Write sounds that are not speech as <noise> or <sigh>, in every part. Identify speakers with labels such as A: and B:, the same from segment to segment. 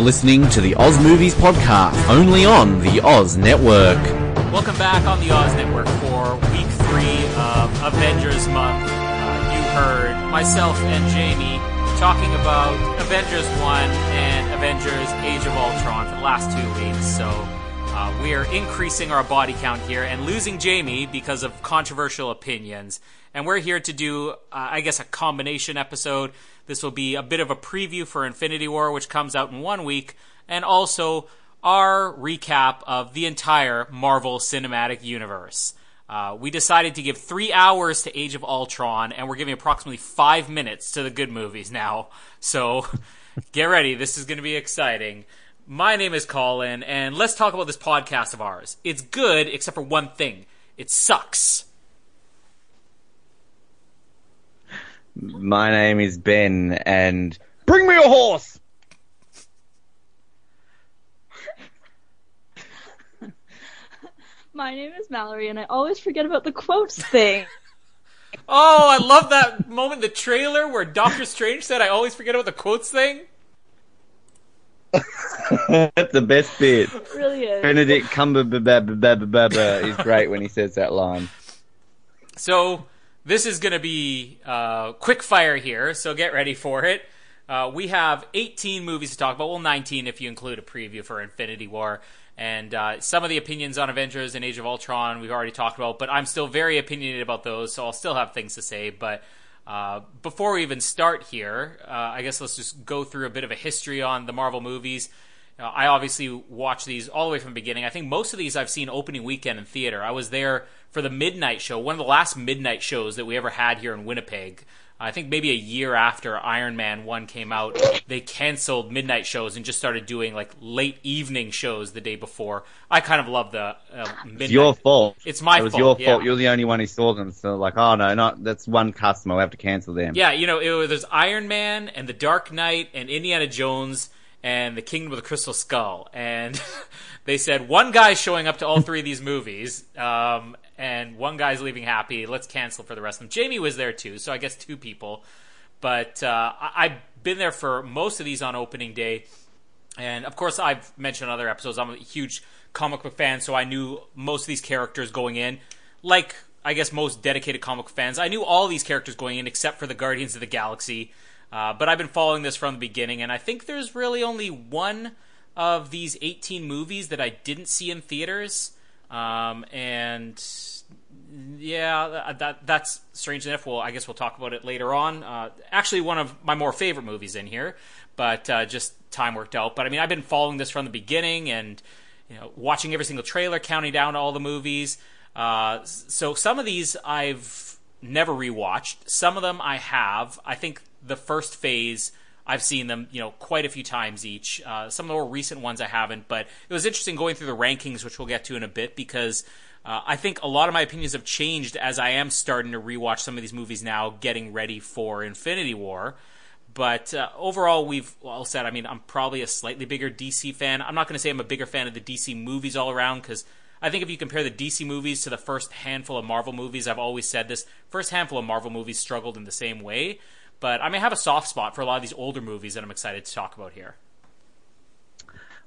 A: You're listening to the Oz Movies Podcast, only on the Oz Network.
B: Welcome back on the Oz Network for week three of Avengers Month. Uh, you heard myself and Jamie talking about Avengers 1 and Avengers Age of Ultron for the last two weeks. So uh, we are increasing our body count here and losing Jamie because of controversial opinions. And we're here to do, uh, I guess, a combination episode. This will be a bit of a preview for Infinity War, which comes out in one week, and also our recap of the entire Marvel Cinematic Universe. Uh, we decided to give three hours to Age of Ultron, and we're giving approximately five minutes to the good movies now. So <laughs> get ready. This is going to be exciting. My name is Colin, and let's talk about this podcast of ours. It's good, except for one thing it sucks.
C: My name is Ben, and bring me a horse.
D: My name is Mallory, and I always forget about the quotes thing. <laughs>
B: Oh, I love that moment, in the trailer where Doctor Strange said, I always forget about the quotes thing.
C: That's <laughs> the best bit.
D: It really is.
C: Benedict Cumberbatch is great when he says that line.
B: So, this is going to be uh, quick fire here, so get ready for it. Uh, we have 18 movies to talk about, well, 19 if you include a preview for Infinity War. And uh, some of the opinions on Avengers and Age of Ultron we've already talked about, but I'm still very opinionated about those, so I'll still have things to say. But uh, before we even start here, uh, I guess let's just go through a bit of a history on the Marvel movies. Uh, I obviously watch these all the way from the beginning. I think most of these I've seen opening weekend in theater. I was there for the midnight show, one of the last midnight shows that we ever had here in Winnipeg. I think maybe a year after Iron Man 1 came out, they canceled midnight shows and just started doing like late evening shows the day before. I kind of love the uh, midnight.
C: It's your fault.
B: It's my
C: it was
B: fault.
C: your
B: yeah.
C: fault. You're the only one who saw them. So like, oh no, not that's one customer. We have to cancel them.
B: Yeah, you know, it was, there's Iron Man and The Dark Knight and Indiana Jones and The Kingdom of the Crystal Skull. And <laughs> they said one guy's showing up to all three of these movies, um, and one guy's leaving happy. Let's cancel for the rest of them. Jamie was there too, so I guess two people. But uh, I- I've been there for most of these on opening day. And of course, I've mentioned other episodes, I'm a huge comic book fan, so I knew most of these characters going in. Like, I guess, most dedicated comic fans, I knew all these characters going in except for the Guardians of the Galaxy. Uh, but I've been following this from the beginning, and I think there's really only one of these 18 movies that I didn't see in theaters. Um, and yeah, that, that that's strange enough. Well, I guess we'll talk about it later on. Uh, actually, one of my more favorite movies in here, but uh, just time worked out. But I mean, I've been following this from the beginning and you know watching every single trailer, counting down all the movies. Uh, so some of these I've never rewatched. Some of them I have. I think the first phase. I've seen them, you know, quite a few times each. Uh, some of the more recent ones I haven't, but it was interesting going through the rankings, which we'll get to in a bit, because uh, I think a lot of my opinions have changed as I am starting to rewatch some of these movies now, getting ready for Infinity War. But uh, overall, we've all said. I mean, I'm probably a slightly bigger DC fan. I'm not going to say I'm a bigger fan of the DC movies all around because I think if you compare the DC movies to the first handful of Marvel movies, I've always said this: first handful of Marvel movies struggled in the same way. But I may have a soft spot for a lot of these older movies that I'm excited to talk about here.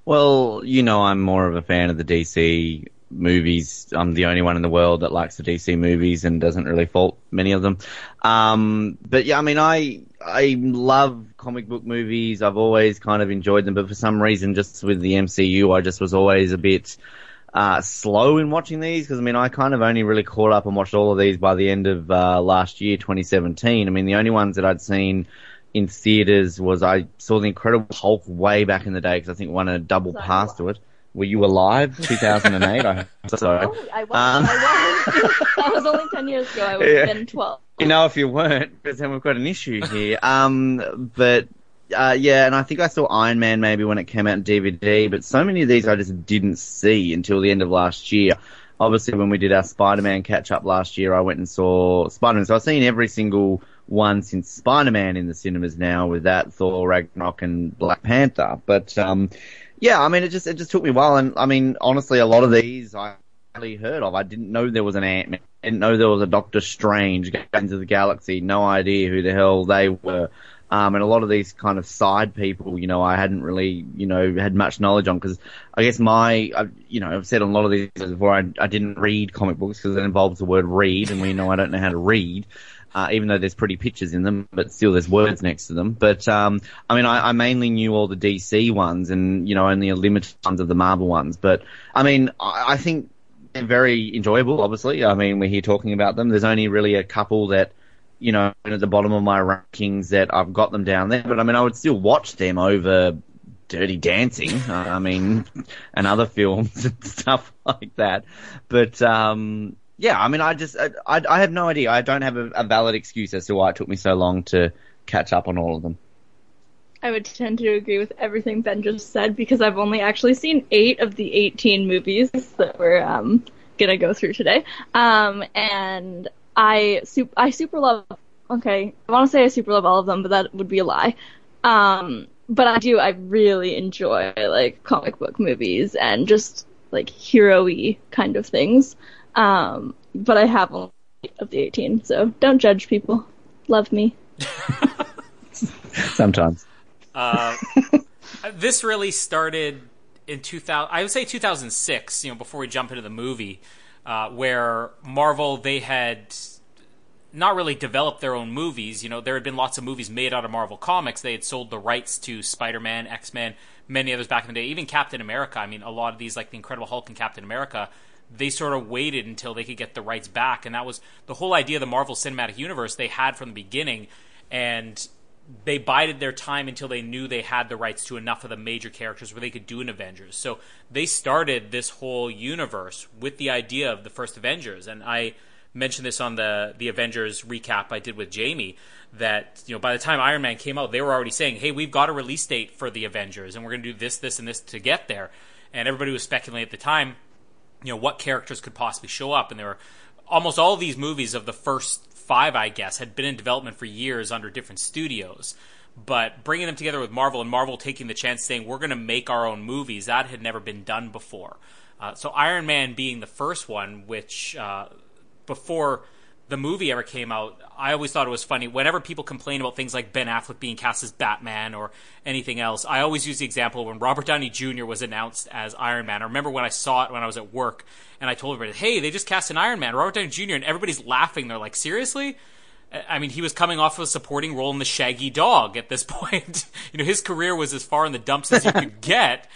C: Well, you know, I'm more of a fan of the DC movies. I'm the only one in the world that likes the DC movies and doesn't really fault many of them. Um, but yeah, I mean, I I love comic book movies. I've always kind of enjoyed them, but for some reason, just with the MCU, I just was always a bit uh, slow in watching these because I mean I kind of only really caught up and watched all of these by the end of uh, last year, 2017. I mean the only ones that I'd seen in theaters was I saw the Incredible Hulk way back in the day because I think one had a double pass to it. Were you alive? 2008. I <laughs> so.
D: Oh, I was.
C: Um,
D: I was. that was only 10 years ago. I would <laughs> have
C: Yeah.
D: been 12.
C: You know, if you weren't, because then we've got an issue here. Um, but uh, yeah, and I think I saw Iron Man maybe when it came out in DVD, but so many of these I just didn't see until the end of last year. Obviously, when we did our Spider-Man catch-up last year, I went and saw Spider-Man. So I've seen every single one since Spider-Man in the cinemas now with that Thor, Ragnarok, and Black Panther. But um, yeah, I mean, it just it just took me a while, and I mean, honestly, a lot of these I hardly heard of. I didn't know there was an Ant Man. Didn't know there was a Doctor Strange, Guardians of the Galaxy. No idea who the hell they were. Um, and a lot of these kind of side people, you know, I hadn't really, you know, had much knowledge on because I guess my, I, you know, I've said on a lot of these before, I, I didn't read comic books because it involves the word read, and we know I don't know how to read. Uh, even though there's pretty pictures in them, but still there's words next to them. But um, I mean, I, I mainly knew all the DC ones, and you know, only a limited ones of the Marvel ones. But I mean, I, I think they're very enjoyable. Obviously, I mean, we're here talking about them. There's only really a couple that you know, at the bottom of my rankings that I've got them down there. But I mean, I would still watch them over Dirty Dancing. <laughs> I mean, and other films and <laughs> stuff like that. But um, yeah, I mean, I just I, I, have no idea. I don't have a, a valid excuse as to why it took me so long to catch up on all of them.
D: I would tend to agree with everything Ben just said because I've only actually seen eight of the 18 movies that we're um, gonna go through today. Um, and I super, I super love. Okay, I want to say I super love all of them, but that would be a lie. Um, but I do. I really enjoy like comic book movies and just like hero-y kind of things. Um, but I have only of the 18, so don't judge people. Love me. <laughs>
C: Sometimes.
B: Uh, <laughs> this really started in 2000. I would say 2006. You know, before we jump into the movie, uh, where Marvel they had not really developed their own movies. You know, there had been lots of movies made out of Marvel Comics. They had sold the rights to Spider Man, X Men, many others back in the day. Even Captain America. I mean, a lot of these, like the Incredible Hulk and Captain America, they sort of waited until they could get the rights back, and that was the whole idea of the Marvel Cinematic Universe they had from the beginning, and they bided their time until they knew they had the rights to enough of the major characters where they could do an Avengers. So they started this whole universe with the idea of the first Avengers, and I mentioned this on the the Avengers recap I did with Jamie that you know by the time Iron Man came out, they were already saying, "Hey, we've got a release date for the Avengers, and we're going to do this, this, and this to get there." And everybody was speculating at the time, you know, what characters could possibly show up, and there were almost all these movies of the first five, I guess, had been in development for years under different studios. But bringing them together with Marvel and Marvel taking the chance, saying we're going to make our own movies, that had never been done before. Uh, so Iron Man being the first one, which uh, before the movie ever came out, I always thought it was funny. Whenever people complain about things like Ben Affleck being cast as Batman or anything else, I always use the example when Robert Downey Jr. was announced as Iron Man. I remember when I saw it when I was at work and I told everybody, hey, they just cast an Iron Man, Robert Downey Jr., and everybody's laughing. They're like, seriously? I mean, he was coming off of a supporting role in The Shaggy Dog at this <laughs> point. you know, his career was as far in the dumps as you could get,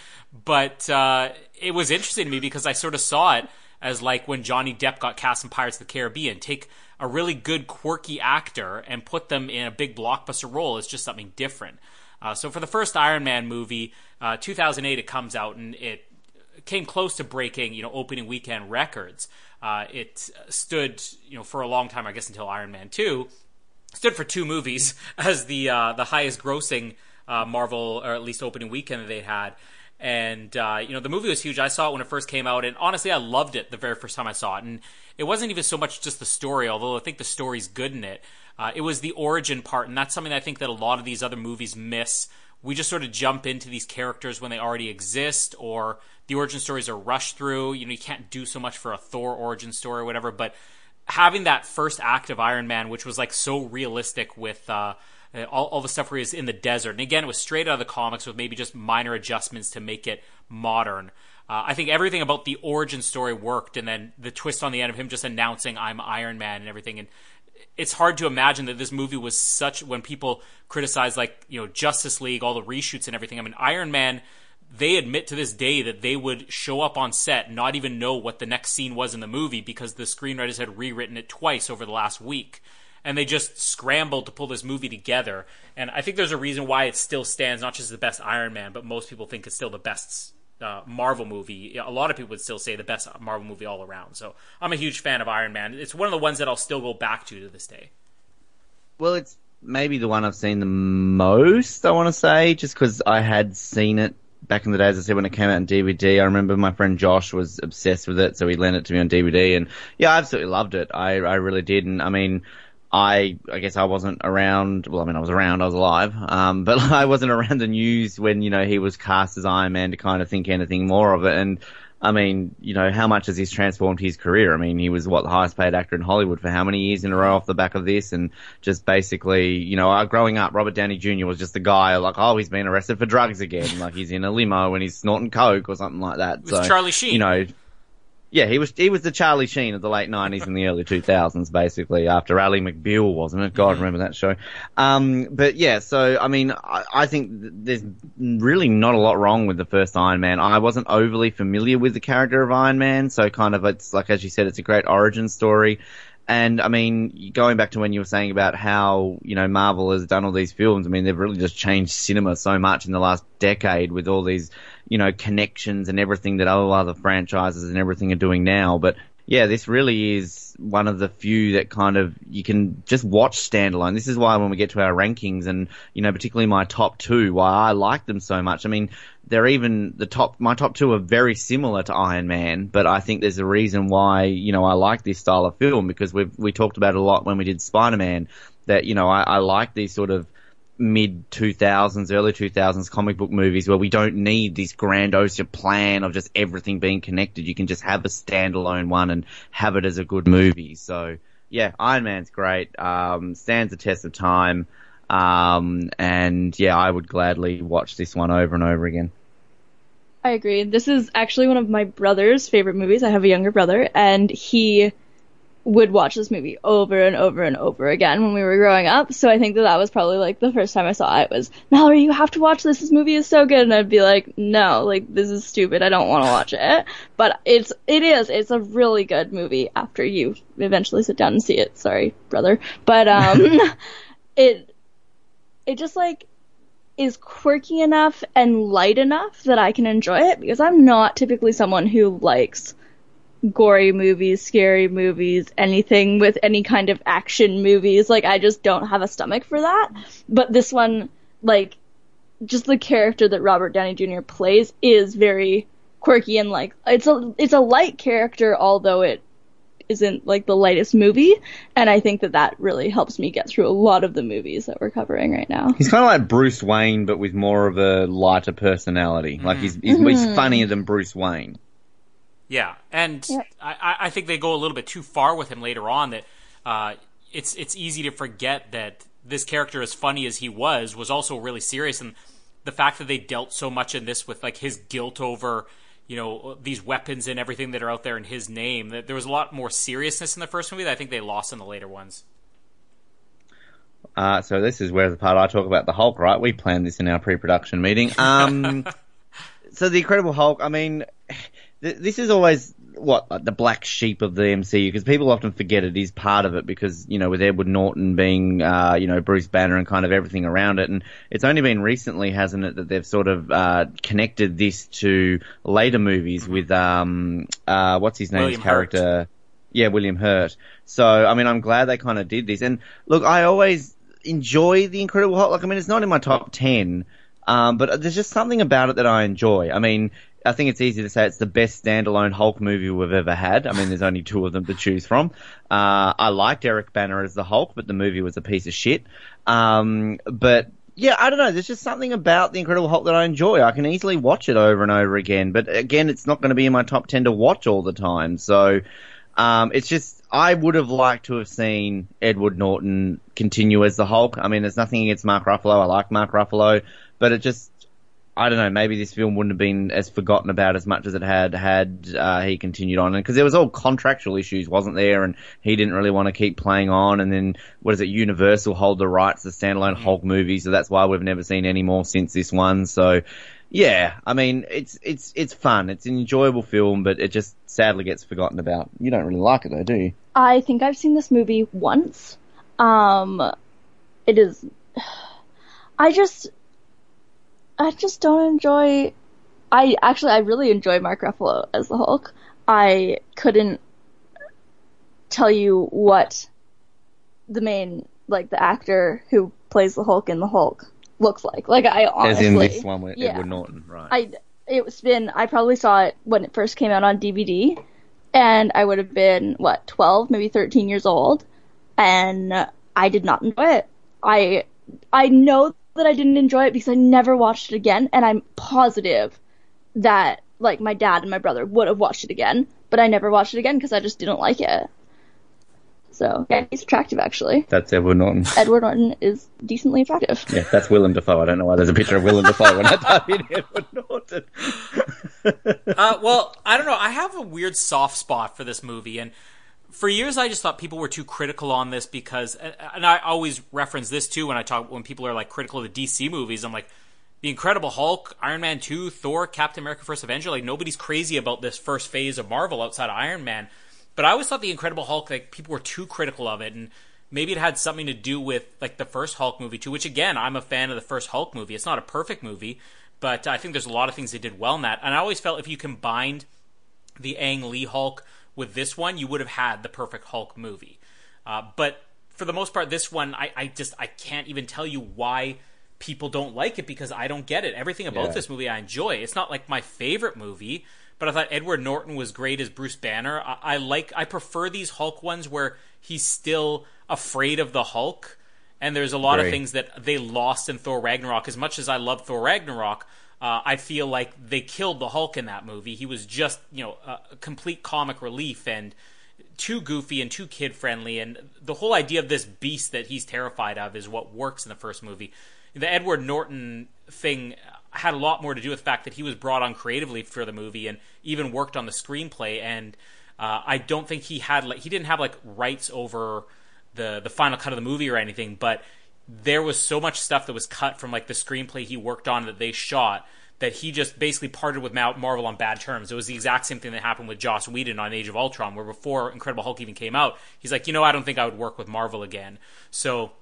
B: but uh, it was interesting to me because I sort of saw it as like when Johnny Depp got cast in Pirates of the Caribbean. Take a really good, quirky actor and put them in a big blockbuster role is just something different. Uh, so for the first Iron Man movie, uh, 2008, it comes out and it came close to breaking, you know, opening weekend records. Uh, it stood, you know, for a long time, I guess, until Iron Man 2, stood for two movies <laughs> as the uh, the highest grossing uh, Marvel, or at least opening weekend that they had. And uh, you know, the movie was huge. I saw it when it first came out, and honestly, I loved it the very first time I saw it. And it wasn't even so much just the story, although I think the story's good in it. Uh, it was the origin part, and that's something I think that a lot of these other movies miss. We just sort of jump into these characters when they already exist, or the origin stories are rushed through. You know, you can't do so much for a Thor origin story or whatever, but having that first act of Iron Man, which was like so realistic with uh, all, all the stuff where he's in the desert, and again, it was straight out of the comics with maybe just minor adjustments to make it modern. Uh, I think everything about the origin story worked, and then the twist on the end of him just announcing I'm Iron Man and everything, and it's hard to imagine that this movie was such when people criticize like you know Justice League, all the reshoots and everything. I mean, Iron Man they admit to this day that they would show up on set, not even know what the next scene was in the movie because the screenwriters had rewritten it twice over the last week. And they just scrambled to pull this movie together. And I think there's a reason why it still stands not just the best Iron Man, but most people think it's still the best uh, Marvel movie. A lot of people would still say the best Marvel movie all around. So I'm a huge fan of Iron Man. It's one of the ones that I'll still go back to to this day.
C: Well, it's maybe the one I've seen the most, I want to say, just because I had seen it back in the days, I said, when it came out in DVD, I remember my friend Josh was obsessed with it, so he lent it to me on DVD, and yeah, I absolutely loved it. I, I really did, and I mean, I, I guess I wasn't around, well, I mean, I was around, I was alive, um, <laughs> but I wasn't around the news when, you know, he was cast as Iron Man to kind of think anything more of it, and I mean, you know, how much has this transformed his career? I mean, he was what the highest paid actor in Hollywood for how many years in a row off the back of this, and just basically, you know, uh, growing up, Robert Downey Jr. was just a guy like, oh, he's been arrested for drugs again, like he's in a limo and he's snorting coke or something like that.
B: With
C: so
B: Charlie Sheen.
C: you know. Yeah, he was he was the Charlie Sheen of the late nineties and the early two thousands, basically after Ally McBeal, wasn't it? God, remember that show. Um, but yeah, so I mean, I, I think th- there's really not a lot wrong with the first Iron Man. I wasn't overly familiar with the character of Iron Man, so kind of it's like as you said, it's a great origin story. And I mean, going back to when you were saying about how, you know, Marvel has done all these films, I mean, they've really just changed cinema so much in the last decade with all these, you know, connections and everything that all other franchises and everything are doing now. But yeah, this really is one of the few that kind of you can just watch standalone. This is why when we get to our rankings and, you know, particularly my top two, why I like them so much. I mean, they're even the top, my top two are very similar to Iron Man, but I think there's a reason why, you know, I like this style of film because we've, we talked about a lot when we did Spider-Man that, you know, I, I like these sort of, mid 2000s, early 2000s comic book movies where we don't need this grandiose plan of just everything being connected. You can just have a standalone one and have it as a good movie. So yeah, Iron Man's great. Um, stands the test of time. Um, and yeah, I would gladly watch this one over and over again.
D: I agree. This is actually one of my brother's favorite movies. I have a younger brother, and he would watch this movie over and over and over again when we were growing up. So I think that that was probably like the first time I saw it was, Mallory, you have to watch this. This movie is so good. And I'd be like, no, like this is stupid. I don't want to watch it. But it's, it is, it's a really good movie after you eventually sit down and see it. Sorry, brother. But, um, <laughs> it, it just like is quirky enough and light enough that I can enjoy it because I'm not typically someone who likes gory movies, scary movies, anything with any kind of action movies. Like I just don't have a stomach for that. But this one, like, just the character that Robert Downey Jr. plays is very quirky and like it's a it's a light character, although it isn't like the lightest movie. And I think that that really helps me get through a lot of the movies that we're covering right now.
C: He's kind of like Bruce Wayne, but with more of a lighter personality. Like he's he's, he's mm-hmm. funnier than Bruce Wayne.
B: Yeah, and
D: Yep.
B: I, I think they go a little bit too far with him later on. That uh, it's it's easy to forget that this character, as funny as he was, was also really serious, and the fact that they dealt so much in this with like his guilt over you know these weapons and everything that are out there in his name. That there was a lot more seriousness in the first movie that I think they lost in the later ones.
C: Uh, so this is where the part I talk about the Hulk, right? We planned this in our pre-production meeting. Um, <laughs> so the Incredible Hulk, I mean, th- this is always what like the black sheep of the MCU because people often forget it is part of it because you know with Edward Norton being uh, you know Bruce Banner and kind of everything around it, and it's only been recently, hasn't it, that they've sort of uh, connected this to later movies with um uh what's his name's
B: William
C: character. Yeah, William Hurt. So, I mean, I'm glad they kind of did this. And look, I always enjoy the Incredible Hulk. Like, I mean, it's not in my top ten, um, but there's just something about it that I enjoy. I mean, I think it's easy to say it's the best standalone Hulk movie we've ever had. I mean, there's only two of them to choose from. Uh, I liked Eric Bana as the Hulk, but the movie was a piece of shit. Um, but yeah, I don't know. There's just something about the Incredible Hulk that I enjoy. I can easily watch it over and over again. But again, it's not going to be in my top ten to watch all the time. So um, it's just I would have liked to have seen Edward Norton continue as the Hulk. I mean, there's nothing against Mark Ruffalo. I like Mark Ruffalo, but it just I don't know. Maybe this film wouldn't have been as forgotten about as much as it had had uh, he continued on, because there was all contractual issues, wasn't there? And he didn't really want to keep playing on. And then what is it? Universal hold the rights to standalone Hulk movies, so that's why we've never seen any more since this one. So. Yeah, I mean it's it's it's fun. It's an enjoyable film, but it just sadly gets forgotten about. You don't really like it though, do you?
D: I think I've seen this movie once. Um, it is. I just, I just don't enjoy. I actually, I really enjoy Mark Ruffalo as the Hulk. I couldn't tell you what the main, like the actor who plays the Hulk in the Hulk looks like. Like I honestly,
C: As in this one with
D: yeah.
C: Edward Norton, right?
D: I it's been I probably saw it when it first came out on DVD, and I would have been what twelve, maybe thirteen years old, and I did not enjoy it. I I know that I didn't enjoy it because I never watched it again, and I'm positive that like my dad and my brother would have watched it again, but I never watched it again because I just didn't like it. So yeah, he's attractive actually.
C: That's Edward Norton. <laughs>
D: Edward Norton is decently attractive.
C: Yeah, that's Willem Dafoe. I don't know why there's a picture of Willem Dafoe when I type in Edward Norton.
B: Uh, well, I don't know. I have a weird soft spot for this movie, and for years I just thought people were too critical on this because, and I always reference this too when I talk when people are like critical of the DC movies. I'm like, the Incredible Hulk, Iron Man 2, Thor, Captain America: First Avenger. Like nobody's crazy about this first phase of Marvel outside of Iron Man. But I always thought the Incredible Hulk, like people were too critical of it, and maybe it had something to do with like the first Hulk movie too. Which again, I'm a fan of the first Hulk movie. It's not a perfect movie, but I think there's a lot of things they did well in that. And I always felt if you combined the Ang Lee Hulk with this one, you would have had the perfect Hulk movie. Uh, but for the most part, this one, I, I just I can't even tell you why people don't like it because I don't get it. Everything about
C: Yeah.
B: this movie I enjoy. It's not like my favorite movie, but I thought Edward Norton was great as Bruce Banner. I, I like I prefer these Hulk ones where he's still afraid of the Hulk. And there's a lot of things that they lost in Thor Ragnarok. As much as I love Thor Ragnarok, uh, I feel like they killed the Hulk in that movie. He was just, you know, a complete comic relief and too goofy and too kid friendly. And the whole idea of this beast that he's terrified of is what works in the first movie. The Edward Norton thing had a lot more to do with the fact that he was brought on creatively for the movie and even worked on the screenplay. And uh, I don't think he had like he didn't have like rights over the the final cut of the movie or anything, but there was so much stuff that was cut from like the screenplay he worked on that they shot that he just basically parted with Marvel on bad terms. It was the exact same thing that happened with Joss Whedon on Age of Ultron, where before Incredible Hulk even came out, he's like, you know, I don't think I would work with Marvel again. So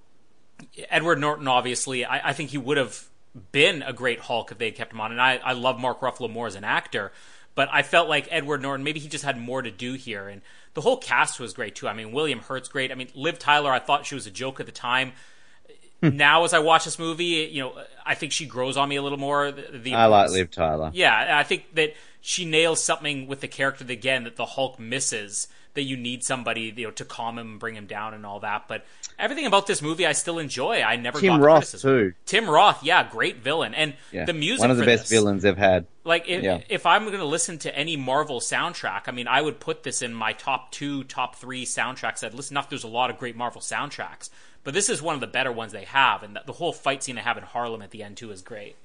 B: Edward Norton, obviously, I, I think he would have been a great Hulk if they had kept him on. And I, I love Mark Ruffalo more as an actor, but I felt like Edward Norton, maybe he just had more to do here. And the whole cast was great too. I mean, William Hurt's great. I mean, Liv Tyler, I thought she was a joke at the time. Hmm. now, as I watch this movie, you know, I think she grows on me a little more. The, the
C: I like Liv Tyler.
B: yeah, I think that she nails something with the character again that the Hulk misses. That you need somebody you know to calm him and bring him down and all that. But everything about this movie, I still enjoy. I never
C: Tim Roth too.
B: Tim Roth, yeah, great villain, and
C: Yeah.
B: the music.
C: Is one of the best
B: this,
C: villains they've had.
B: Like if,
C: Yeah.
B: if I'm going to listen to any Marvel soundtrack, I mean, I would put this in my top two, top three soundtracks. I'd listen. Enough, there's a lot of great Marvel soundtracks, but this is one of the better ones they have, and the, the whole fight scene they have in Harlem at the end too is great.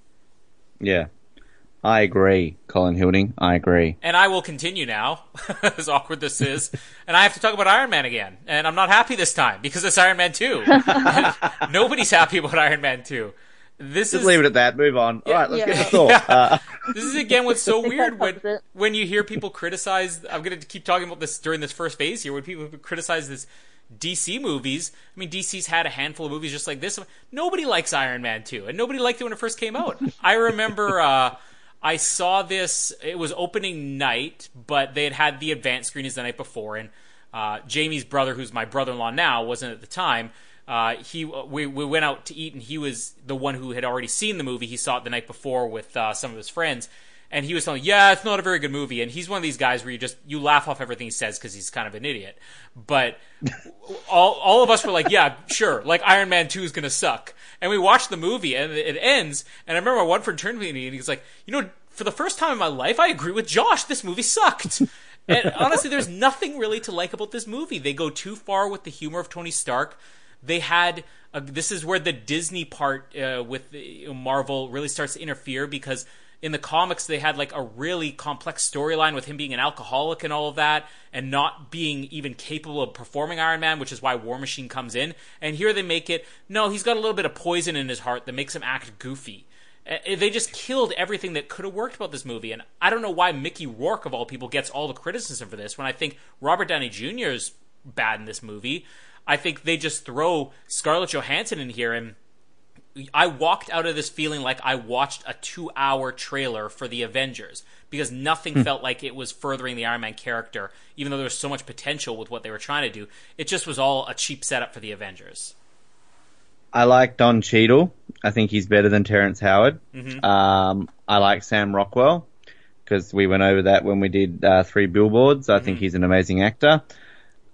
C: Yeah. I agree, Colin Hilding. I agree.
B: And I will continue now, <laughs> as awkward this is. And I have to talk about Iron Man again. And I'm not happy this time because it's Iron Man 2. <laughs> Nobody's happy about Iron Man 2. This
C: Just
B: is
C: leave it at that. Move on. All right, let's
D: Yeah.
C: get to Thor.
B: Yeah.
C: Uh, <laughs>
B: this is again what's so weird when
D: it.
B: when you hear people criticize. I'm going to keep talking about this during this first phase here. When people criticize this DC movies, I mean DC's had a handful of movies just like this. Nobody likes Iron Man 2, and nobody liked it when it first came out. I remember. Uh, I saw this. It was opening night, but they had had the advanced screenings the night before, and uh, Jamie's brother, who's my brother-in-law now, wasn't at the time. Uh, he we we went out to eat, and he was the one who had already seen the movie. He saw it the night before with uh, some of his friends, and he was telling, "Yeah, it's not a very good movie." And he's one of these guys where you just you laugh off everything he says because he's kind of an idiot. But <laughs> all all of us were like, "Yeah, sure." Like Iron Man Two is gonna suck, and we watched the movie, and it ends. And I remember my one friend turned to me and he's like, "You know, for the first time in my life, I agree with Josh. This movie sucked." <laughs> and honestly, there's nothing really to like about this movie. They go too far with the humor of Tony Stark. They had a, this is where the Disney part uh, with Marvel really starts to interfere because in the comics they had like a really complex storyline with him being an alcoholic and all of that and not being even capable of performing Iron Man, which is why War Machine comes in. And here they make it no, he's got a little bit of poison in his heart that makes him act goofy. Uh, They just killed everything that could have worked about this movie, and I don't know why Mickey Rourke of all people gets all the criticism for this. When I think Robert Downey Jr. is bad in this movie, I think they just throw Scarlett Johansson in here, and I walked out of this feeling like I watched a two-hour trailer for the Avengers because nothing felt like it was furthering the Iron Man character, even though there was so much potential with what they were trying to do. It just was all a cheap setup for the Avengers.
C: I like Don Cheadle. I think he's better than Terrence Howard.
B: Mm-hmm.
C: Um, I like Sam Rockwell because we went over that when we did uh, Three Billboards. I
B: Mm-hmm.
C: think he's an amazing actor.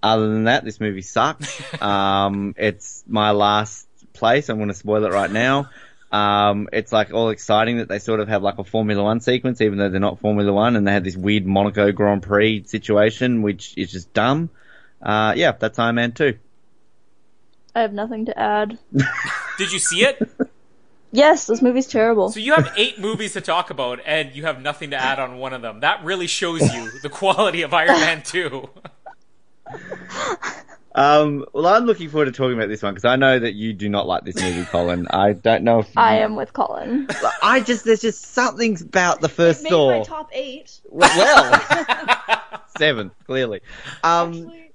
C: Other than that, this movie sucked. <laughs> um, it's my last place. I'm going to spoil it right now. Um, it's like all exciting that they sort of have like a Formula One sequence, even though they're not Formula One, and they had this weird Monaco Grand Prix situation, which is just dumb. Uh, yeah, that's Iron Man 2.
D: I have nothing to add. <laughs>
B: Did you see it?
D: Yes, this movie's terrible.
B: So you have eight movies to talk about, and you have nothing to add on one of them. That really shows you the quality of Iron Man 2. <laughs>
C: Um, well, I'm looking forward to talking about this one because I know that you do not like this movie, Colin. I don't know if
D: I am with Colin.
C: I just there's just something about the first
D: Made
C: Thor.
D: my top eight.
C: well, <laughs> <laughs> seven clearly. Um,
D: Actually,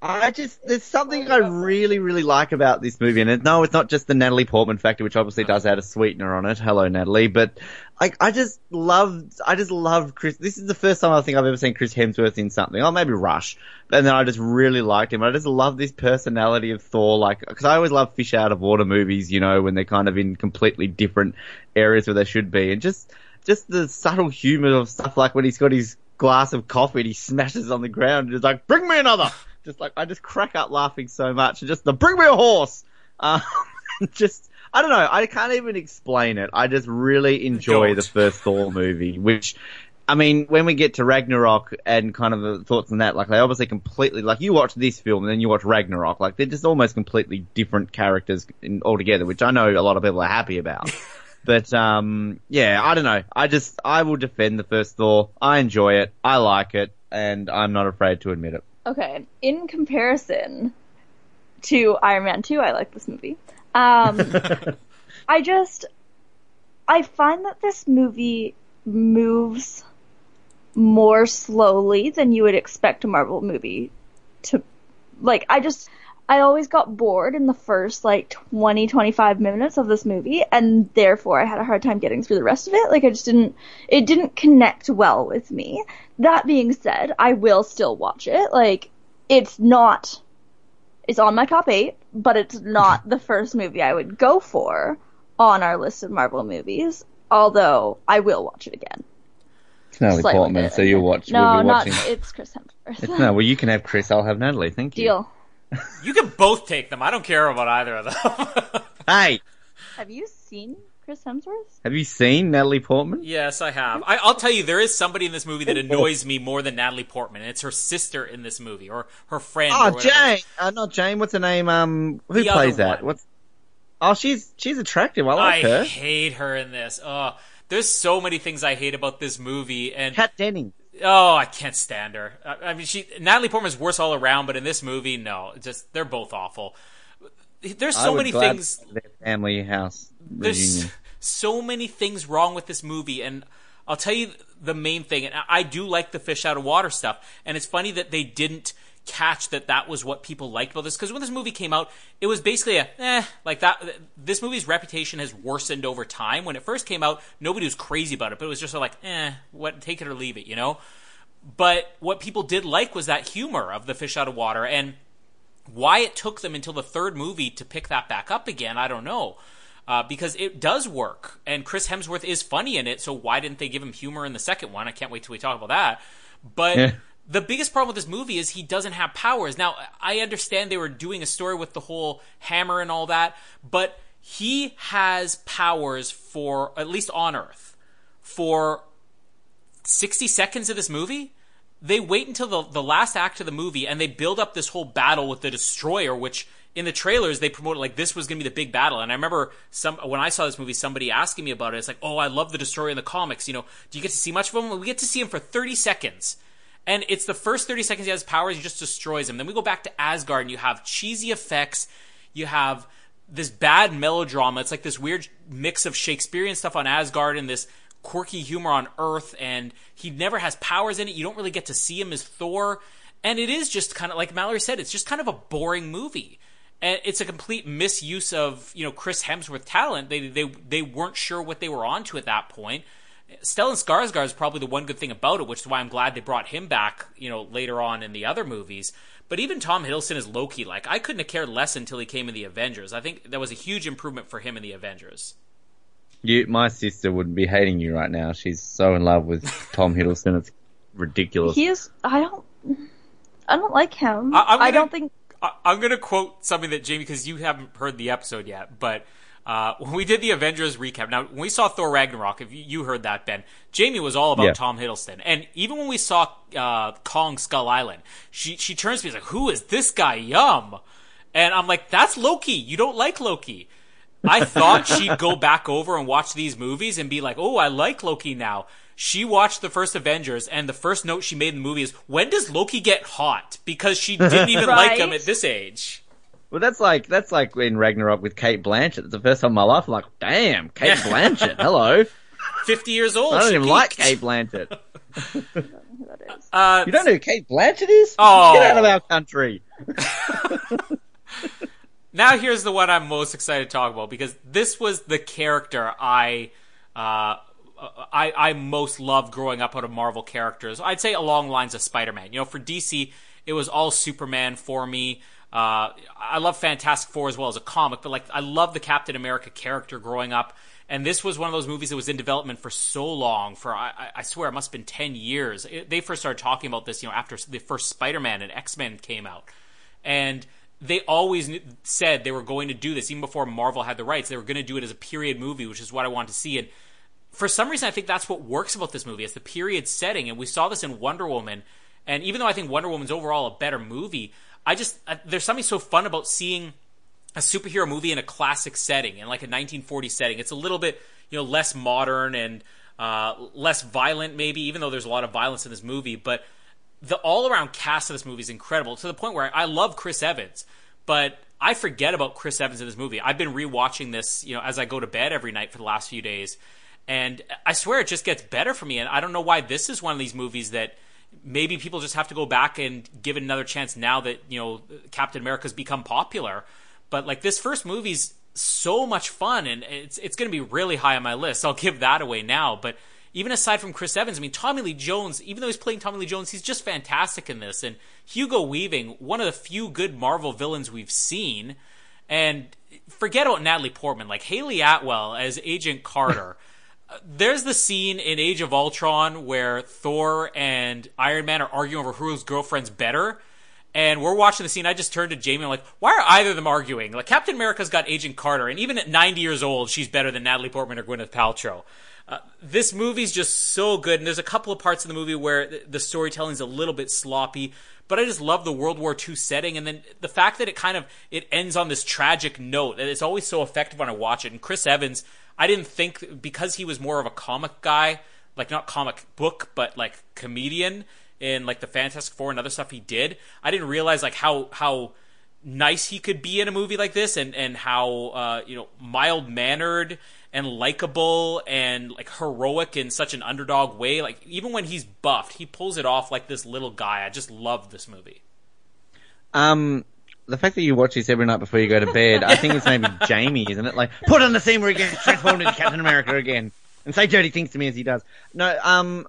C: I just there's something I really really like about this movie, and it, no, it's not just the Natalie Portman factor, which obviously does add a sweetener on it. Hello, Natalie, but I I just love I just love Chris. This is the first time I think I've ever seen Chris Hemsworth in something. Oh, maybe Rush, and then I just really liked him. I just love this personality of Thor, like because I always love fish out of water movies, you know, when they're kind of in completely different areas where they should be, and just just the subtle humor of stuff like when he's got his glass of coffee and he smashes on the ground and is like, bring me another. Just like, I just crack up laughing so much. And just the, bring me a horse. Um, <laughs> just, I don't know. I can't even explain it. I just really enjoy
B: Don't.
C: the first Thor movie, which, I mean, when we get to Ragnarok and kind of the thoughts on that, like they obviously completely, like you watch this film and then you watch Ragnarok, like they're just almost completely different characters in, altogether, which I know a lot of people are happy about. <laughs> But um, yeah, I don't know. I just I will defend the first Thor. I enjoy it. I like it, and I'm not afraid to admit it.
D: Okay, in comparison to Iron Man 2, I like this movie. Um, <laughs> I just, I find that this movie moves more slowly than you would expect a Marvel movie to, like, I just, I always got bored in the first, like, 20, 25 minutes of this movie, and therefore I had a hard time getting through the rest of it. Like, I just didn't, it didn't connect well with me. That being said, I will still watch it. Like, it's not, it's on my top eight, but it's not the first movie I would go for on our list of Marvel movies. Although I will watch it again.
C: It's Natalie
D: Slightly
C: Portman, so you'll watch.
D: No,
C: we'll be
D: not
C: watching.
D: it's Chris Hemsworth.
C: No, well, you can have Chris. I'll have Natalie. Thank you.
D: Deal.
B: You can both take them. I don't care about either of them. <laughs>
C: Hey,
D: Have you seen Chris Hemsworth?
C: have you seen Natalie Portman?
B: yes, I have. I, I'll tell you, there is somebody in this movie that annoys me more than Natalie Portman, and it's her sister in this movie, or her friend.
C: Oh,
B: whatever.
C: Jane. Uh, not Jane. What's her name? Um, who
B: The
C: plays that?
B: one.
C: What's? Oh, she's she's attractive. I like
B: I
C: her.
B: hate her in this. Oh, there's so many things I hate about this movie, and
C: Kat Denning.
B: Oh, I can't stand her. I, I mean, she Natalie Portman's worse all around, but in this movie, no, just they're both awful. There's so many things.
C: family house
B: there's so many things wrong with this movie and i'll tell you the main thing and i do like the fish out of water stuff and it's funny that they didn't catch that that was what people liked about this because when this movie came out it was basically a eh like that this movie's reputation has worsened over time when it first came out nobody was crazy about it but it was just like eh what take it or leave it you know but what people did like was that humor of the fish out of water and why it took them until the third movie to pick that back up again, I don't know. Uh, because it does work, and Chris Hemsworth is funny in it, so why didn't they give him humor in the second one? I can't wait till we talk about that. But
C: Yeah.
B: The biggest problem with this movie is he doesn't have powers. Now, I understand they were doing a story with the whole hammer and all that, but he has powers for, at least on Earth, for 60 seconds of this movie. They wait until the, the last act of the movie and they build up this whole battle with the destroyer which in the trailers they promoted like this was going to be the big battle. And i remember some when i saw this movie somebody asking me about it. It's like oh i love the destroyer in the comics you know do you get to see much of him? We get to see him for 30 seconds and it's the first 30 seconds he has powers he just destroys him then we go back to asgard and you have cheesy effects you have this bad melodrama it's like this weird mix of shakespearean stuff on asgard and this quirky humor on Earth, and he never has powers in it. You don't really get to see him as Thor, and it is just kind of like Mallory said, it's just kind of a boring movie. And it's a complete misuse of you know Chris Hemsworth talent. They they they weren't sure what they were onto at that point. Stellan Skarsgård is probably the one good thing about it, which is why I'm glad they brought him back. You know later on in the other movies. But even Tom Hiddleston is Loki. Like I couldn't have cared less until he came in the Avengers. I think that was a huge improvement for him in the Avengers.
C: You, my sister would be hating you right now. She's so in love with <laughs> Tom Hiddleston. It's ridiculous.
D: He is. I don't. I don't like him.
B: I- I'm
D: I
B: gonna-
D: don't think.
B: I- I'm going to quote something that Jamie, because you haven't heard the episode yet, but Uh, when we did the Avengers recap, now when we saw Thor Ragnarok, if you, you heard that, Ben, Jamie was all about
C: Yeah.
B: Tom Hiddleston, and even when we saw uh, Kong Skull Island, she she turns to me and is like, "Who is this guy? Yum!" And I'm like, "That's Loki. You don't like Loki." I thought <laughs> she'd go back over and watch these movies and be like, "Oh, I like Loki now." She watched the first Avengers, and the first note she made in the movie is, "When does Loki get hot?" Because she didn't even like him at this age.
C: Well, that's like that's like in Ragnarok with Cate Blanchett. It's the first time in my life. I'm like, damn, Kate
B: Yeah.
C: Blanchett. <laughs> Hello.
B: Fifty years old.
C: I don't
B: she
C: even like. Cate Blanchett.
D: That is. <laughs>
B: Uh,
C: You don't know who Cate Blanchett is?
B: Oh.
C: Get out of our country. <laughs>
B: now here's the one I'm most excited to talk about because this was the character I uh, I, I most loved growing up out of Marvel characters. I'd say along lines of Spider-Man. You know, for DC, it was all Superman for me. Uh, I love Fantastic Four as well as a comic, but like I love the Captain America character growing up. And this was one of those movies that was in development for so long. For I, I- swear, it must have been ten years. It, they first started talking about this, you know, after the first Spider-Man and X-Men came out and they always knew, said they were going to do this even before Marvel had the rights. They were going to do it as a period movie, which is what I wanted to see. And for some reason, I think that's what works about this movie. It's the period setting, and we saw this in Wonder Woman. And even though I think Wonder Woman's overall a better movie, I just I, there's something so fun about seeing a superhero movie in a classic setting, in like a 1940 setting. It's a little bit you know less modern and uh, less violent, maybe, even though there's a lot of violence in this movie, but the all around cast of this movie is incredible to the point where I love Chris Evans, but I forget about Chris Evans in this movie. I've been rewatching this, you know, as I go to bed every night for the last few days, and I swear it just gets better for me. And I don't know why this is one of these movies that maybe people just have to go back and give it another chance now that you know Captain America's become popular. But like this first movie's so much fun, and it's it's going to be really high on my list. I'll give that away now, but even aside from Chris Evans, I mean, Tommy Lee Jones, even though he's playing Tommy Lee Jones, he's just fantastic in this. And Hugo Weaving, one of the few good Marvel villains we've seen. And forget about Natalie Portman, like Hayley Atwell as Agent Carter. <laughs> There's the scene in Age of Ultron where Thor and Iron Man are arguing over whose girlfriend's better. And we're watching the scene. I just turned to Jamie. And I'm like, why are either of them arguing? Like, Captain America's got Agent Carter, and even at 90 years old, she's better than Natalie Portman or Gwyneth Paltrow. Uh, this movie's just so good, and there's a couple of parts in the movie where th- the storytelling's a little bit sloppy, but I just love the World War II setting, and then the fact that it kind of it ends on this tragic note, it's always so effective when I watch it. And Chris Evans, I didn't think because he was more of a comic guy, like not comic book, but like comedian in like the Fantastic Four and other stuff he did. I didn't realize like how how nice he could be in a movie like this and and how uh, you know mild mannered and likable and like heroic in such an underdog way like even when he's buffed he pulls it off like this little guy i just love this movie
C: Um, the fact that you watch this every night before you go to bed, I think it's maybe <laughs> Jamie, isn't it? Like, put on the scene where he gets transformed into Captain America again and say dirty things to me as he does. No, um,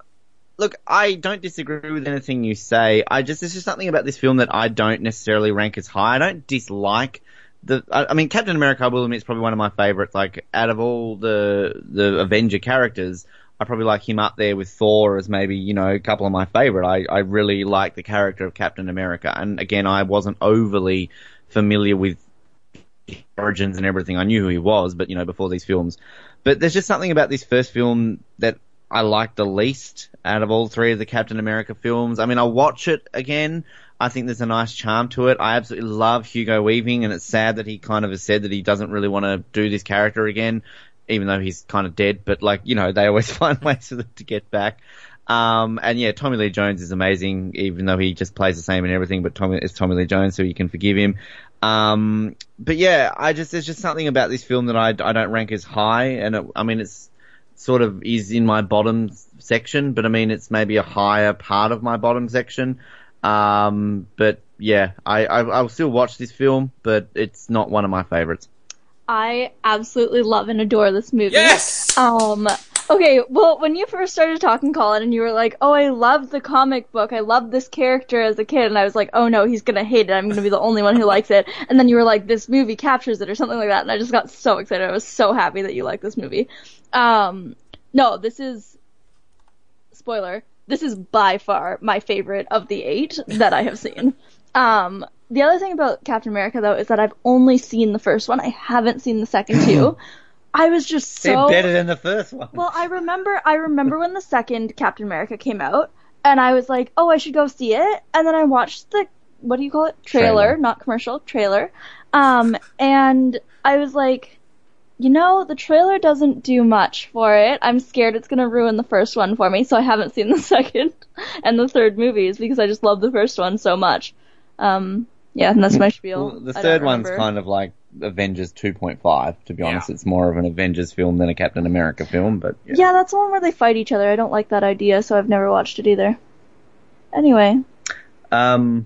C: look, I don't disagree with anything you say. I just, there's just something about this film that I don't necessarily rank as high. I don't dislike the, I, I mean, Captain America, I will admit, is probably one of my favorites. Like, out of all the, the Avenger characters, I probably like him up there with Thor as maybe, you know, a couple of my favorite. I, I really like the character of Captain America. And again, I wasn't overly familiar with origins and everything. I knew who he was, but you know, before these films. But there's just something about this first film that I like the least out of all three of the Captain America films. I mean, I'll watch it again. I think there's a nice charm to it. I absolutely love Hugo Weaving, and it's sad that he kind of has said that he doesn't really want to do this character again, even though he's kind of dead. But like, you know, they always <laughs> find ways to get back. Um, and yeah, Tommy Lee Jones is amazing, even though he just plays the same in everything. But Tommy it's Tommy Lee Jones, so you can forgive him. Um, but yeah, I just there's just something about this film that I, I don't rank as high, and it, I mean it's sort of is in my bottom section, but I mean it's maybe a higher part of my bottom section. Um, but yeah, I, I I'll still watch this film, but it's not one of my favorites.
D: I absolutely love and adore this movie.
B: yes
D: Um, okay, well, when you first started talking, Colin, and you were like, oh, I love the comic book, I love this character as a kid, and I was like, oh no, he's gonna hate it, I'm gonna be the only one who likes it. And then you were like, this movie captures it, or something like that, and I just got so excited. I was so happy that you like this movie. Um, no, this is, spoiler, this is by far my favorite of the eight that I have seen. Um, the other thing about Captain America though is that I've only seen the first one. I haven't seen the second <laughs> two. I was just
C: They're
D: so
C: better than the first one.
D: well. I remember I remember when the second Captain America came out, and I was like, oh, I should go see it. And then I watched the what do you call it trailer,
C: Trailer.
D: not commercial trailer, um, and I was like. You know, the trailer doesn't do much for it. I'm scared it's gonna ruin the first one for me, so I haven't seen the <laughs> second and the third movies because I just love the first one so much. Um, yeah, and that's my spiel.
C: Well, the
D: I
C: third one's kind of like Avengers 2.5. To be
B: Yeah.
C: honest, it's more of an Avengers film than a Captain America film. But yeah.
D: Yeah, that's the one where they fight each other. I don't like that idea, so I've never watched it either. Anyway,
C: Um.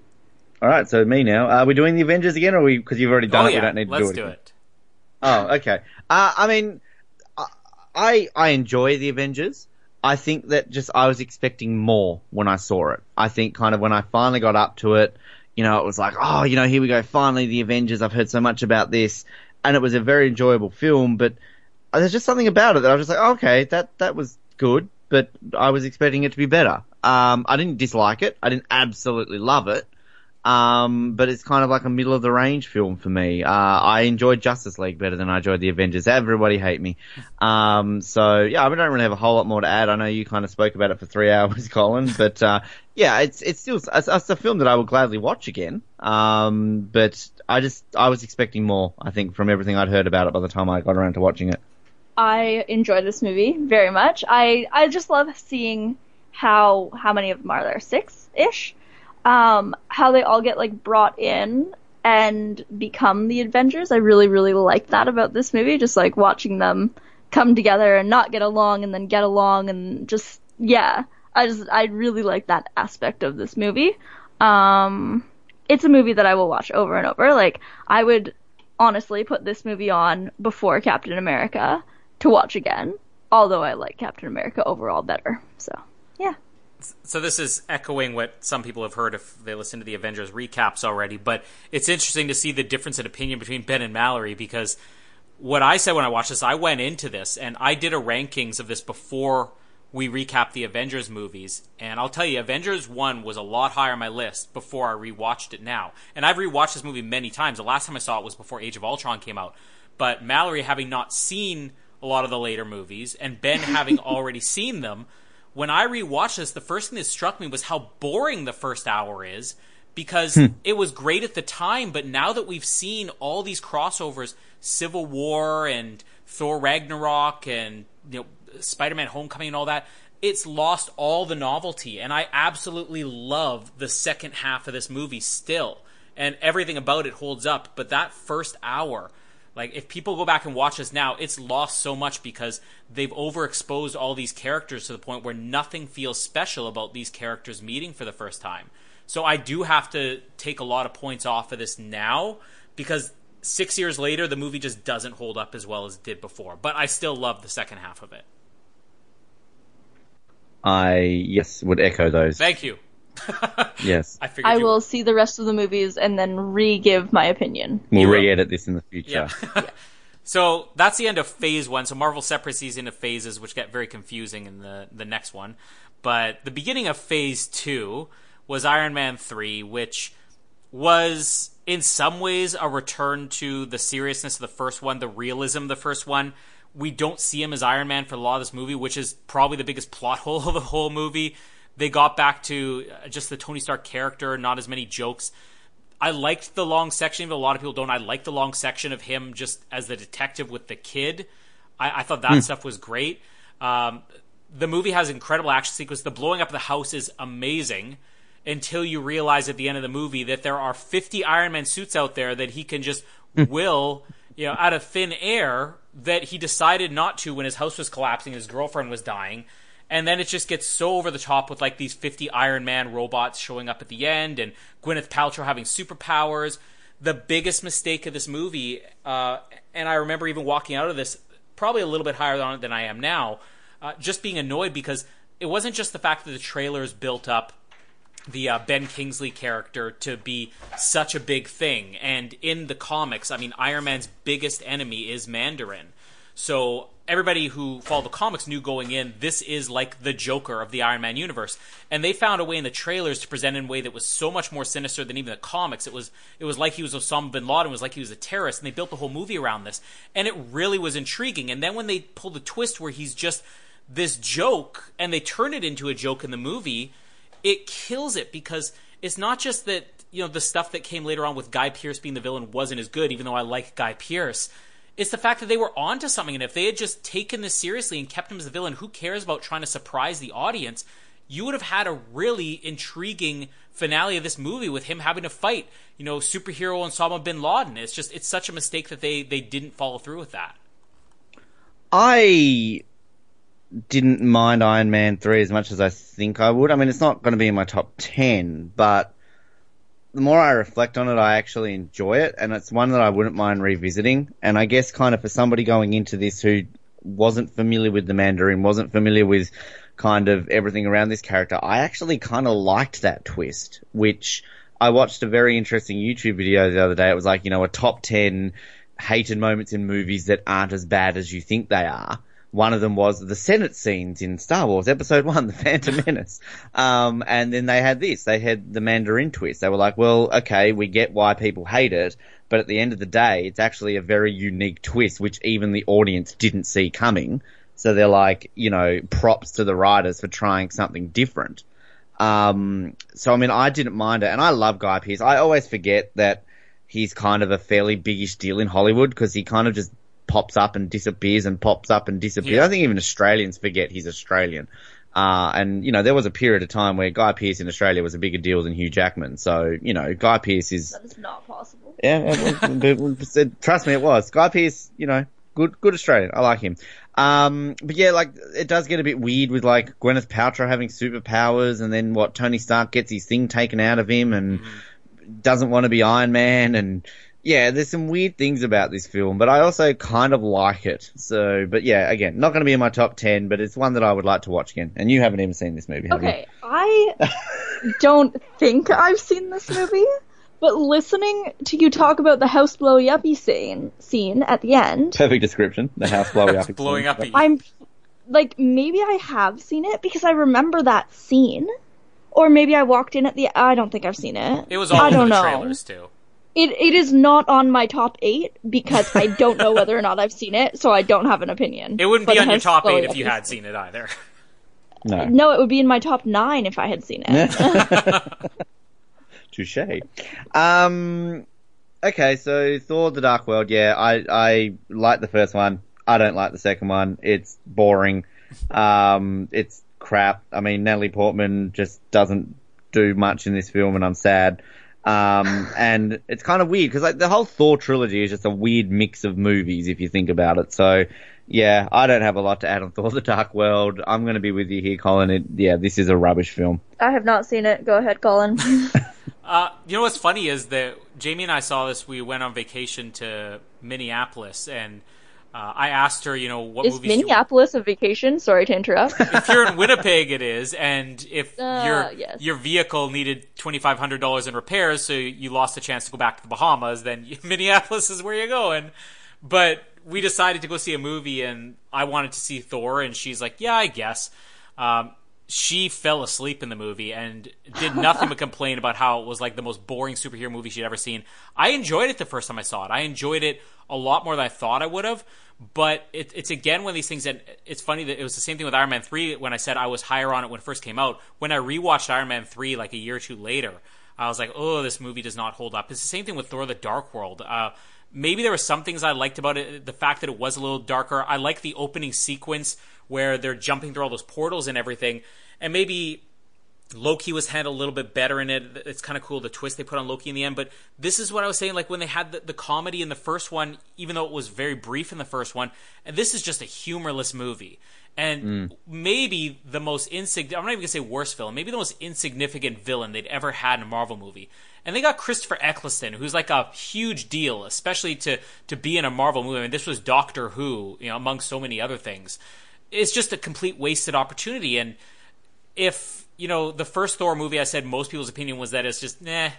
C: All right, so me now. Are we doing the Avengers again, or we? Because you've already done
B: oh
C: it,
B: yeah,
C: we don't need to
B: let's
C: do it.
B: do it.
C: Oh, okay. Uh, I mean, I I enjoy the Avengers. I think that just I was expecting more when I saw it. I think kind of when I finally got up to it, you know, it was like, oh, you know, here we go, finally the Avengers. I've heard so much about this, and it was a very enjoyable film. But there's just something about it that I was just like, okay, that that was good, but I was expecting it to be better. Um, I didn't dislike it. I didn't absolutely love it. Um, but it's kind of like a middle of the range film for me. Uh, I enjoyed Justice League better than I enjoyed the Avengers. Everybody hate me. Um, so yeah, I don't really have a whole lot more to add. I know you kind of spoke about it for three <laughs> hours, Colin, but, uh, yeah, it's, it's still, it's, it's a film that I will gladly watch again. Um, but I just, I was expecting more, I think, from everything I'd heard about it by the time I got around to watching it.
D: I enjoyed this movie very much. I I just love seeing how how many of them are there? Six ish. Um, how they all get like brought in and become the Avengers. I really really like that about this movie. Just like watching them come together and not get along and then get along and just yeah. I just I really like that aspect of this movie. Um, it's a movie that I will watch over and over. Like I would honestly put this movie on before Captain America to watch again. Although I like Captain America overall better. So.
B: So this is echoing what some people have heard if they listen to the Avengers recaps already, but it's interesting to see the difference in opinion between Ben and Mallory because what I said when I watched this, I went into this and I did a rankings of this before we recap the Avengers movies, and I'll tell you, Avengers 1 was a lot higher on my list before I rewatched it now. And I've rewatched this movie many times. The last time I saw it was before Age of Ultron came out. But Mallory having not seen a lot of the later movies, and Ben having <laughs> already seen them, when I rewatched this, the first thing that struck me was how boring the first hour is because hmm. it was great at the time, but now that we've seen all these crossovers, Civil War and Thor Ragnarok and you know Spider-Man Homecoming and all that, it's lost all the novelty. And I absolutely love the second half of this movie still. And everything about it holds up, but that first hour like if people go back and watch this now, it's lost so much because they've overexposed all these characters to the point where nothing feels special about these characters meeting for the first time. So I do have to take a lot of points off of this now because 6 years later the movie just doesn't hold up as well as it did before. But I still love the second half of it.
C: I, yes, would echo those.
B: Thank you. <laughs>
C: Yes.
B: I figured
D: I
B: you
D: will see the rest of the movies and then re-give my opinion.
C: We'll
B: You will.
C: re-edit this in the future.
B: Yeah. <laughs> so that's the end of phase one. So Marvel separates these into phases, which get very confusing in the the next one. But the beginning of phase two was Iron Man three, which was in some ways a return to the seriousness of the first one, the realism of the first one. We don't see him as Iron Man for a lot of this movie, which is probably the biggest plot <laughs> hole of the whole movie. They got back to uh, just the Tony Stark character, not as many jokes. I liked the long section, but a lot of people don't. I like the long section of him just as the detective with the kid. I, I thought that stuff was great. Um, the movie has incredible action sequence. The blowing up of the house is amazing until you realize at the end of the movie that there are 50 Iron Man suits out there that he can just will, you know, out of thin air that he decided not to when his house was collapsing, his girlfriend was dying. And then it just gets so over the top with like these 50 Iron Man robots showing up at the end and Gwyneth Paltrow having superpowers. The biggest mistake of this movie, uh, and I remember even walking out of this probably a little bit higher on it than I am now, uh, just being annoyed because it wasn't just the fact that the trailers built up the uh, Ben Kingsley character to be such a big thing. And in the comics, I mean, Iron Man's biggest enemy is Mandarin. So everybody who followed the comics knew going in this is like the Joker of the Iron Man universe, and they found a way in the trailers to present in a way that was so much more sinister than even the comics. It was it was like he was Osama bin Laden, it was like he was a terrorist, and they built the whole movie around this, and it really was intriguing. And then when they pulled the twist where he's just this joke, and they turn it into a joke in the movie, it kills it because it's not just that you know the stuff that came later on with Guy Pearce being the villain wasn't as good, even though I like Guy Pearce it's the fact that they were onto something. And if they had just taken this seriously and kept him as the villain, who cares about trying to surprise the audience? You would have had a really intriguing finale of this movie with him having to fight, you know, superhero Osama bin Laden. It's just it's such a mistake that they they didn't follow through with that.
C: I didn't mind Iron Man 3 as much as I think I would. I mean, it's not going to be in my top 10, but the more I reflect on it, I actually enjoy it, and it's one that I wouldn't mind revisiting. And I guess kind of for somebody going into this who wasn't familiar with the Mandarin, wasn't familiar with kind of everything around this character, I actually kind of liked that twist, which I watched a very interesting YouTube video the other day. It was like, you know, a top 10 hated moments in movies that aren't as bad as you think they are. One of them was the Senate scenes in Star Wars Episode One, <laughs> The Phantom Menace. Um, and then they had this. They had the Mandarin twist. They were like, well, okay, we get why people hate it, but at the end of the day, it's actually a very unique twist, which even the audience didn't see coming. So they're like, you know, props to the writers for trying something different. Um, so I mean, I didn't mind it, and I love Guy Pearce. I always forget that he's kind of a fairly biggish deal in Hollywood because he kind of just pops up and disappears and pops up and disappears.
B: Yeah.
C: I think even Australians forget he's Australian. Uh, and you know, there was a period of time where Guy Pearce in Australia was a bigger deal than Hugh Jackman. So, you know, Guy Pearce is,
D: That is not possible.
C: yeah, it was- it- trust me, it was. Guy Pearce, you know, good, good Australian. I like him. Um, but yeah, like, it does get a bit weird with like Gwyneth Paltrow having superpowers and then what, Tony Stark gets his thing taken out of him and doesn't want to be Iron Man and, yeah, there's some weird things about this film, but I also kind of like it. So, but yeah, again, not going to be in my top 10, but it's one that I would like to watch again. And you haven't even seen this movie, have
D: Okay, I <laughs> don't think I've seen this movie, but listening to you talk about the house blowy uppy scene scene at the end.
C: Perfect description. The house blowing up.
B: Blowing up.
D: I'm like maybe I have seen it because I remember that scene. Or maybe I walked in at the I don't think I've seen it.
B: It was all
D: I
B: over
D: don't
B: the
D: know.
B: trailers too.
D: It it is not on my top 8 because I don't know whether or not I've seen it, so I don't have an opinion.
B: It wouldn't
D: for
B: be on your top eight if you had seen it either.
C: No.
D: No, it would be in my top 9 if I had seen it. <laughs>
C: Touche. Um, okay, so Thor: The Dark World. Yeah, I I like the first one. I don't like the second one. It's boring. Um, it's crap. I mean, Natalie Portman just doesn't do much in this film, and I'm sad. Um, and it's kind of weird because like the whole Thor trilogy is just a weird mix of movies if you think about it. So. Yeah, I don't have a lot to add on Thor: The Dark World. I'm going to be with you here, Colin. It, yeah, this is a rubbish film.
D: I have not seen it. Go ahead, Colin. <laughs>
B: Uh, you know what's funny is that Jamie and I saw this. We went on vacation to Minneapolis, and uh, I asked her, you know, what
D: Is
B: movies. you-
D: Minneapolis a vacation? Sorry to interrupt. <laughs>
B: if you're in Winnipeg, it is, and if
D: Uh,
B: your
D: yes.
B: your vehicle needed twenty five hundred dollars in repairs, so you lost the chance to go back to the Bahamas, then <laughs> Minneapolis is where you're going. But we decided to go see a movie, and I wanted to see Thor, and she's like, "Yeah, I guess." Um, she fell asleep in the movie and did nothing but complain about how it was like the most boring superhero movie she'd ever seen. I enjoyed it the first time I saw it. I enjoyed it a lot more than I thought I would have. But it, it's again one of these things that it's funny that it was the same thing with Iron Man three when I said I was higher on it when it first came out. When I rewatched Iron Man three like a year or two later, I was like, oh, this movie does not hold up. It's the same thing with Thor: The Dark World. Uh, maybe there were some things I liked about it. The fact that it was a little darker. I like the opening sequence where they're jumping through all those portals and everything. And maybe Loki was handled a little bit better in it. It's kind of cool the twist they put on Loki in the end. But this is what I was saying. Like when they had the, the comedy in the first one, even though it was very brief in the first one, and this is just a humorless movie. And mm. maybe the most insignificant, I'm not even going to say worst villain, maybe the most insignificant villain they'd ever had in a Marvel movie. And they got Christopher Eccleston, who's like a huge deal, especially to, to be in a Marvel movie. I mean, this was Doctor Who, you know, among so many other things. It's just a complete wasted opportunity. And if you know the first Thor movie, I said most people's opinion was that it's just nah.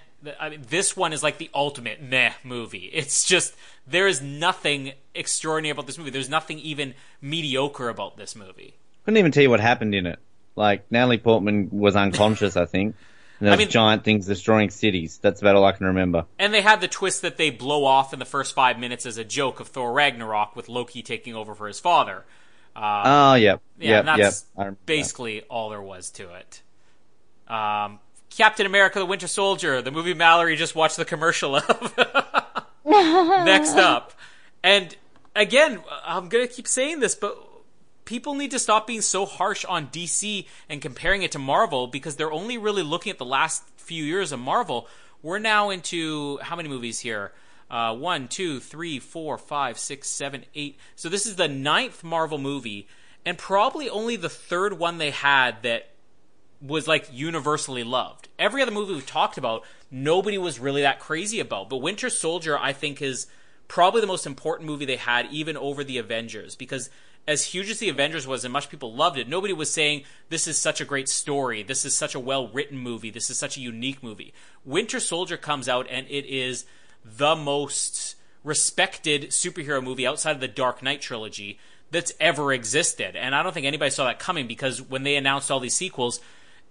B: I mean, this one is like the ultimate meh movie. <laughs> It's just there is nothing extraordinary about this movie. There's nothing even mediocre about this movie.
C: Couldn't even tell you what happened in it. Like Natalie Portman was unconscious, I think. <laughs> And there
B: I mean-
C: giant things destroying cities. That's about all I can remember.
B: And they had the twist that they blow off in the first five minutes as a joke of Thor Ragnarok with Loki taking over for his father.
C: Oh, yeah,
B: Yeah, and that's
C: yeah. I remember
B: basically all there was to it. Um, Captain America: The Winter Soldier, the movie Mallory just watched the commercial of. <laughs> Next up, and again, I'm gonna keep saying this, but people need to stop being so harsh on DC and comparing it to Marvel because they're only really looking at the last few years of Marvel. We're now into how many movies here? Uh, one, two, three, four, five, six, seven, eight. So this is the ninth Marvel movie, and probably only the third one they had that was like universally loved. Every other movie we've talked about, nobody was really that crazy about. But Winter Soldier, I think, is probably the most important movie they had, even over the Avengers, because as huge as the Avengers was and much people loved it, nobody was saying this is such a great story, this is such a well written movie, this is such a unique movie. Winter Soldier comes out and it is the most respected superhero movie outside of the Dark Knight trilogy that's ever existed. And I don't think anybody saw that coming because when they announced all these sequels,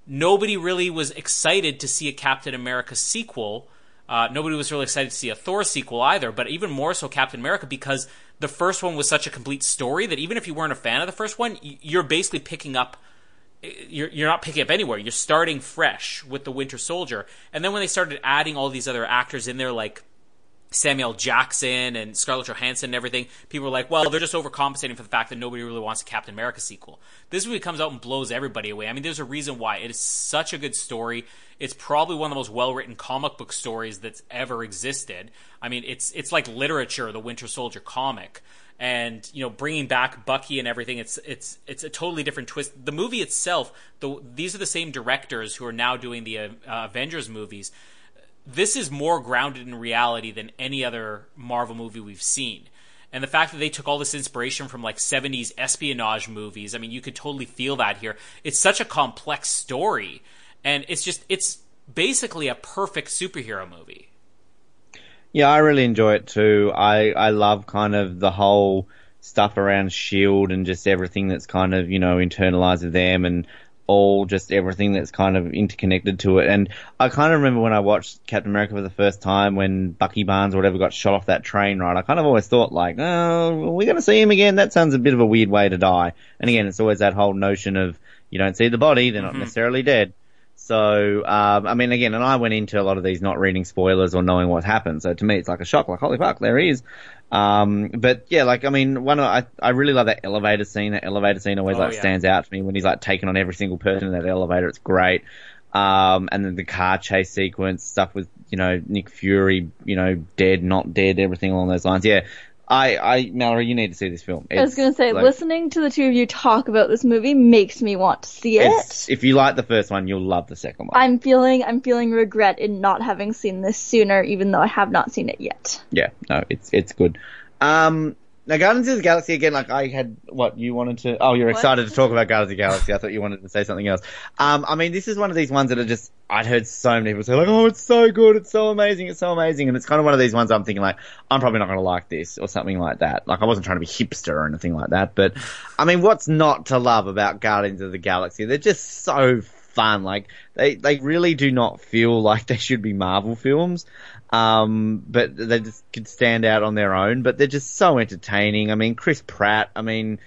B: nobody really was excited to see a Captain America sequel. Uh, nobody was really excited to see a Thor sequel either, but even more so Captain America because the first one was such a complete story that even if you weren't a fan of the first one, you're basically picking up. You're, you're not picking up anywhere. You're starting fresh with the Winter Soldier. And then when they started adding all these other actors in there, like Samuel Jackson and Scarlett Johansson and everything, people were like, well, they're just overcompensating for the fact that nobody really wants a Captain America sequel. This movie comes out and blows everybody away. I mean, there's a reason why. It is such a good story. It's probably one of the most well written comic book stories that's ever existed. I mean, it's it's like literature, the Winter Soldier comic. And you know, bringing back Bucky and everything, it's it's it's a totally different twist. The movie itself, the, these are the same directors who are now doing the uh, Avengers movies this is more grounded in reality than any other Marvel movie we've seen. And the fact that they took all this inspiration from like 70s espionage movies, I mean, you could totally feel that here. It's such a complex story. And it's just, it's basically a perfect superhero movie.
C: Yeah, I really enjoy it too. I, I love kind of the whole stuff around Shield and just everything that's kind of, you know, internalized with them and all just everything that's kind of interconnected to it. And I kind of remember when I watched Captain America for the first time when Bucky Barnes or whatever got shot off that train, right? I kind of always thought like, oh, we're going to see him again? That sounds a bit of a weird way to die. And again, it's always that whole notion of you don't see the body, they're not necessarily dead. So, um, I mean, again, and I went into a lot of these not reading spoilers or knowing what happened. So to me, it's like a shock, like, holy fuck, there he is. Um, but yeah, like, I mean, one of, I, I really love that elevator scene. That elevator scene always
B: Oh,
C: like
B: yeah.
C: stands out to me when he's like taking on every single person in that elevator. It's great. Um, and then the car chase sequence, stuff with, you know, Nick Fury, you know, dead, not dead, everything along those lines. Yeah. I, I, Mallory, you need to see this film.
D: I was gonna say,
C: like-
D: listening to the two of you talk about this movie makes me want to see
C: it's,
D: it.
C: if you like the first one, you'll love the second one.
D: I'm feeling, I'm feeling regret in not having seen this sooner, even though I have not seen it yet.
C: Yeah, no, it's it's good. Um, now Guardians of the Galaxy again. Like I had, what you wanted to? Oh, you're
D: What?
C: excited to talk about Guardians of the Galaxy. I thought you wanted to say something else. Um, I mean, this is one of these ones that are just. I'd heard so many people say like, "Oh, it's so good, it's so amazing, it's so amazing," and it's kind of one of these ones I'm thinking like, I'm probably not going to like this or something like that. Like I wasn't trying to be hipster or anything like that, but I mean, what's not to love about Guardians of the Galaxy? They're just so fun. Like they they really do not feel <laughs> like they should be Marvel films. Um, but they just could stand out on their own. But they're just so entertaining. I mean, Chris Pratt. I mean,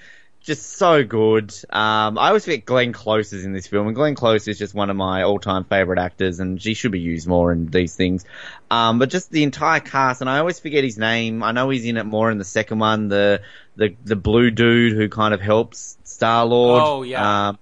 C: just so good. Um, I always forget Glenn Close is in this film, and Glenn Close is just one of my all-time favorite actors, and she should be used more in these things. Um, but just the entire cast, and I always forget his name. I know he's in it more in the second one. The the the blue dude who kind of helps Star Lord.
B: Oh, yeah.
C: Um,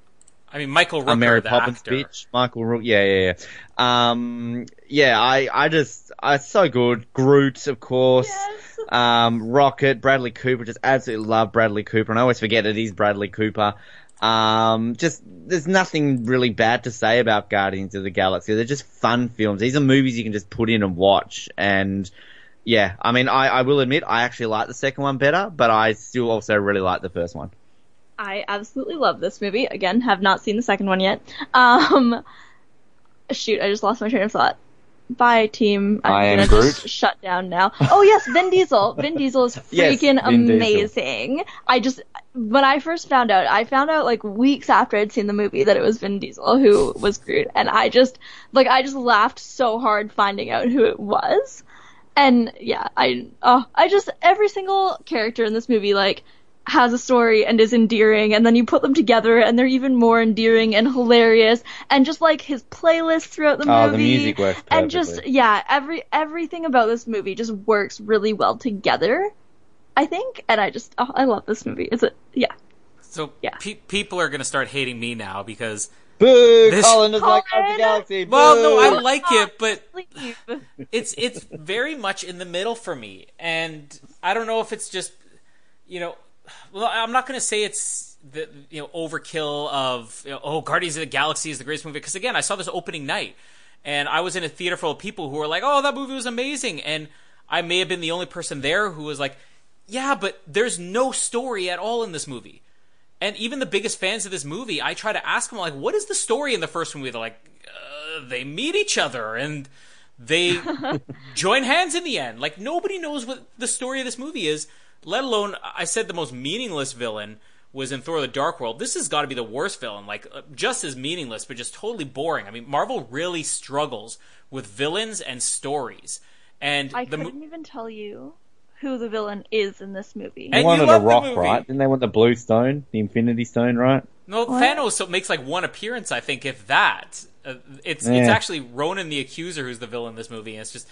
B: I mean, Michael Rooker,
C: uh, Mary
B: the
C: Poppins
B: actor.
C: bitch, Michael Rook. Yeah, yeah, yeah. Um, yeah, I, I just, I so good. Groot, of course.
D: Yes.
C: Um, Rocket, Bradley Cooper. Just absolutely love Bradley Cooper, and I always forget it is Bradley Cooper. Um, just there's nothing really bad to say about Guardians of the Galaxy. They're just fun films. These are movies you can just put in and watch. And yeah, I mean, I, I will admit I actually like the second one better, but I still also really like the first one.
D: I absolutely love this movie. Again, have not seen the second one yet. Um, shoot, I just lost my train of thought. bye team. I'm
C: I am
D: gonna
C: Groot.
D: just shut down now. Oh yes, Vin Diesel. Vin <laughs> Diesel is
C: Yes,
D: freaking
C: Diesel.
D: amazing. I just when I first found out, I found out like weeks after I'd seen the movie that it was Vin Diesel who was Groot, and I just like I just laughed so hard finding out who it was. And yeah, I oh, I just every single character in this movie like has a story and is endearing, and then you put them together and they're even more endearing and hilarious, and just like his playlist throughout the
C: Oh,
D: movie,
C: the music works
D: and just yeah, every everything about this movie just works really well together. I think, and I just oh, I love this movie. It's a yeah.
B: So
D: Yeah.
B: pe- people are going to start hating me now because
C: Boo!
B: This-
C: Colin doesn't like Guardians the
D: Colin!
C: Galaxy.
B: well, no, I like it, but it's it's very much in the middle for me, and I don't know if it's just you know, well, I'm not going to say it's the you know overkill of you know, oh Guardians of the Galaxy is the greatest movie because again I saw this opening night and I was in a theater full of people who were like oh that movie was amazing and I may have been the only person there who was like yeah but there's no story at all in this movie. And even the biggest fans of this movie I try to ask them like what is the story in the first movie? They're like uh, they meet each other and they <laughs> join hands in the end. Like nobody knows what the story of this movie is, let alone I said the most meaningless villain was in Thor: The Dark World. This has got to be the worst villain, like uh, just as meaningless, but just totally boring. I mean, Marvel really struggles with villains and stories, and
D: I
B: the
D: couldn't even tell you who the villain is in this movie.
B: And you
C: wanted a
B: the
C: rock,
B: movie.
C: right? Didn't they want the blue stone, the Infinity Stone, right?
B: No,
D: What?
B: Thanos so- makes like one appearance, I think, if that. Uh, it's it's actually Ronan the Accuser who's the villain in this movie, and it's just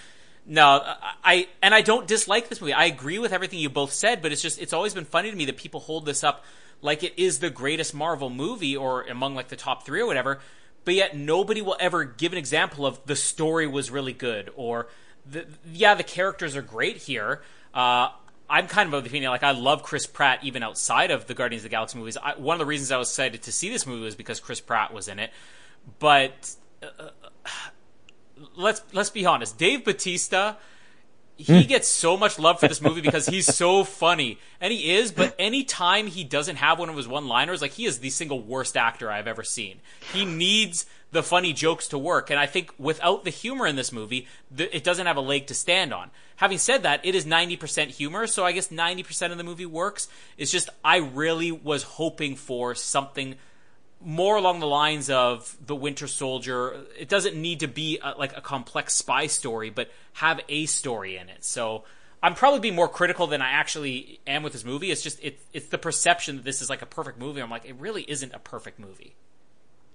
B: no. I and I don't dislike this movie. I agree with everything you both said, but it's just it's always been funny to me that people hold this up like it is the greatest Marvel movie or among like the top three or whatever. But yet nobody will ever give an example of the story was really good or the, yeah the characters are great here. Uh, I'm kind of of the opinion like I love Chris Pratt even outside of the Guardians of the Galaxy movies. I, one of the reasons I was excited to see this movie was because Chris Pratt was in it. But uh, let's let's be honest, Dave Batista he hmm. gets so much love for this movie <laughs> because he's so funny. And he is but anytime he doesn't have one of his one liners like he is the single worst actor i've ever seen. He needs the funny jokes to work. And i think without the humor in this movie th- it doesn't have a leg to stand on. Having said that it is 90% humor so i guess 90% of the movie works. It's just i really was hoping for something more along the lines of the Winter Soldier. It doesn't need to be a, like a complex spy story, but have a story in it. So I'm probably being more critical than I actually am with this movie. It's just it, it's the perception that this is like a perfect movie. I'm like, it really isn't a perfect movie.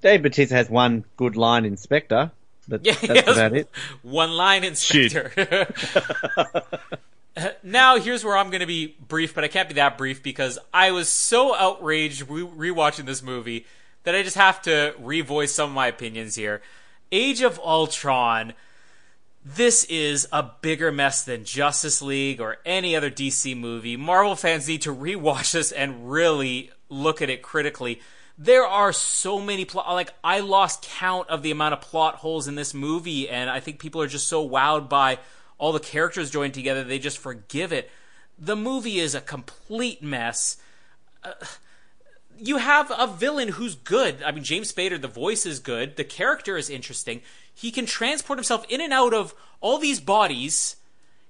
C: Dave Batista has one good line in Spectre, but
B: Yeah,
C: that's
B: he
C: about it. <laughs>
B: One line, Inspector. <laughs> Uh, now here's where I'm going to be brief, but I can't be that brief because I was so outraged re- rewatching this movie that I just have to revoice some of my opinions here. Age of Ultron. This is a bigger mess than Justice League or any other DC movie. Marvel fans need to rewatch this and really look at it critically. There are so many plot like I lost count of the amount of plot holes in this movie and I think people are just so wowed by all the characters joined together they just forgive it. The movie is a complete mess uh, you have a villain who's good. I mean, James Spader, the voice is good. The character is interesting. He can transport himself in and out of all these bodies.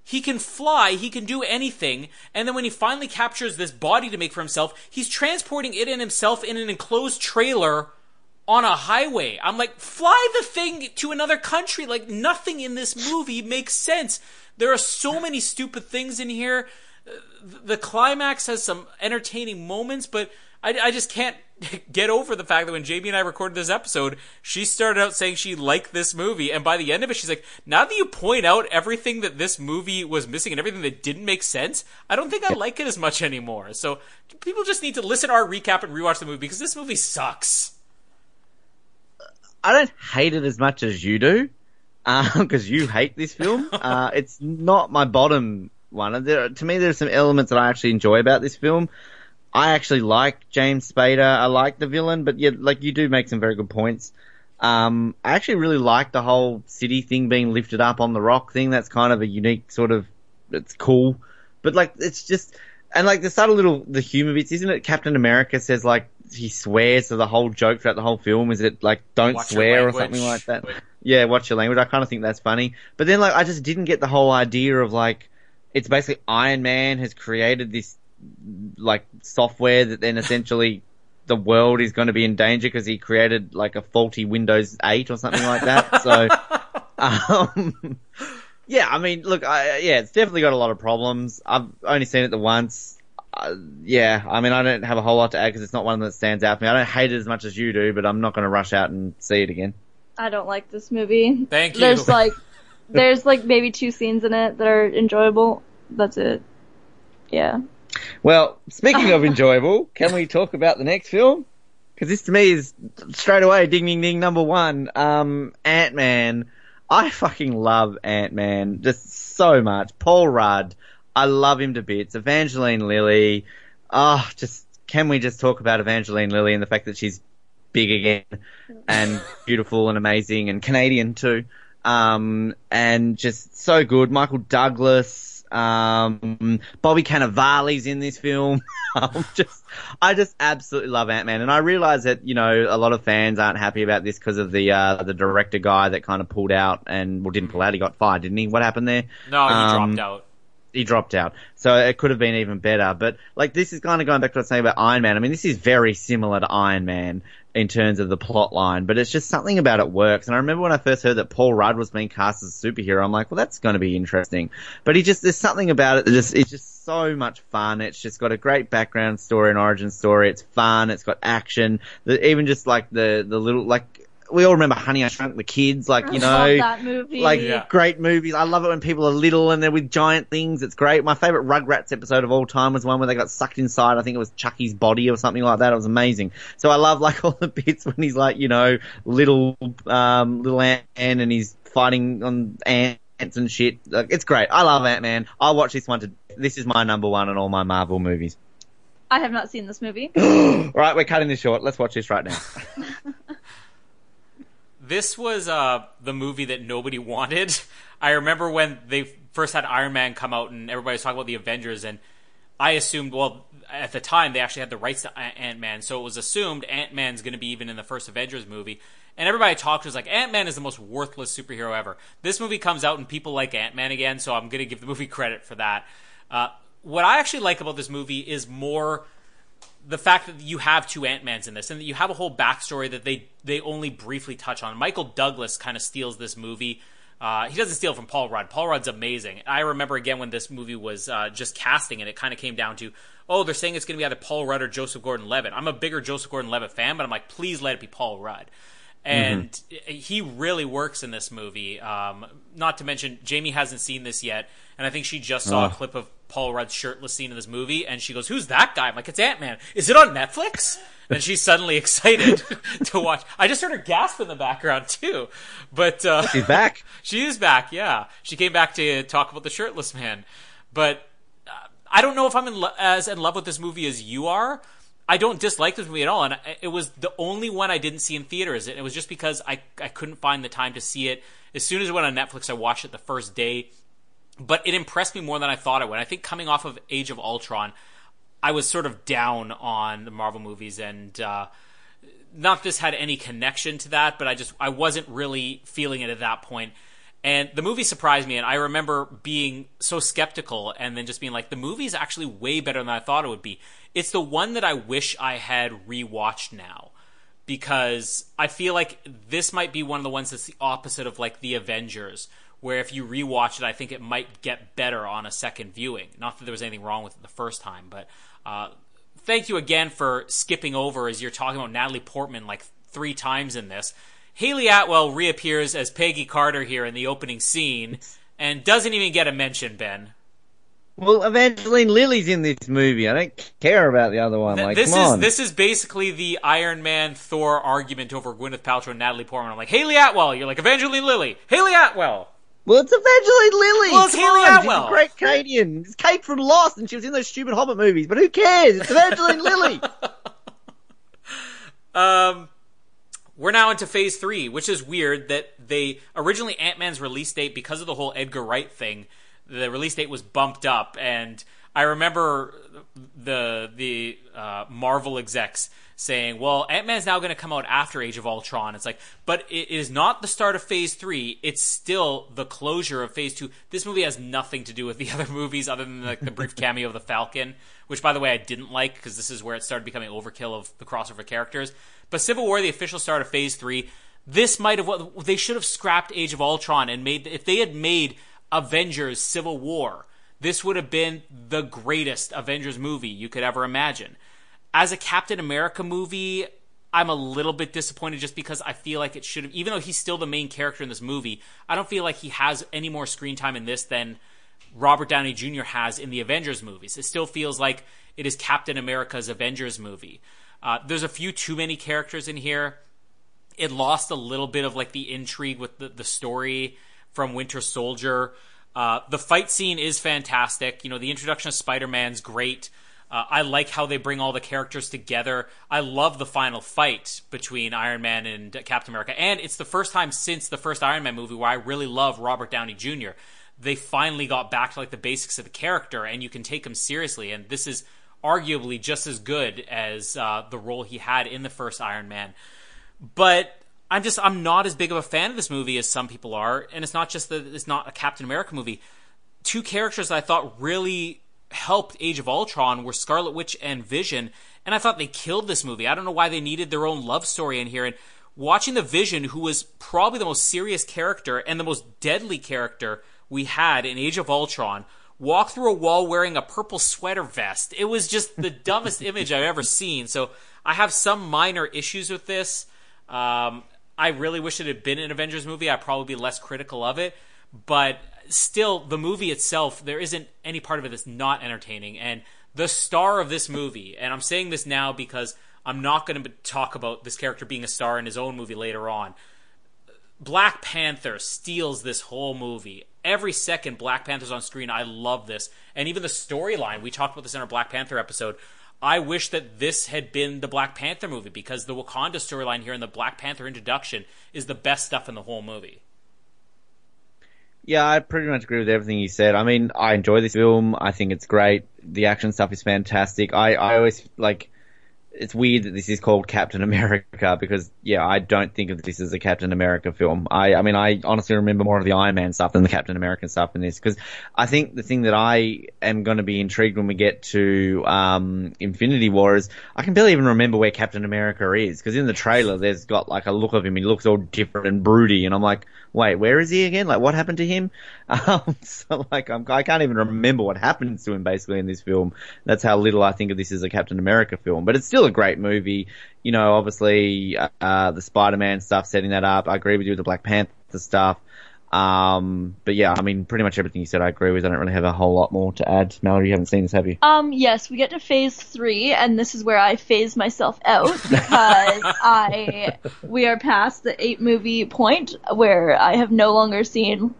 B: He can fly. He can do anything. And then when he finally captures this body to make for himself, he's transporting it and himself in an enclosed trailer on a highway. I'm like, fly the thing to another country. Like, nothing in this movie makes sense. There are so many stupid things in here. Uh, the climax has some entertaining moments, but I, I just can't <laughs> get over the fact that when Jamie and I recorded this episode, she started out saying she liked this movie, and by the end of it, she's like, now that you point out everything that this movie was missing and everything that didn't make sense, I don't think I like it as much anymore. So people just need to listen to our recap and rewatch the movie because this movie sucks.
C: I don't hate it as much as you do, <laughs> because you hate this film. <laughs> Uh, it's not my bottom one. There, to me, there's some elements that I actually enjoy about this film. I actually like James Spader. I like the villain, but yeah, like you do make some very good points. Um, I actually really like the whole city thing being lifted up on the rock thing. That's kind of a unique sort of, it's cool. But like, it's just, and like the subtle little, the humor bits, isn't it? Captain America says like, he swears, so the whole joke throughout the whole film is it like, don't
B: Watch
C: swear or something like that. yeah, watch your language. I kind of think that's funny. But then, like, I just didn't get the whole idea of like, it's basically Iron Man has created this like software that then essentially the world is going to be in danger because he created like a faulty Windows 8 or something like that. So, <laughs> um, yeah, I mean, look, I, yeah, it's definitely got a lot of problems. I've only seen it the once. Uh, yeah, I mean, I don't have a whole lot to add because it's not one that stands out for me. I don't hate it as much as you do, but I'm not going to rush out and see it again.
D: I don't like this movie.
B: Thank you.
D: There's like, there's like maybe two scenes in it that are enjoyable. That's it. Yeah.
C: Well, speaking of <laughs> enjoyable, can we talk about the next film? Because this to me is straight away ding ding ding number one. Um, Ant Man. I fucking love Ant Man just so much. Paul Rudd. I love him to bits. Evangeline Lilly. Oh, just can we just talk about Evangeline Lilly and the fact that she's big again and <laughs> beautiful and amazing and Canadian too. Um, and just so good. Michael Douglas, um, Bobby Cannavale's in this film. <laughs> I'm just, I just absolutely love Ant Man, and I realize that you know a lot of fans aren't happy about this because of the uh, the director guy that kind of pulled out and well didn't pull out. He got fired, didn't he? What happened there?
B: no, he
C: Um,
B: dropped out.
C: he dropped out. So it could have been even better. But like this is kind of going back to what I was saying about Iron Man. I mean, this is very similar to Iron Man in terms of the plot line, but it's just something about it works. And I remember when I first heard that Paul Rudd was being cast as a superhero, I'm like, well, that's going to be interesting. But he just, there's something about it that just, it's just so much fun. It's just got a great background story and origin story. It's fun. It's got action. The, even just like the, the little, like, we all remember Honey, I Shrunk the Kids, like, you
D: I
C: know,
D: love that movie.
C: like
B: Yeah.
C: great movies. I love it when people are little and they're with giant things. It's great. My favorite Rugrats episode of all time was one where they got sucked inside. I think it was Chucky's body or something like that. It was amazing. So I love like <laughs> all the bits when he's like, you know, little, um, little Ant and he's fighting on ants and shit. Like, it's great. I love Ant Man. I'll watch this one to, this is my number one in all my Marvel movies.
D: I have not seen this movie.
C: All <gasps> right, we're cutting this short. Let's watch this right now. <laughs>
B: This was uh, the movie that nobody <laughs> wanted. I remember when they first had Iron Man come out and everybody was talking about the Avengers, and I assumed, well, at the time they actually had the rights to Ant Man, so it was assumed Ant Man's going to be even in the first Avengers movie. And everybody talked to was like, Ant Man is the most worthless superhero ever. This movie comes out and people like Ant Man again, so I'm going to give the movie <laughs> credit for that. Uh, what I actually like about this movie is more the fact that you have two Ant Mans in this, and that you have a whole backstory that they they only briefly touch on. Michael Douglas kind of steals this movie. Uh, he doesn't steal from Paul Rudd. Paul Rudd's amazing. I remember again when this movie was uh, just casting, and it kind of came down to, oh, they're saying it's going to be either Paul Rudd or Joseph Gordon-Levitt. I'm a bigger Joseph Gordon-Levitt fan, but I'm like, please let it be Paul Rudd. And he really works in this movie. Um, not to mention, Jamie hasn't seen this yet, and I think she just saw a clip of Paul Rudd's shirtless scene in this movie, and she goes, "Who's that guy?" I'm like, "It's Ant Man. Is it on Netflix?" And she's suddenly <laughs> excited <laughs> to watch. I just heard her gasp in the background too, but uh,
C: He's back. <laughs>
B: she is back. Yeah, she came back to talk about the shirtless man. But uh, I don't know if I'm in lo- as in love with this movie as you are. I don't dislike this movie at all, and it was the only one I didn't see in theaters. And it was just because I I couldn't find the time to see it. As soon as it went on Netflix, I watched it the first day. But it impressed me more than I thought it would. I think coming off of Age of Ultron, I was sort of down on the Marvel movies, and uh, not this had any connection to that, but I just I wasn't really feeling it at that point. And the movie surprised me, and I remember being so skeptical, and then just being like, the movie's actually way better than I thought it would be. It's the one that I wish I had rewatched now, because I feel like this might be one of the ones that's the opposite of like the Avengers, where if you rewatch it, I think it might get better on a second viewing. Not that there was anything wrong with it the first time, but uh, thank you again for skipping over as you're talking about Natalie Portman like three times in this. Hayley Atwell reappears as Peggy Carter here in the opening scene and doesn't even get a mention, Ben.
C: Well, Evangeline Lilly's in this movie. I don't care about the other one.
B: Th-
C: like,
B: this is
C: on.
B: this is basically the Iron Man Thor argument over Gwyneth Paltrow and Natalie Portman. I'm like Hayley Atwell. You're like Evangeline Lilly. Hayley Atwell.
C: Well, it's Evangeline Lilly.
B: Well, it's
C: Come
B: Hayley
C: on,
B: Atwell.
C: She's a great Canadian. It's Kate from Lost, and she was in those stupid Hobbit movies. But who cares? It's Evangeline Lilly. <laughs>
B: Um, we're now into phase three, which is weird that they originally Ant Man's release date because of the whole Edgar Wright thing, the release date was bumped up, and I remember the the uh, Marvel execs saying, "Well, Ant Man's now going to come out after Age of Ultron." It's like, but it is not the start of Phase Three. It's still the closure of Phase Two. This movie has nothing to do with <laughs> the other movies, other than like the brief <laughs> cameo of the Falcon, which, by the way, I didn't like because this is where it started becoming overkill of the crossover characters. But Civil War, the official start of Phase Three, this might have what they should have scrapped Age of Ultron and made if they had made Avengers Civil War this would have been the greatest Avengers movie you could ever imagine. As a Captain America movie, I'm a little bit disappointed just because I feel like it should have, even though he's still the main character in this movie, I don't feel like he has any more screen time in this than Robert Downey Jr. has in the Avengers movies. It still feels like it is Captain America's Avengers movie. Uh, there's a few too many characters in here. It lost a little bit of like the intrigue with the, the story from Winter Soldier. Uh, the fight scene is fantastic. You know, the introduction of Spider Man's great. Uh, I like how they bring all the characters together. I love the final fight between Iron Man and Captain America. And it's the first time since the first Iron Man movie where I really love Robert Downey Jr. They finally got back to like the basics of the character and you can take him seriously. And this is arguably just as good as uh, the role he had in the first Iron Man. But I'm just I'm not as big of a fan of this movie as some people are, and it's not just that it's not a Captain America movie. Two characters I thought really helped Age of Ultron were Scarlet Witch and Vision, and I thought they killed this movie. I don't know why they needed their own love story in here. And watching the Vision, who was probably the most serious character and the most deadly character we had in Age of Ultron, walk through a wall wearing a purple sweater vest. It was just the <laughs> dumbest image I've ever seen. So I have some minor issues with this. Um, I really wish it had been an Avengers movie. I'd probably be less critical of it. But still, the movie itself, there isn't any part of it that's not entertaining. And the star of this movie, and I'm saying this now because I'm not going to talk about this character being a star in his own movie later on. Black Panther steals this whole movie. Every second Black Panther's on screen, I love this. And even the storyline, we talked about this in our Black Panther episode. I wish that this had been the Black Panther movie because the Wakanda storyline here and the Black Panther introduction is the best stuff in the whole movie.
C: Yeah, I pretty much agree with everything you said. I mean, I enjoy this film. I think it's great. The action stuff is fantastic. I, I always like it's weird that this is called Captain America because yeah, I don't think of this as a Captain America film. I, I mean, I honestly remember more of the Iron Man stuff than the Captain American stuff in this because I think the thing that I am going to be intrigued when we get to um, Infinity War is I can barely even remember where Captain America is because in the trailer there's got like a look of him. He looks all different and broody, and I'm like, wait, where is he again? Like, what happened to him? <laughs> Um, so like, I'm, I can't even remember what happens to him basically in this film. That's how little I think of this as a Captain America film, but it's still a great movie. You know, obviously, uh, the Spider-Man stuff, setting that up. I agree with you with the Black Panther stuff. Um, but yeah, I mean, pretty much everything you said I agree with. I don't really have a whole lot more to add. Mallory, you haven't seen this, have you?
D: Um, yes, we get to phase three, and this is where I phase myself out <laughs> because I we are past the eight movie point where I have no longer seen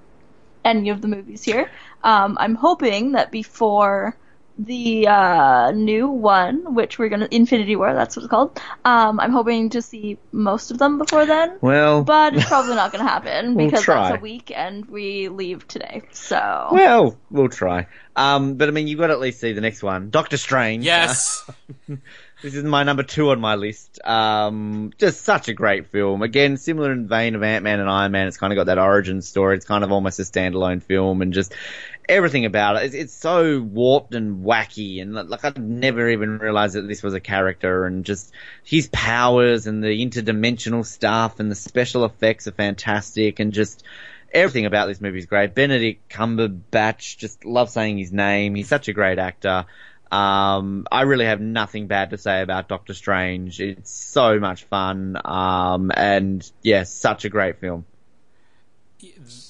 D: any of the movies here. Um, I'm hoping that before the uh, new one, which we're gonna Infinity War, that's what it's called. Um, I'm hoping to see most of them before then.
C: Well,
D: but it's <laughs> probably not gonna happen
C: We'll
D: because
C: try.
D: that's a week and we leave today. So
C: well, we'll try. Um, but I mean, you've got to at least see the next one, Doctor Strange.
B: Yes. <laughs>
C: This is my number two on my list. Um, just such a great film. Again, similar in vein of Ant Man and Iron Man. It's kind of got that origin story. It's kind of almost a standalone film, and just everything about it. It's, it's so warped and wacky, and like I'd never even realized that this was a character, and just his powers and the interdimensional stuff and the special effects are fantastic, and just everything about this movie is great. Benedict Cumberbatch, just love saying his name. He's such a great actor. Um, I really have nothing bad to say about Doctor Strange. It's so much fun. Um, and yeah, such a great film.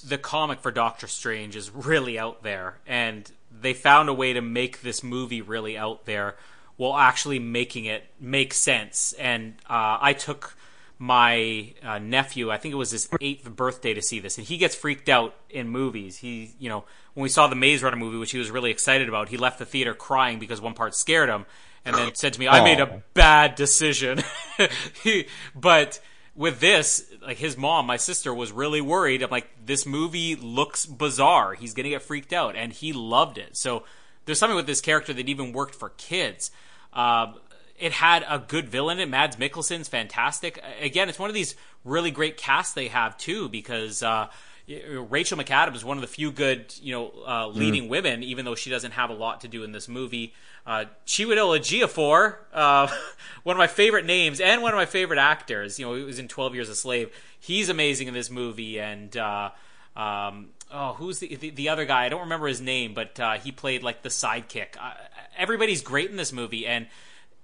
B: the comic for Doctor Strange is really out there, and they found a way to make this movie really out there while actually making it make sense. And uh, I took my uh, nephew, I think it was his eighth birthday, to see this, and he gets freaked out in movies. He, you know, when we saw the Maze Runner movie, which he was really excited about, he left the theater crying because one part scared him, and then said to me, "I made a bad decision." <laughs> He- but with this, like his mom, my sister, was really worried. I'm like, this movie looks bizarre. He's gonna get freaked out, and he loved it. So there's something with this character that even worked for kids. Uh, it had a good villain in it. Mads Mikkelsen's fantastic. Again, it's one of these really great casts they have too, because uh, Rachel McAdams is one of the few good, you know, uh, leading mm. women, even though she doesn't have a lot to do in this movie. Uh, Chiwetel Ejiofor, uh, <laughs> one of my favorite names and one of my favorite actors. You know, he was in Twelve Years a Slave. He's amazing in this movie, and uh, um, oh, who's the, the, the other guy? I don't remember his name, but uh, he played like the sidekick. Uh, everybody's great in this movie, and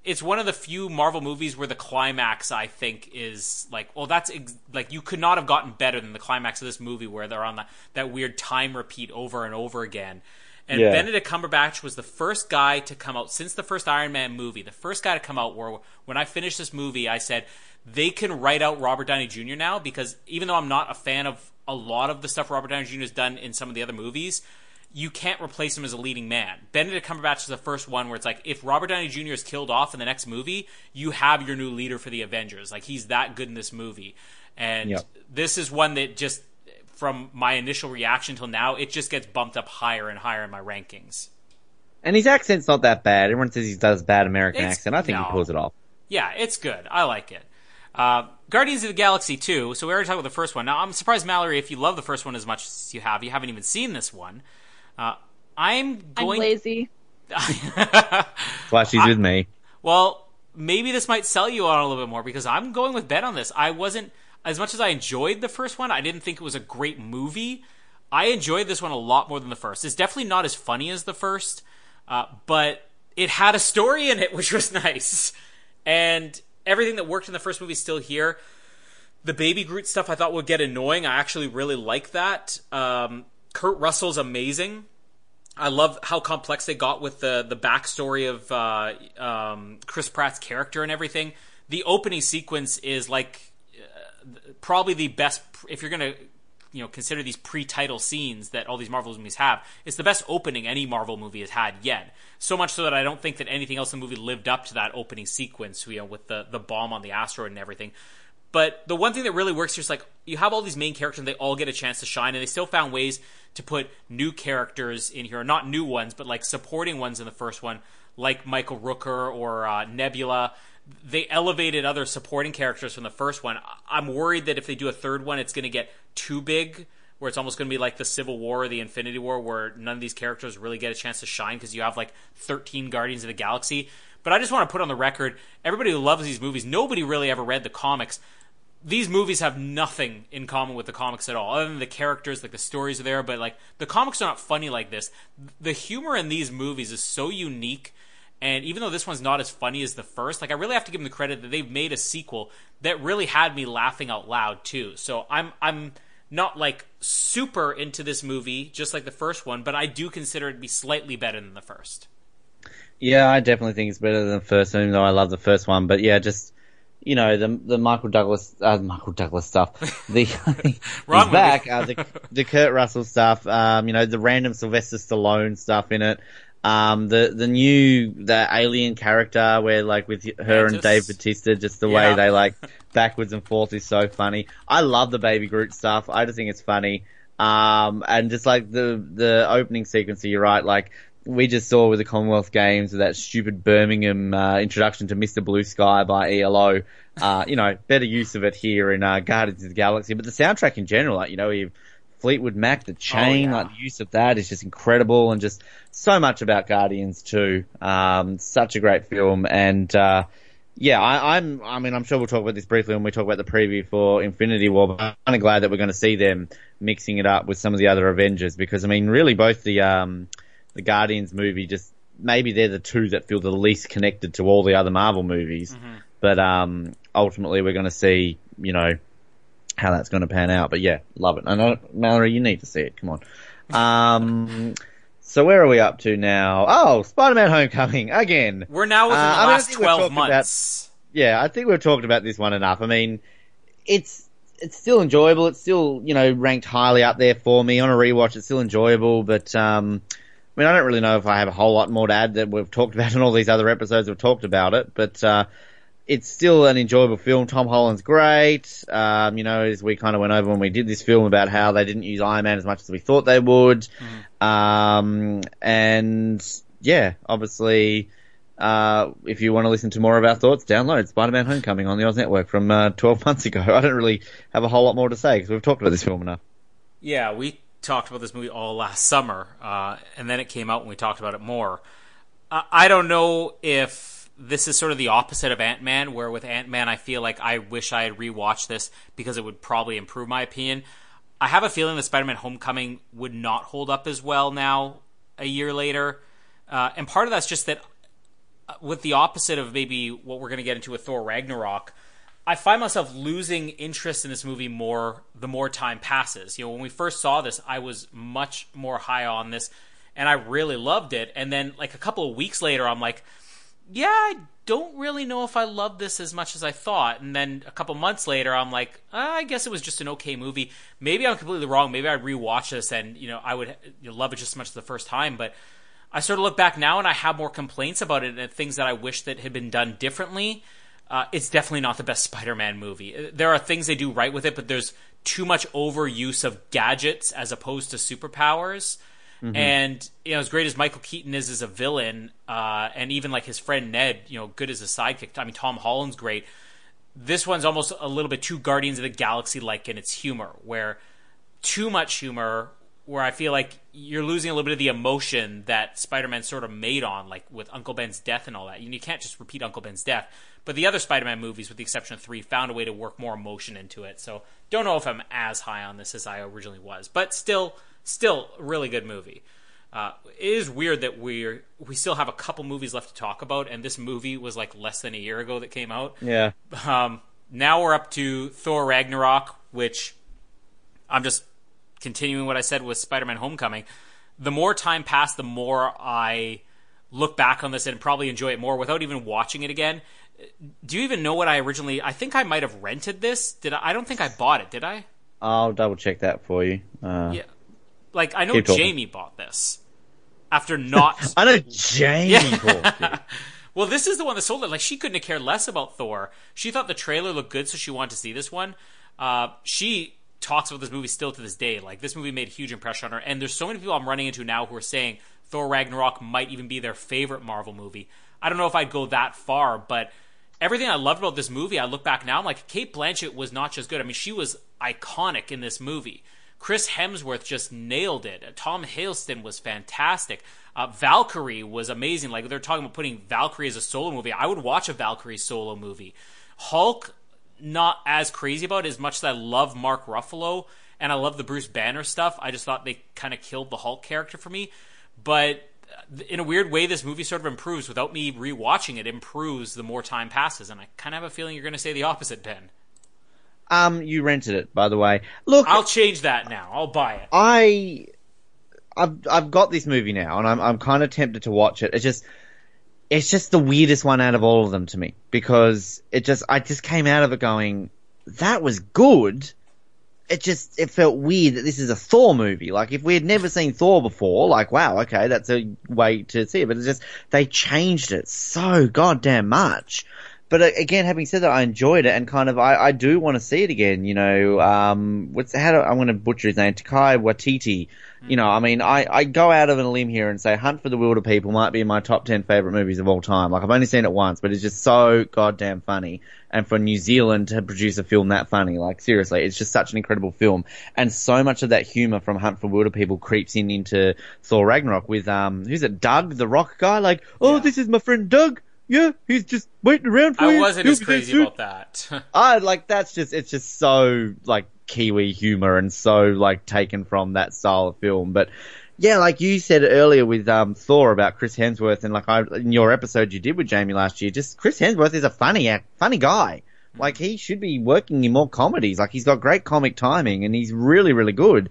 B: it's one of the few Marvel movies where the climax I think is like, well, that's ex- like you could not have gotten better than the climax of this movie where they're on the, that weird time repeat over and over again. And yeah. Benedict Cumberbatch was the first guy to come out since the first Iron Man movie. The first guy to come out where when I finished this movie, I said they can write out Robert Downey Jr. now because even though I'm not a fan of a lot of the stuff Robert Downey Jr. has done in some of the other movies, you can't replace him as a leading man. Benedict Cumberbatch is the first one where it's like if Robert Downey Jr. is killed off in the next movie, you have your new leader for the Avengers. Like he's that good in this movie. And yep. this is one that just from my initial reaction till now, it just gets bumped up higher and higher in my rankings.
C: And his accent's not that bad. Everyone says he does bad American it's, accent. I think no. he pulls it off.
B: Yeah, it's good. I like it. Uh, Guardians of the Galaxy 2. So we already talked about the first one. Now, I'm surprised, Mallory, if you love the first one as much as you have, you haven't even seen this one. Uh, I'm going.
D: I'm lazy. <laughs>
C: Why she's with me.
B: Well, maybe this might sell you on a little bit more because I'm going with Ben on this. I wasn't as much as I enjoyed the first one. I didn't think it was a great movie. I enjoyed this one a lot more than the first. It's definitely not as funny as the first, uh, but it had a story in it, <laughs> which was nice, and everything that worked in the first movie is still here. The baby Groot stuff I thought would get annoying. I actually really like that. Um, Kurt Russell's amazing. I love how complex they got with the the backstory of uh, um, Chris Pratt's character and everything. The opening sequence is like uh, probably the best if you're gonna you know consider these pre-title scenes that all these Marvel movies have. It's the best opening any Marvel movie has had yet. So much so that I don't think that anything else in the movie lived up to that opening sequence. You know, with the the bomb on the asteroid and everything. But the one thing that really works here is like you have all these main characters and they all get a chance to shine, and they still found ways to put new characters in here, not new ones, but like supporting ones in the first one, like Michael Rooker or uh, Nebula. They elevated other supporting characters from the first one. I'm worried that if they do a third one, it's going to get too big, where it's almost going to be like the Civil War or the Infinity War, where none of these characters really get a chance to shine because you have like 13 Guardians of the Galaxy. But I just want to put on the record everybody who loves these movies, nobody really ever read the comics these movies have nothing in common with the comics at all, other than the characters, like the stories are there. But like the comics are not funny like this. The humor in these movies is so unique, and even though this one's not as funny as the first, like I really have to give them the credit that they've made a sequel that really had me laughing out loud too. So I'm I'm not like super into this movie, just like the first one, but I do consider it to be slightly better than the first.
C: Yeah, I definitely think it's better than the first, even though I love the first one. But yeah, just you know the the Michael Douglas uh, Michael Douglas stuff. The <laughs> he's back. Uh, the, the Kurt Russell stuff. Um, you know the random Sylvester Stallone stuff in it. Um, the the new the alien character where like with her and Dave Bautista, just the yeah. way they like backwards and forth is so funny. I love the Baby Groot stuff. I just think it's funny. Um, and just like the the opening sequence, you're right. Like we just saw with the Commonwealth Games with that stupid Birmingham uh, introduction to Mr. Blue Sky by ELO. Uh, you know, better use of it here in uh, Guardians of the Galaxy. But the soundtrack in general, like, you know, you Fleetwood Mac, the chain, oh, yeah. like the use of that is just incredible and just so much about Guardians too. Um, such a great film and, uh, yeah, I, am I mean, I'm sure we'll talk about this briefly when we talk about the preview for Infinity War, but I'm kind of glad that we're going to see them mixing it up with some of the other Avengers because, I mean, really both the, um, the Guardians movie just maybe they're the two that feel the least connected to all the other Marvel movies. Mm-hmm. But um, ultimately, we're going to see, you know, how that's going to pan out. But yeah, love it. I know, Mallory, you need to see it. Come on. Um, so where are we up to now? Oh, Spider-Man: Homecoming again.
B: We're now within uh, the last I mean, twelve months.
C: About, yeah, I think we've talked about this one enough. I mean, it's it's still enjoyable. It's still you know ranked highly up there for me on a rewatch. It's still enjoyable, but um, I mean, I don't really know if I have a whole lot more to add that we've talked about in all these other episodes. We've talked about it, but uh, it's still an enjoyable film. Tom Holland's great. Um, you know, as we kind of went over when we did this film about how they didn't use Iron Man as much as we thought they would. Mm. Um, and yeah, obviously, uh, if you want to listen to more of our thoughts, download Spider-Man: Homecoming on the Oz Network from uh, 12 months ago. <laughs> I don't really have a whole lot more to say because we've talked about this film enough.
B: Yeah, we talked about this movie all last summer, uh, and then it came out and we talked about it more. Uh, I don't know if this is sort of the opposite of Ant Man, where with Ant Man, I feel like I wish I had rewatched this because it would probably improve my opinion. I have a feeling that Spider Man Homecoming would not hold up as well now, a year later. Uh, and part of that's just that, uh, with the opposite of maybe what we're going to get into with Thor Ragnarok, I find myself losing interest in this movie more the more time passes. You know, when we first saw this, I was much more high on this and I really loved it. And then like a couple of weeks later, I'm like, yeah, I don't really know if I love this as much as I thought. And then a couple months later, I'm like, uh, I guess it was just an okay movie. Maybe I'm completely wrong. Maybe I'd rewatch this and you know I would you know, love it just as much as the first time. But I sort of look back now and I have more complaints about it and things that I wish that had been done differently. Uh, it's definitely not the best Spider-Man movie. Uh, there are things they do right with it, but there's too much overuse of gadgets as opposed to superpowers. Mm-hmm. And you know, as great as Michael Keaton is as a villain, uh, and even like his friend Ned, you know, good as a sidekick. I mean, Tom Holland's great. This one's almost a little bit too Guardians of the Galaxy like in its humor, where too much humor, where I feel like you're losing a little bit of the emotion that Spider-Man sort of made on, like with Uncle Ben's death and all that. You can't just repeat Uncle Ben's death. But the other Spider-Man movies, with the exception of three, found a way to work more emotion into it. So don't know if I'm as high on this as I originally was, but still Still, a really good movie. Uh, it is weird that we we still have a couple movies left to talk about, and this movie was like less than a year ago that came out.
C: Yeah.
B: Um, now we're up to Thor Ragnarok, which I'm just continuing what I said with Spider-Man: Homecoming. The more time passed, the more I look back on this and probably enjoy it more without even watching it again. Do you even know what I originally? I think I might have rented this. Did I? I don't think I bought it. Did I?
C: I'll double check that for you. Uh...
B: Yeah. Like I know Jamie bought this after not. <laughs>
C: I know Jamie
B: yeah. <laughs> well, this is the one that sold it. Like she couldn't have cared less about Thor. She thought the trailer looked good, so she wanted to see this one. Uh, she talks about this movie still to this day. Like this movie made a huge impression on her, and there's so many people I'm running into now who are saying Thor Ragnarok might even be their favorite Marvel movie. I don't know if I'd go that far, but everything I loved about this movie, I look back now, I'm like, Cate Blanchett was not just good. I mean, she was iconic in this movie. Chris Hemsworth just nailed it. Tom Hiddleston was fantastic. Uh, Valkyrie was amazing. Like they're talking about putting Valkyrie as a solo movie. I would watch a Valkyrie solo movie. Hulk, not as crazy about it, as much as I love Mark Ruffalo and I love the Bruce Banner stuff. I just thought they kind of killed the Hulk character for me. But in a weird way, this movie sort of improves without me rewatching it. Improves the more time passes, and I kind of have a feeling you're going to say the opposite, Ben.
C: Um, you rented it, by the way. Look,
B: I'll change that now. I'll buy it.
C: I, I've I've got this movie now, and I'm I'm kind of tempted to watch it. It's just, it's just the weirdest one out of all of them to me because it just I just came out of it going, that was good. It just it felt weird that this is a Thor movie. Like if we had never seen Thor before, like wow, okay, that's a way to see it. But it's just they changed it so goddamn much but uh, again, having said that, I enjoyed it and kind of I, I do want to see it again. You know, um, what's how do I'm going to butcher his name? Takai Waititi. You know, I mean, I, I go out of a limb here and say Hunt for the Wilderpeople might be in my top 10 favorite movies of all time. Like, I've only seen it once, but it's just so goddamn funny. And for New Zealand to produce a film that funny, like, seriously, it's just such an incredible film. And so much of that humor from Hunt for the Wilderpeople creeps in into Thor Ragnarok with, um, who's it, Doug, the rock guy? Like, oh, yeah. this is my friend Doug yeah, he's just waiting around for
B: I
C: you.
B: I wasn't as crazy about that. <laughs>
C: I like that's just it's just so like Kiwi humor and so like taken from that style of film. But yeah, like you said earlier with um, Thor about Chris Hemsworth and like I, in your episode you did with Jamie last year, just Chris Hemsworth is a funny funny guy. Like he should be working in more comedies. Like he's got great comic timing and he's really really good.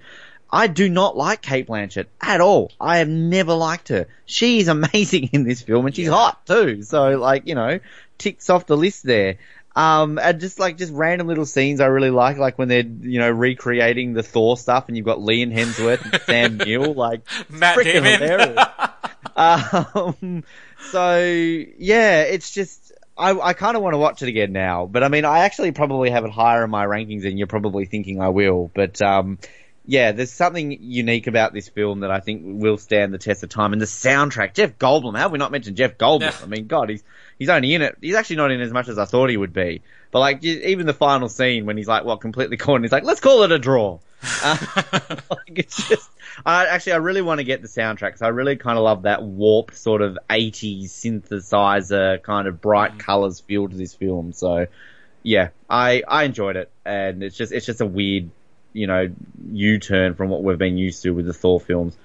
C: I do not like Cate Blanchett at all. I have never liked her. She's <laughs> amazing in this film and she's yeah. hot too. So like, you know, ticks off the list there. Um, and just like, just random little scenes I really like, like when they're, you know, recreating the Thor stuff and you've got Liam Hemsworth and Sam <laughs> Neill, like,
B: Matt Damon. hilarious.
C: um, so yeah, it's just, I, I kind of want to watch it again now, but I mean, I actually probably have it higher in my rankings than you're probably thinking I will, but, um, yeah, there's something unique about this film that I think will stand the test of time. And the soundtrack, Jeff Goldblum, how have we not mentioned Jeff Goldblum?
B: Yeah.
C: I mean, God, he's he's only in it. He's actually not in as much as I thought he would be. But like, even the final scene when he's like, well, completely cornered, he's like, let's call it a draw. <laughs> Uh, <laughs> like, it's just, I actually, I really want to get the soundtrack because I really kind of love that warped sort of 80s synthesizer kind of bright colors feel to this film. So, yeah, I I enjoyed it, and it's just it's just a weird, you know, U-turn from what we've been used to with the Thor films.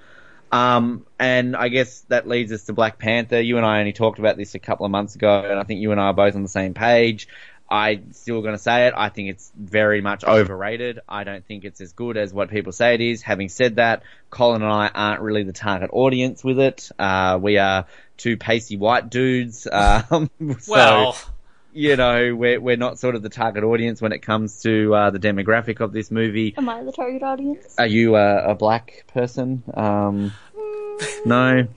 C: Um, and I guess that leads us to Black Panther. You and I only talked about this a couple of months ago, and I think you and I are both on the same page. I'm still going to say it. I think it's very much overrated. I don't think it's as good as what people say it is. Having said that, Colin and I aren't really the target audience with it. Uh, we are two pasty white dudes. <laughs> Um, so,
B: Well,
C: you know, we're, we're not sort of the target audience when it comes to uh, the demographic of this movie.
D: Am I the target audience?
C: Are you a, a black person? Um, no.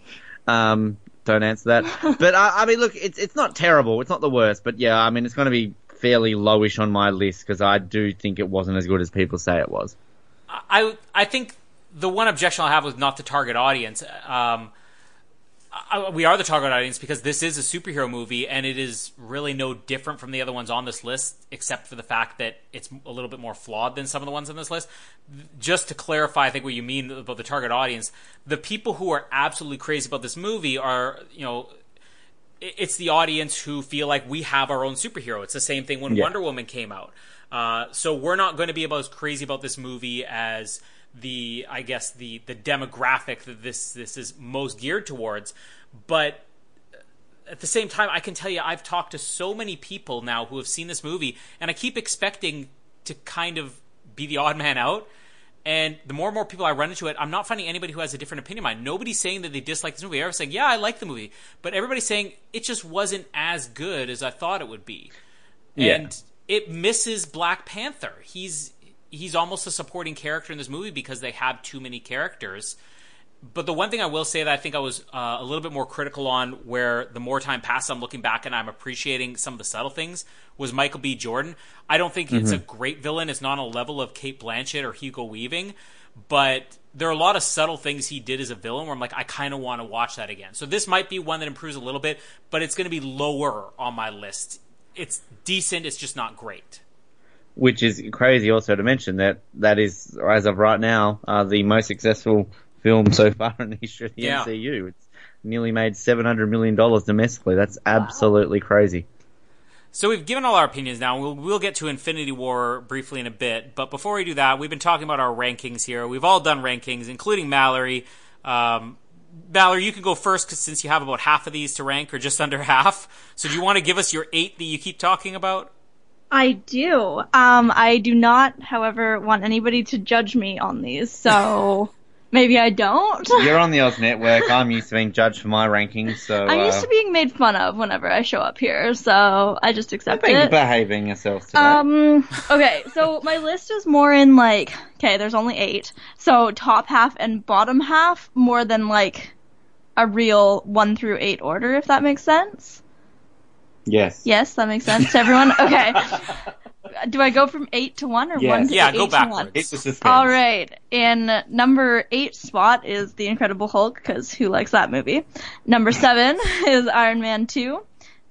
C: Um, don't answer that. <laughs> But I, I mean, look, it's it's not terrible. It's not the worst. But yeah, I mean, it's going to be fairly lowish on my list because I do think it wasn't as good as people say it was.
B: I I think the one objection I have was not the target audience. Um, I, we are the target audience because this is a superhero movie, and it is really no different from the other ones on this list, except for the fact that it's a little bit more flawed than some of the ones on this list. Just to clarify, I think what you mean about the target audience, the people who are absolutely crazy about this movie are, you know, it's the audience who feel like we have our own superhero. It's the same thing when
C: Yeah.
B: Wonder Woman came out. Uh, so we're not going to be about as crazy about this movie as the, I guess the the demographic that this this is most geared towards. But at the same time, I can tell you, I've talked to so many people now who have seen this movie, and I keep expecting to kind of be the odd man out. And the more and more people I run into it, I'm not finding anybody who has a different opinion of mine. Nobody's saying that they dislike this movie. Everyone's saying, yeah, I like the movie. But everybody's saying it just wasn't as good as I thought it would be.
C: Yeah.
B: And it misses Black Panther. He's he's almost a supporting character in this movie because they have too many characters. But the one thing I will say that I think I was uh, a little bit more critical on, where the more time passes, I'm looking back and I'm appreciating some of the subtle things, was Michael B. Jordan. I don't think it's a great villain. It's not on a level of Cate Blanchett or Hugo Weaving, but there are a lot of subtle things he did as a villain where I'm like, I kind of want to watch that again. So this might be one that improves a little bit, but it's going to be lower on my list. It's decent. It's just not great.
C: Which is crazy also to mention that that is, as of right now, uh, the most successful film so <laughs> far in the history of the
B: Yeah.
C: MCU. It's nearly made $700 million domestically. That's absolutely crazy.
B: So we've given all our opinions now. We'll, we'll get to Infinity War briefly in a bit, but before we do that, we've been talking about our rankings here. We've all done rankings, including Mallory. Um, Mallory, you can go first 'cause since you have about half of these to rank, or just under <laughs> half. So do you want to give us your eight that you keep talking about?
D: I do. Um, I do not, however, want anybody to judge me on these, so <laughs> maybe I don't.
C: You're on the Oz Network. I'm used to being judged for my rankings, so
D: I'm used
C: uh,
D: to being made fun of whenever I show up here, so I just accept
C: being
D: it.
C: behaving yourselves today.
D: Um, okay, so <laughs> my list is more in like, okay, there's only eight. So top half and bottom half more than like a real one through eight order, if that makes sense.
C: Yes.
D: Yes, that makes sense to everyone. <laughs> Okay. Do I go from eight to one or
C: Yes.
D: one to
B: Yeah,
D: eight
B: go
D: to one?
B: backwards.
C: It's the suspense.
D: All right. In number eight spot is The Incredible Hulk, because who likes that movie? Number seven <laughs> is Iron Man 2.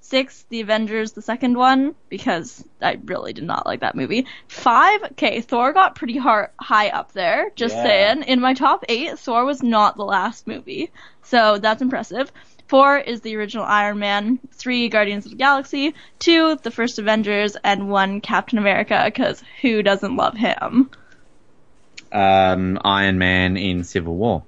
D: Six, The Avengers, the second one, because I really did not like that movie. Five, okay, Thor got pretty har high up there, just
C: Yeah.
D: saying. In my top eight, Thor was not the last movie. So that's impressive. Four is the original Iron Man. Three, Guardians of the Galaxy. Two, the first Avengers. And one, Captain America, because who doesn't love him?
C: um, Iron Man in Civil War.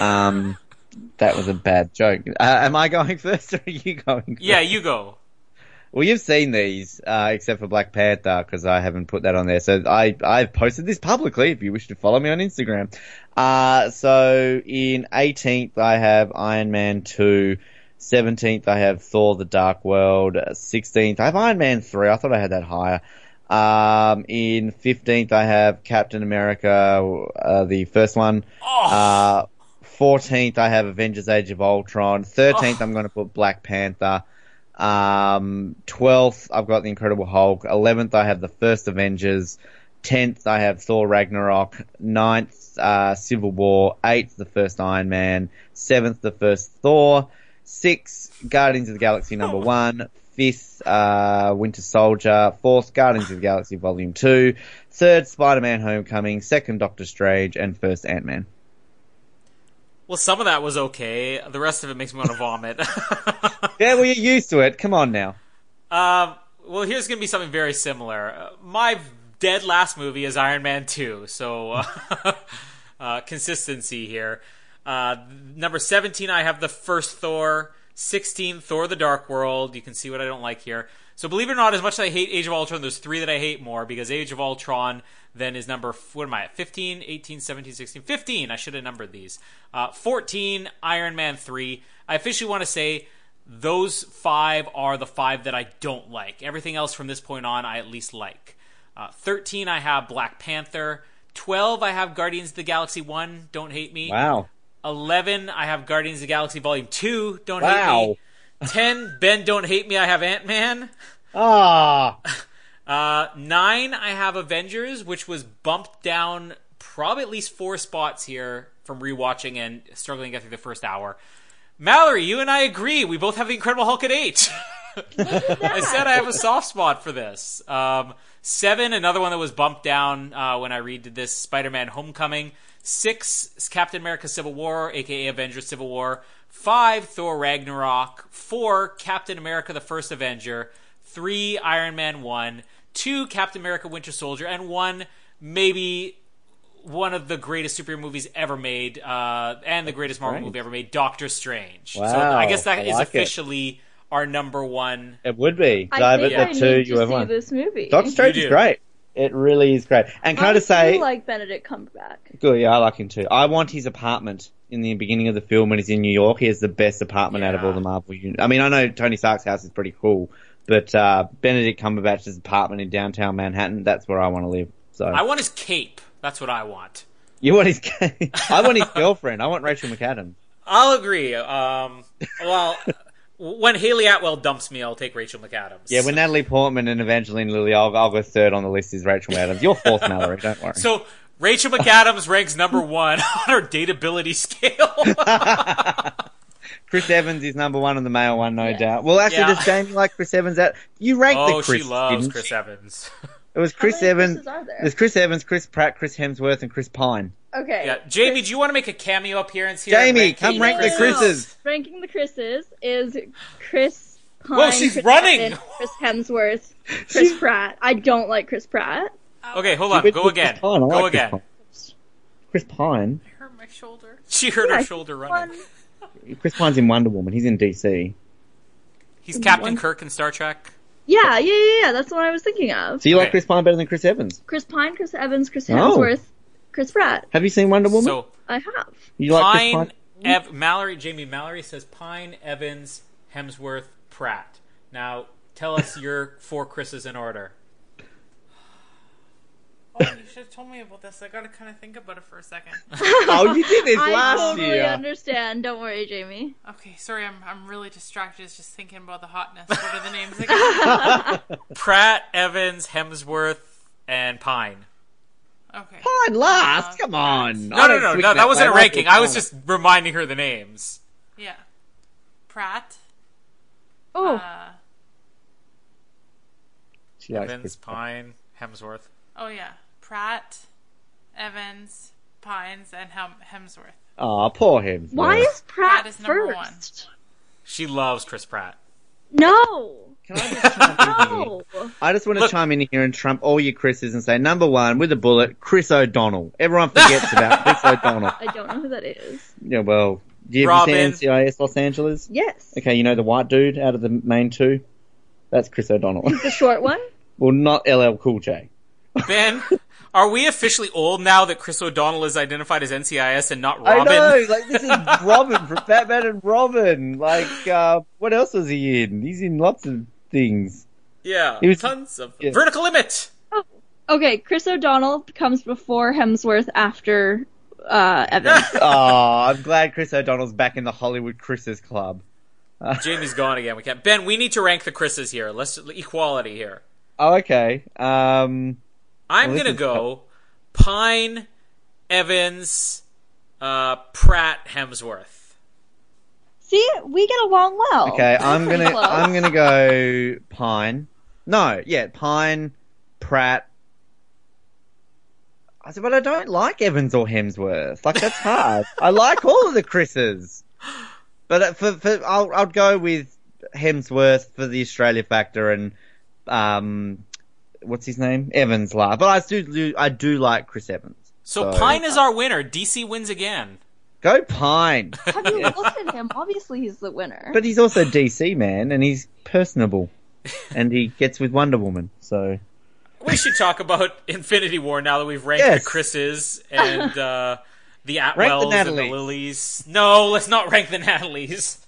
C: Um, <laughs> that was a bad joke. Uh, am I going <laughs> first or are you going first?
B: Yeah, you go.
C: Well, you've seen these, uh, except for Black Panther, because I haven't put that on there. So I, I've posted this publicly if you wish to follow me on Instagram. Uh, so in 18th, I have Iron Man 2. 17th, I have Thor the Dark World. Uh, 16th, I have Iron Man 3. I thought I had that higher. Um, in 15th, I have Captain America, uh, the first one. Uh, 14th, I have Avengers Age of Ultron. 13th, I'm going to put Black Panther. Um, 12th, I've got The Incredible Hulk. 11th, I have The First Avengers. Tenth, I have Thor Ragnarok. Ninth, uh, Civil War. Eighth, the first Iron Man. Seventh, the first Thor. Sixth, Guardians of the Galaxy number one. Fifth, uh, Winter Soldier. Fourth, Guardians of the Galaxy Volume 2. Third, Spider-Man Homecoming. Second, Doctor Strange. And first, Ant-Man.
B: Well, some of that was okay. The rest of it makes me want to vomit. <laughs>
C: Yeah, well, you're used to it. Come on now.
B: um, well, here's going to be something very similar. My dead last movie is Iron Man 2, so uh, <laughs> uh, consistency here. Uh, number 17, I have the first Thor. 16, Thor the Dark World. You can see what I don't like here. So, believe it or not, as much as I hate Age of Ultron, there's three that I hate more because Age of Ultron then is number, what am I at? 15, 18, 17, 16, 15. I should have numbered these. Uh, 14, Iron Man 3. I officially want to say those five are the five that I don't like. Everything else from this point on, I at least like. Uh, 13, I have Black Panther. 12, I have Guardians of the Galaxy 1. Don't hate me.
C: Wow.
B: 11, I have Guardians of the Galaxy Volume 2. Don't
C: Wow.
B: hate me. 10, Ben, don't hate me. I have Ant Man.
C: Ah. <laughs>
B: Uh, 9, I have Avengers, which was bumped down probably at least four spots here from rewatching and struggling to get through the first hour. Mallory, you and I agree. We both have the Incredible Hulk at 8. <laughs> I said I have a soft spot for this. Um, seven, another one that was bumped down uh, when I redid this Spider-Man: Homecoming. Six, Captain America: Civil War, aka Avengers: Civil War. Five, Thor: Ragnarok. Four, Captain America: The First Avenger. Three, Iron Man One. Two, Captain America: Winter Soldier, and one, maybe one of the greatest superhero movies ever made, uh, and the greatest Marvel movie ever made, Doctor Strange. so I guess that
C: I
B: is
C: like it.
B: officially our number one
C: It would be.
D: I
C: Dive
D: think
C: at
D: I
C: the two,
D: need
C: you
D: to
C: have
D: see
C: one.
D: this movie.
C: Doctor Strange
B: You
C: is great. It really is great. And can I,
D: I
C: just say,
D: like Benedict Cumberbatch.
C: good, yeah, I like him too. I want his apartment in the beginning of the film when he's in New York. He has the best apartment out of all the Marvel. uni- I mean, I know Tony Stark's house is pretty cool, but uh, Benedict Cumberbatch's apartment in downtown Manhattan, that's where I want to live. So
B: I want his cape. That's what I want.
C: you want his? <laughs> I want his girlfriend. I want Rachel McAdams.
B: I'll agree. Um, well, when Hayley Atwell dumps me, I'll take Rachel McAdams.
C: Yeah, when Natalie Portman and Evangeline Lilly, I'll, I'll go third on the list is Rachel McAdams. You're fourth, Mallory. Don't worry.
B: so Rachel McAdams ranks number one <laughs> on our dateability scale. <laughs>
C: Chris Evans is number one on the male one, no
D: Yeah.
C: doubt. Well, actually,
B: Yeah.
C: does Jamie like Chris Evans? At you ranked
B: oh,
C: the Chris.
B: Oh, she loves
C: didn't
B: Chris
C: you?
B: Evans.
C: It was Chris Evans.
D: Chris's are there?
C: There's Chris Evans, Chris Pratt, Chris Hemsworth, and Chris Pine.
D: Okay.
B: Yeah, Jamie, do you want to make a cameo appearance here?
C: Jamie,
B: Ranking
C: come rank the
B: Chris's?
C: Chris's.
D: Ranking the Chris's is Chris Pine,
B: Whoa, she's
D: Chris
B: running!
D: Evans, Chris Hemsworth, <laughs> Chris Pratt. I don't like Chris Pratt.
B: Okay, hold on. Go again.
C: Chris Pine.
B: Go
C: like Chris
B: again.
C: Pine. Chris Pine.
E: hurt my shoulder.
B: She hurt
D: Yeah,
B: her shoulder running.
D: One-
C: Chris Pine's in Wonder Woman. He's in DC.
B: He's Captain
D: One-
B: Kirk in Star Trek.
D: Yeah, yeah, yeah, yeah. That's what I was thinking of.
C: So you like Chris Pine better than Chris Evans?
D: Chris Pine, Chris Evans, Chris
C: Oh.
D: Hemsworth, Chris Pratt.
C: Have you seen Wonder Woman?
B: So
D: I have.
C: you like Chris
B: Pine,
C: Pine?
B: Ev- Mallory, Jamie Mallory says Pine, Evans, Hemsworth, Pratt. Now tell us your four Chris's in order.
E: Oh, you should have told me about this. I gotta kind of think about it for a second. <laughs>
C: oh, you did this
D: I
C: last
D: totally
C: year.
D: understand. Don't worry, Jamie.
E: Okay, sorry, I'm I'm really distracted. Just thinking about the hotness. What are the <laughs> names again?
B: Pratt, Evans, Hemsworth, and Pine.
E: Okay.
C: Pine last.
E: Uh,
C: Come on.
B: No, no, no, no. That wasn't a ranking. I was just reminding her the names.
E: Yeah. Pratt.
D: Oh,
E: Uh,
C: She
B: Evans,
C: Pine.
B: Pine, Hemsworth.
E: Oh yeah, Pratt, Evans, Pines, and Hemsworth.
C: Aw, poor him.
D: why is Pratt
E: Pratt is number
D: first?
B: She loves Chris Pratt.
D: No,
C: Can I just chime in here?
D: no.
C: I just want to
B: Look-
C: chime in here and trump all your Chris's and say number one with a bullet, Chris O'Donnell. Everyone forgets about <laughs> Chris O'Donnell.
D: I don't know who that is.
C: Yeah, well, do you
B: Robin.
C: ever see NCIS Los Angeles?
D: Yes,
C: Okay, you know the white dude out of the main two? That's Chris O'Donnell.
D: the short one. <laughs>
C: well, not LL Cool J.
B: Ben, are we officially old now that Chris O'Donnell is identified as NCIS and not Robin?
C: I
B: Robin?
C: know, like this is Robin from Batman and Robin. Like, uh, what else was he in? He's in lots of things.
B: Yeah,
C: He was-
B: tons of
C: yeah.
B: vertical limit.
D: Okay, Chris O'Donnell comes before Hemsworth, after uh, Evans. <laughs>
C: Oh, I'm glad Chris O'Donnell's back in the Hollywood Chris's club. <laughs>
B: Jamie's gone again. We can't. Ben, we need to rank the Chris's here. Let's equality here.
C: Oh, okay. Um,
B: I'm gonna go Pine, Evans, uh, Pratt, Hemsworth.
D: See, we get along well.
C: Okay, <laughs> I'm gonna. I'm gonna go Pine. No, yeah, Pine, Pratt. I said, but I don't like Evans or Hemsworth. Like that's hard. <laughs> I like all of the Chris's, but uh, for for I'll I'll go with Hemsworth for the Australia factor and um, what's his name? Evans. La. But I do, do I do like Chris Evans.
B: So,
C: So-
B: Pine is our winner. DC wins again.
C: Go Pine. <laughs>
D: Have you looked at him? Obviously, he's the winner.
C: But he's also DC man, and he's personable, <laughs> and he gets with Wonder Woman. So
B: We should talk about Infinity War now that we've ranked
C: Yes.
B: the Chris's and uh, <laughs> the Atwells and the
C: Natalies.
B: Lilies. No, let's not rank the Natalies.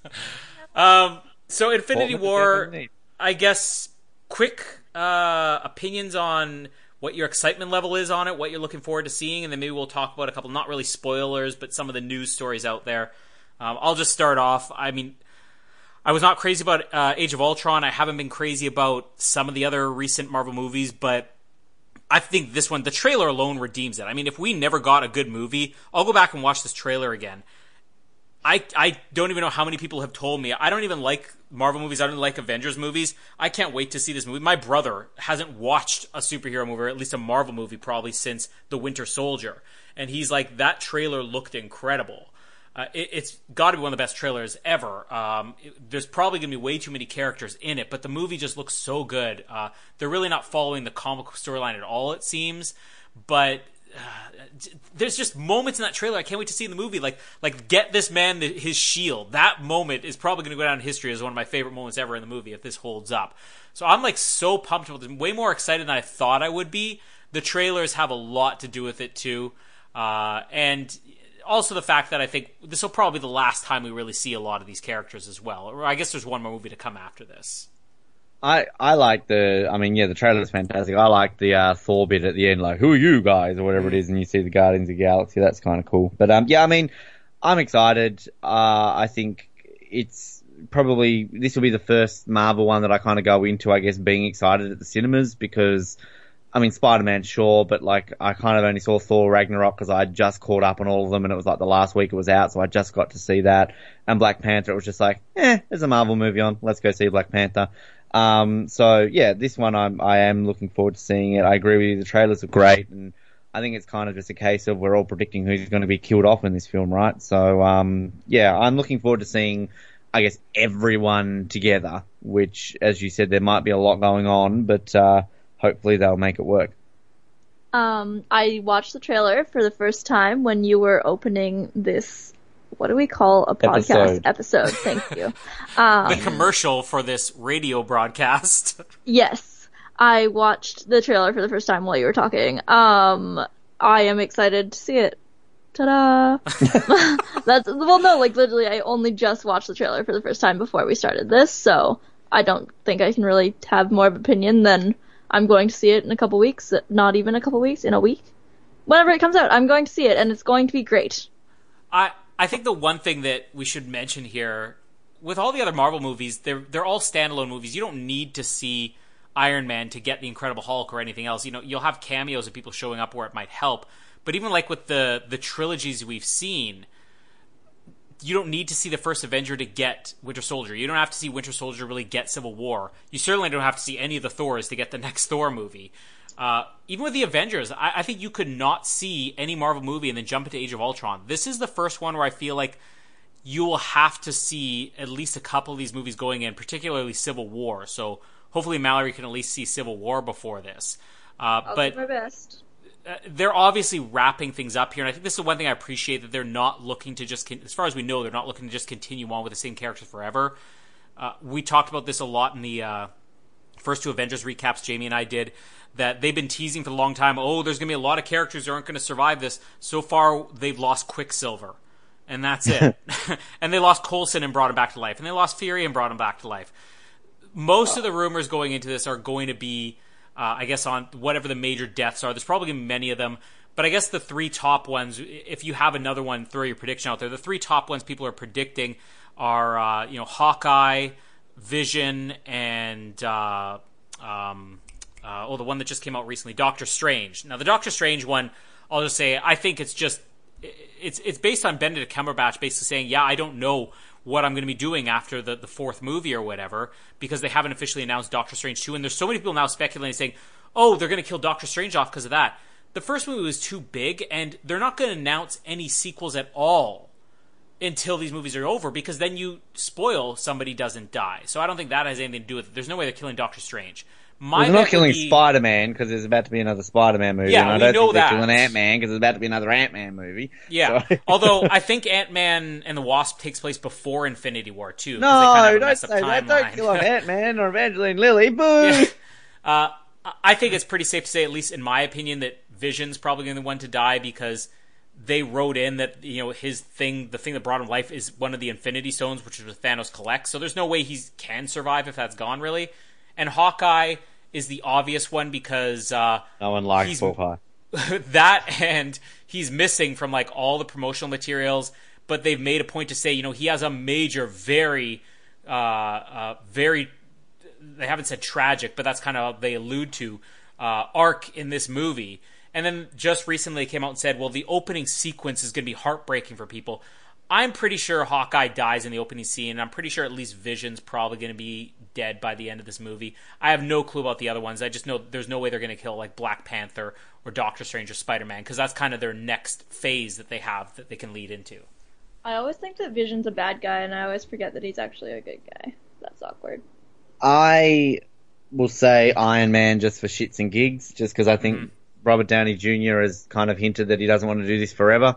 B: um, so Infinity
C: What would the
B: War. I guess, quick uh, opinions on what your excitement level is on it, what you're looking forward to seeing, and then maybe we'll talk about a couple, not really spoilers, but some of the news stories out there. Um, I'll just start off. I mean, I was not crazy about uh, Age of Ultron. I haven't been crazy about some of the other recent Marvel movies, but I think this one, the trailer alone redeems it. I mean, if we never got a good movie, I'll go back and watch this trailer again. I, I don't even know how many people have told me I don't even like Marvel movies. I don't like Avengers movies. I can't wait to see this movie. My brother hasn't watched a superhero movie, or at least a Marvel movie, probably since The Winter Soldier, and he's like, that trailer looked incredible. Uh, it, it's got to be one of the best trailers ever. Um, it- there's probably going to be way too many characters in it, but the movie just looks so good. Uh, they're really not following the comic storyline at all, it seems. But uh, there's just moments in that trailer I can't wait to see in the movie. Like, like get this man the, his shield. That moment is probably going to go down in history as one of my favorite moments ever in the movie if this holds up. So I'm like so pumped about this. Way more excited than I thought I would be. The trailers have a lot to do with it too, uh, and also the fact that I think this will probably be the last time we really see a lot of these characters as well. Or I guess there's one more movie to come after this.
C: I I like the. I mean, yeah, the trailer is fantastic. I like the uh, Thor bit at the end, like "Who are you guys?" or whatever it is, and you see the Guardians of the Galaxy. That's kind of cool. But um, yeah, I mean, I'm excited. Uh, I think it's probably this will be the first Marvel one that I kind of go into. I guess being excited at the cinemas because. I mean, Spider-Man, sure, but like, I kind of only saw Thor Ragnarok because I just caught up on all of them and it was like the last week it was out, so I just got to see that. And Black Panther, it was just like, eh, there's a Marvel movie on, let's go see Black Panther. Um, so yeah, this one I'm, I am looking forward to seeing it. I agree with you, the trailers are great and I think it's kind of just a case of we're all predicting who's going to be killed off in this film, right? So, um, yeah, I'm looking forward to seeing, I guess, everyone together, which, as you said, there might be a lot going on, but, uh, hopefully they'll make it work.
D: Um, I watched the trailer for the first time when you were opening this. What do we call a podcast
C: Episode.
D: episode? <laughs> Thank you. Um,
B: The commercial for this radio broadcast. <laughs>
D: Yes, I watched the trailer for the first time while you were talking. Um, I am excited to see it. Ta-da! <laughs> That's well, no, like literally, I only just watched the trailer for the first time before we started this, so I don't think I can really have more of an opinion than I'm going to see it in a couple weeks. Not even a couple weeks, in a week. Whenever it comes out, I'm going to see it, and it's going to be great.
B: I I think the one thing that we should mention here, with all the other Marvel movies, they're they're all standalone movies. You don't need to see Iron Man to get the Incredible Hulk or anything else. You know, you'll have cameos of people showing up where it might help. But even like with the the trilogies we've seen, you don't need to see the first Avenger to get Winter Soldier. You don't have to see Winter Soldier really get Civil War. You certainly don't have to see any of the Thors to get the next Thor movie. Uh, even with the Avengers, I, I think you could not see any Marvel movie and then jump into Age of Ultron. This is the first one where I feel like you will have to see at least a couple of these movies going in, particularly Civil War. So hopefully Mallory can at least see Civil War before this. Uh, but
D: my best.
B: uh, they're obviously wrapping things up here, and I think this is one thing I appreciate that they're not looking to just, con- as far as we know, they're not looking to just continue on with the same characters forever. Uh, we talked about this a lot in the uh, first two Avengers recaps Jamie and I did. That they've been teasing for a long time. Oh, there's going to be a lot of characters who aren't going to survive this. So far, they've lost Quicksilver, and that's it. <laughs> and they lost Coulson and brought him back to life, and they lost Fury and brought him back to life most of the rumors going into this are going to be, uh, I guess, on whatever the major deaths are. There's probably going to be many of them. But I guess the three top ones, if you have another one, throw your prediction out there. The three top ones people are predicting are, uh, you know, Hawkeye, Vision, and uh, um, uh, oh, the one that just came out recently, Doctor Strange. Now, the Doctor Strange one, I'll just say, I think it's just it's it's based on Benedict Cumberbatch basically saying, yeah, I don't know what I'm going to be doing after the, the fourth movie or whatever because they haven't officially announced Doctor Strange 2. And there's so many people now speculating saying, oh, they're going to kill Doctor Strange off because of that. The first movie was too big, and they're not going to announce any sequels at all until these movies are over because then you spoil somebody doesn't die. So I don't think that has anything to do with it. There's no way they're killing Doctor Strange. My
C: Well, they're not killing
B: be-
C: Spider Man because there's about to be another Spider Man movie.
B: Yeah,
C: and I
B: we
C: don't
B: know
C: think they're
B: that.
C: killing Ant Man because there's about to be another Ant Man movie.
B: Yeah.
C: So- <laughs>
B: Although I think Ant Man and the Wasp takes place before Infinity War too.
C: no,
B: they kind of
C: don't say that. Don't kill <laughs> Ant Man or Evangeline Lilly. Boo!
B: Uh, I think it's pretty safe to say, at least in my opinion, that Vision's probably going to be the one to die because they wrote in that you know his thing, the thing that brought him life, is one of the Infinity Stones, which is what Thanos collects. So there's no way he can survive if that's gone, really. And Hawkeye is the obvious one because uh,
C: No one likes Hawkeye. <laughs>
B: that and he's missing from like all the promotional materials but they've made a point to say you know he has a major very uh, uh very they haven't said tragic but that's kind of they allude to uh arc in this movie and then just recently they came out and said well the opening sequence is going to be heartbreaking for people i'm pretty sure hawkeye dies in the opening scene and i'm pretty sure at least vision's probably going to be dead by the end of this movie i have no clue about the other ones i just know there's no way they're going to kill like black panther or doctor strange or spider-man because that's kind of their next phase that they have that they can lead into
D: I always think that Vision's a bad guy, and I always forget that he's actually a good guy. That's awkward.
C: I will say Iron Man just for shits and gigs, just because I think
B: Mm-hmm.
C: Robert Downey Jr. has kind of hinted that he doesn't want to do this forever.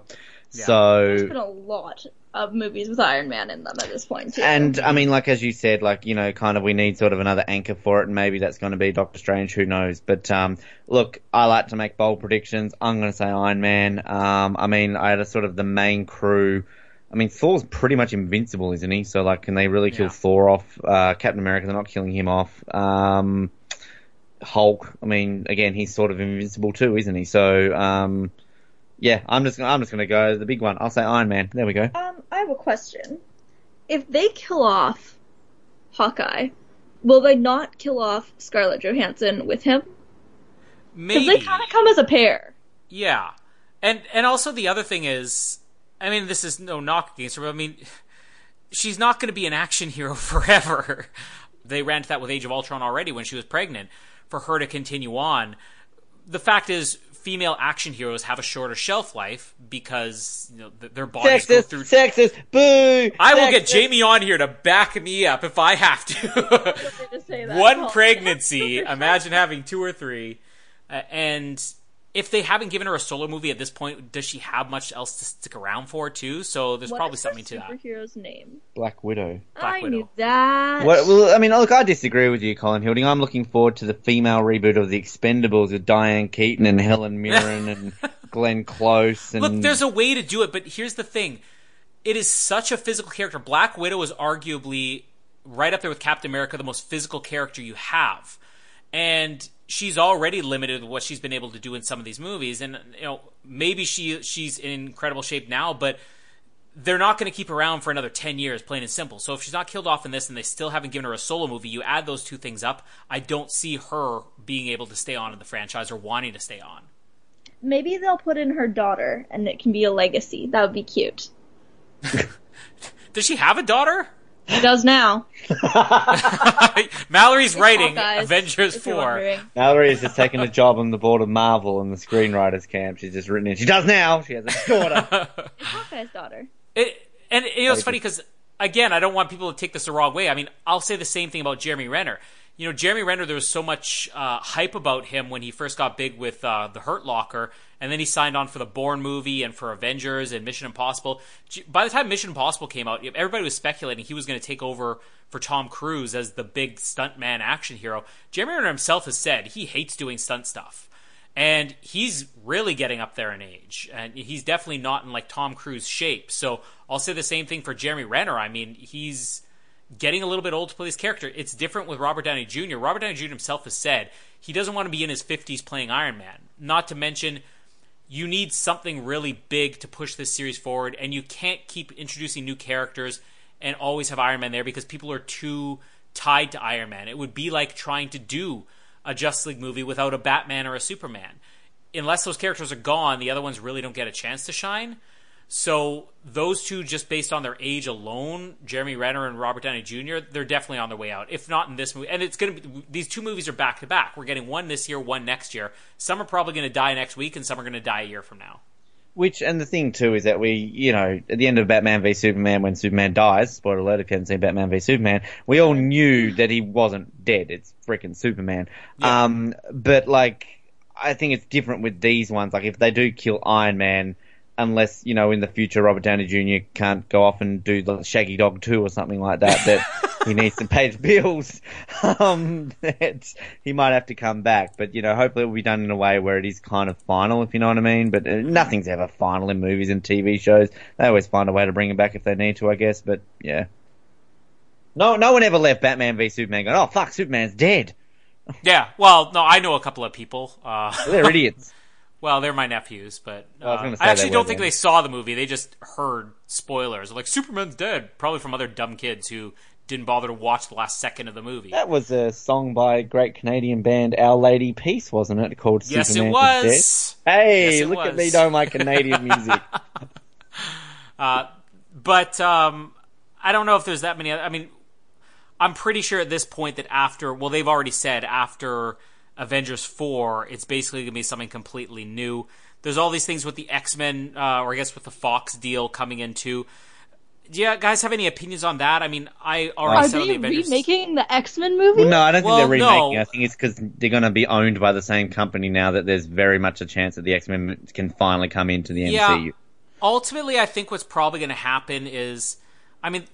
B: Yeah.
D: There's
C: So
D: been a lot of movies with Iron Man in them at this point, too.
C: And I mean, like as you said, like you know, kind of we need sort of another anchor for it, and maybe that's going to be Doctor Strange. Who knows? But um, look, I like to make bold predictions. I'm going to say Iron Man. Um, I mean, I had a sort of the main crew. I mean, Thor's pretty much invincible, isn't he? So like, can they really kill
B: Yeah.
C: Thor off? Uh, Captain America, they're not killing him off. Um, Hulk. I mean, again, he's sort of invincible too, isn't he? So um, yeah, I'm just I'm just going to go the big one. I'll say Iron Man. There we go.
D: Um, I have a question. If they kill off Hawkeye, will they not kill off Scarlett Johansson with him? Because they kind of come as a pair.
B: Yeah, and and also the other thing is, I mean, this is no knock against her, but I mean, she's not going to be an action hero <laughs> forever. they ran to that with Age of Ultron already when she was pregnant. For her to continue on, the fact is, female action heroes have a shorter shelf life because you know th- their bodies go
C: Sexist,
B: through.
C: sexist, boo!
B: I will get. Jamie on here to back me up if I have to. <laughs> One <laughs> pregnancy. <laughs> Imagine having two or three. Uh, and if they haven't given her a solo movie at this point, does she have much else to stick around for too? So there's
D: What
B: probably
D: is her
B: something to that.
D: superhero's name?
C: Black Widow.
B: Black
D: I
B: Widow.
D: knew that.
C: What, well, I mean, look, I disagree with you, Colin Hilding. I'm looking forward to the female reboot of The Expendables with Diane Keaton and Helen Mirren <laughs> and Glenn Close. And
B: Look, there's a way to do it, but here's the thing. It is such a physical character. Black Widow is arguably right up there with Captain America, the most physical character you have. And she's already limited with what she's been able to do in some of these movies. And you know, maybe she she's in incredible shape now, but they're not going to keep around for another 10 years, plain and simple. So if she's not killed off in this and they still haven't given her a solo movie, you add those two things up, I don't see her being able to stay on in the franchise or wanting to stay on.
D: Maybe they'll put in her daughter, and it can be a legacy. That would be cute. <laughs>
B: Does she have a daughter?
D: She does now. <laughs>
B: Mallory's writing
D: Hawkeyes,
B: Avengers
D: if you're
B: 4.
D: wondering.
C: Mallory has just taken a job on the board of Marvel in the screenwriters camp. She's just written in. She does now. She has a daughter.
D: It's <laughs> Hawkeye's daughter.
B: It, and you know, it's funny because again, I don't want people to take this the wrong way. I mean, I'll say the same thing about Jeremy Renner. You know, Jeremy Renner, there was so much uh, hype about him when he first got big with uh, the Hurt Locker, and then he signed on for the Bourne movie and for Avengers and Mission Impossible. By the time Mission Impossible came out, everybody was speculating he was going to take over for Tom Cruise as the big stuntman action hero. Jeremy Renner himself has said he hates doing stunt stuff. And he's really getting up there in age. And he's definitely not in like tom cruise shape. So i'll say the same thing for jeremy renner. I mean he's getting a little bit old to play this character. It's different with robert downey jr robert downey jr himself has said he doesn't want to be in his 50s playing iron man. Not to mention you need something really big to push this series forward and you can't keep introducing new characters and always have iron man there because people are too tied to iron man it would be like trying to do a Justice League movie without a Batman or a Superman. Unless those characters are gone, the other ones really don't get a chance to shine. So those two, just based on their age alone, Jeremy Renner and Robert Downey Jr., they're definitely on their way out. If not in this movie, and it's going to be these two movies are back to back. We're getting one this year, one next year. Some are probably going to die next week, and some are going to die a year from now.
C: Which and the thing too is that we, you know, at the end of Batman v Superman, when Superman dies, spoiler alert if you haven't seen Batman v Superman, we all knew that he wasn't dead. It's freaking Superman.
B: Yeah.
C: Um, but like, I think it's different with these ones. Like, if they do kill Iron Man, unless you know in the future Robert Downey Jr. can't go off and do the Shaggy Dog two or something like that, that he <laughs> needs to pay the bills. <laughs> Um, that he might have to come back, but you know, hopefully it will be done in a way where it is kind of final, if you know what I mean. But uh, nothing's ever final in movies and TV shows. They always find a way to bring him back if they need to, I guess. But yeah. No, no one ever left Batman v Superman going, oh fuck, Superman's dead.
B: Yeah, well, no, I know a couple of people. Uh,
C: They're idiots. <laughs>
B: well, they're my nephews, but uh,
C: Well, I say
B: I actually don't think
C: then.
B: they saw the movie. They just heard spoilers, like Superman's dead, probably from other dumb kids who didn't bother to watch the last second of the movie.
C: That was a song by a great Canadian band, Our Lady Peace, wasn't it? Called
B: yes,
C: Superman
B: it was.
C: Dead. Hey,
B: Yes,
C: look at
B: was.
C: me know my Canadian music. <laughs>
B: But um, I don't know if there's that many. Other, I mean, I'm pretty sure at this point that after, well, they've already said after Avengers four, it's basically gonna be something completely new. There's all these things with the X Men, uh, or I guess with the Fox deal coming in too. Do you guys have any opinions on that? I mean, I already
D: Are
B: said on
D: they
B: the Avengers.
D: remaking the X Men movie?
C: Well, no, I don't think
B: Well,
C: they're remaking.
B: no.
C: it. I think it's because they're going to be owned by the same company now that there's very much a chance that the X Men can finally come into the
B: Yeah.
C: MCU.
B: ultimately, I think what's probably going to happen is, I mean,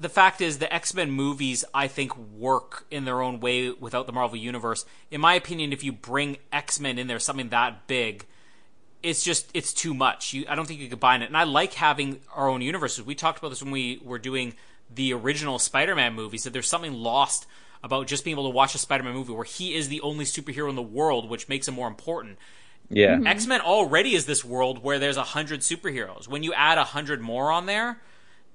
B: the fact is the X Men movies I think work in their own way without the Marvel universe. In my opinion, if you bring X Men in there, something that big, it's just it's too much. You, I don't think you can combine it. And I like having our own universes. We talked about this when we were doing the original Spider-Man movies. That there's something lost about just being able to watch a Spider-Man movie where he is the only superhero in the world, which makes him more important.
C: Yeah.
D: Mm-hmm.
B: X Men already is this world where there's a hundred superheroes. When you add a hundred more on there,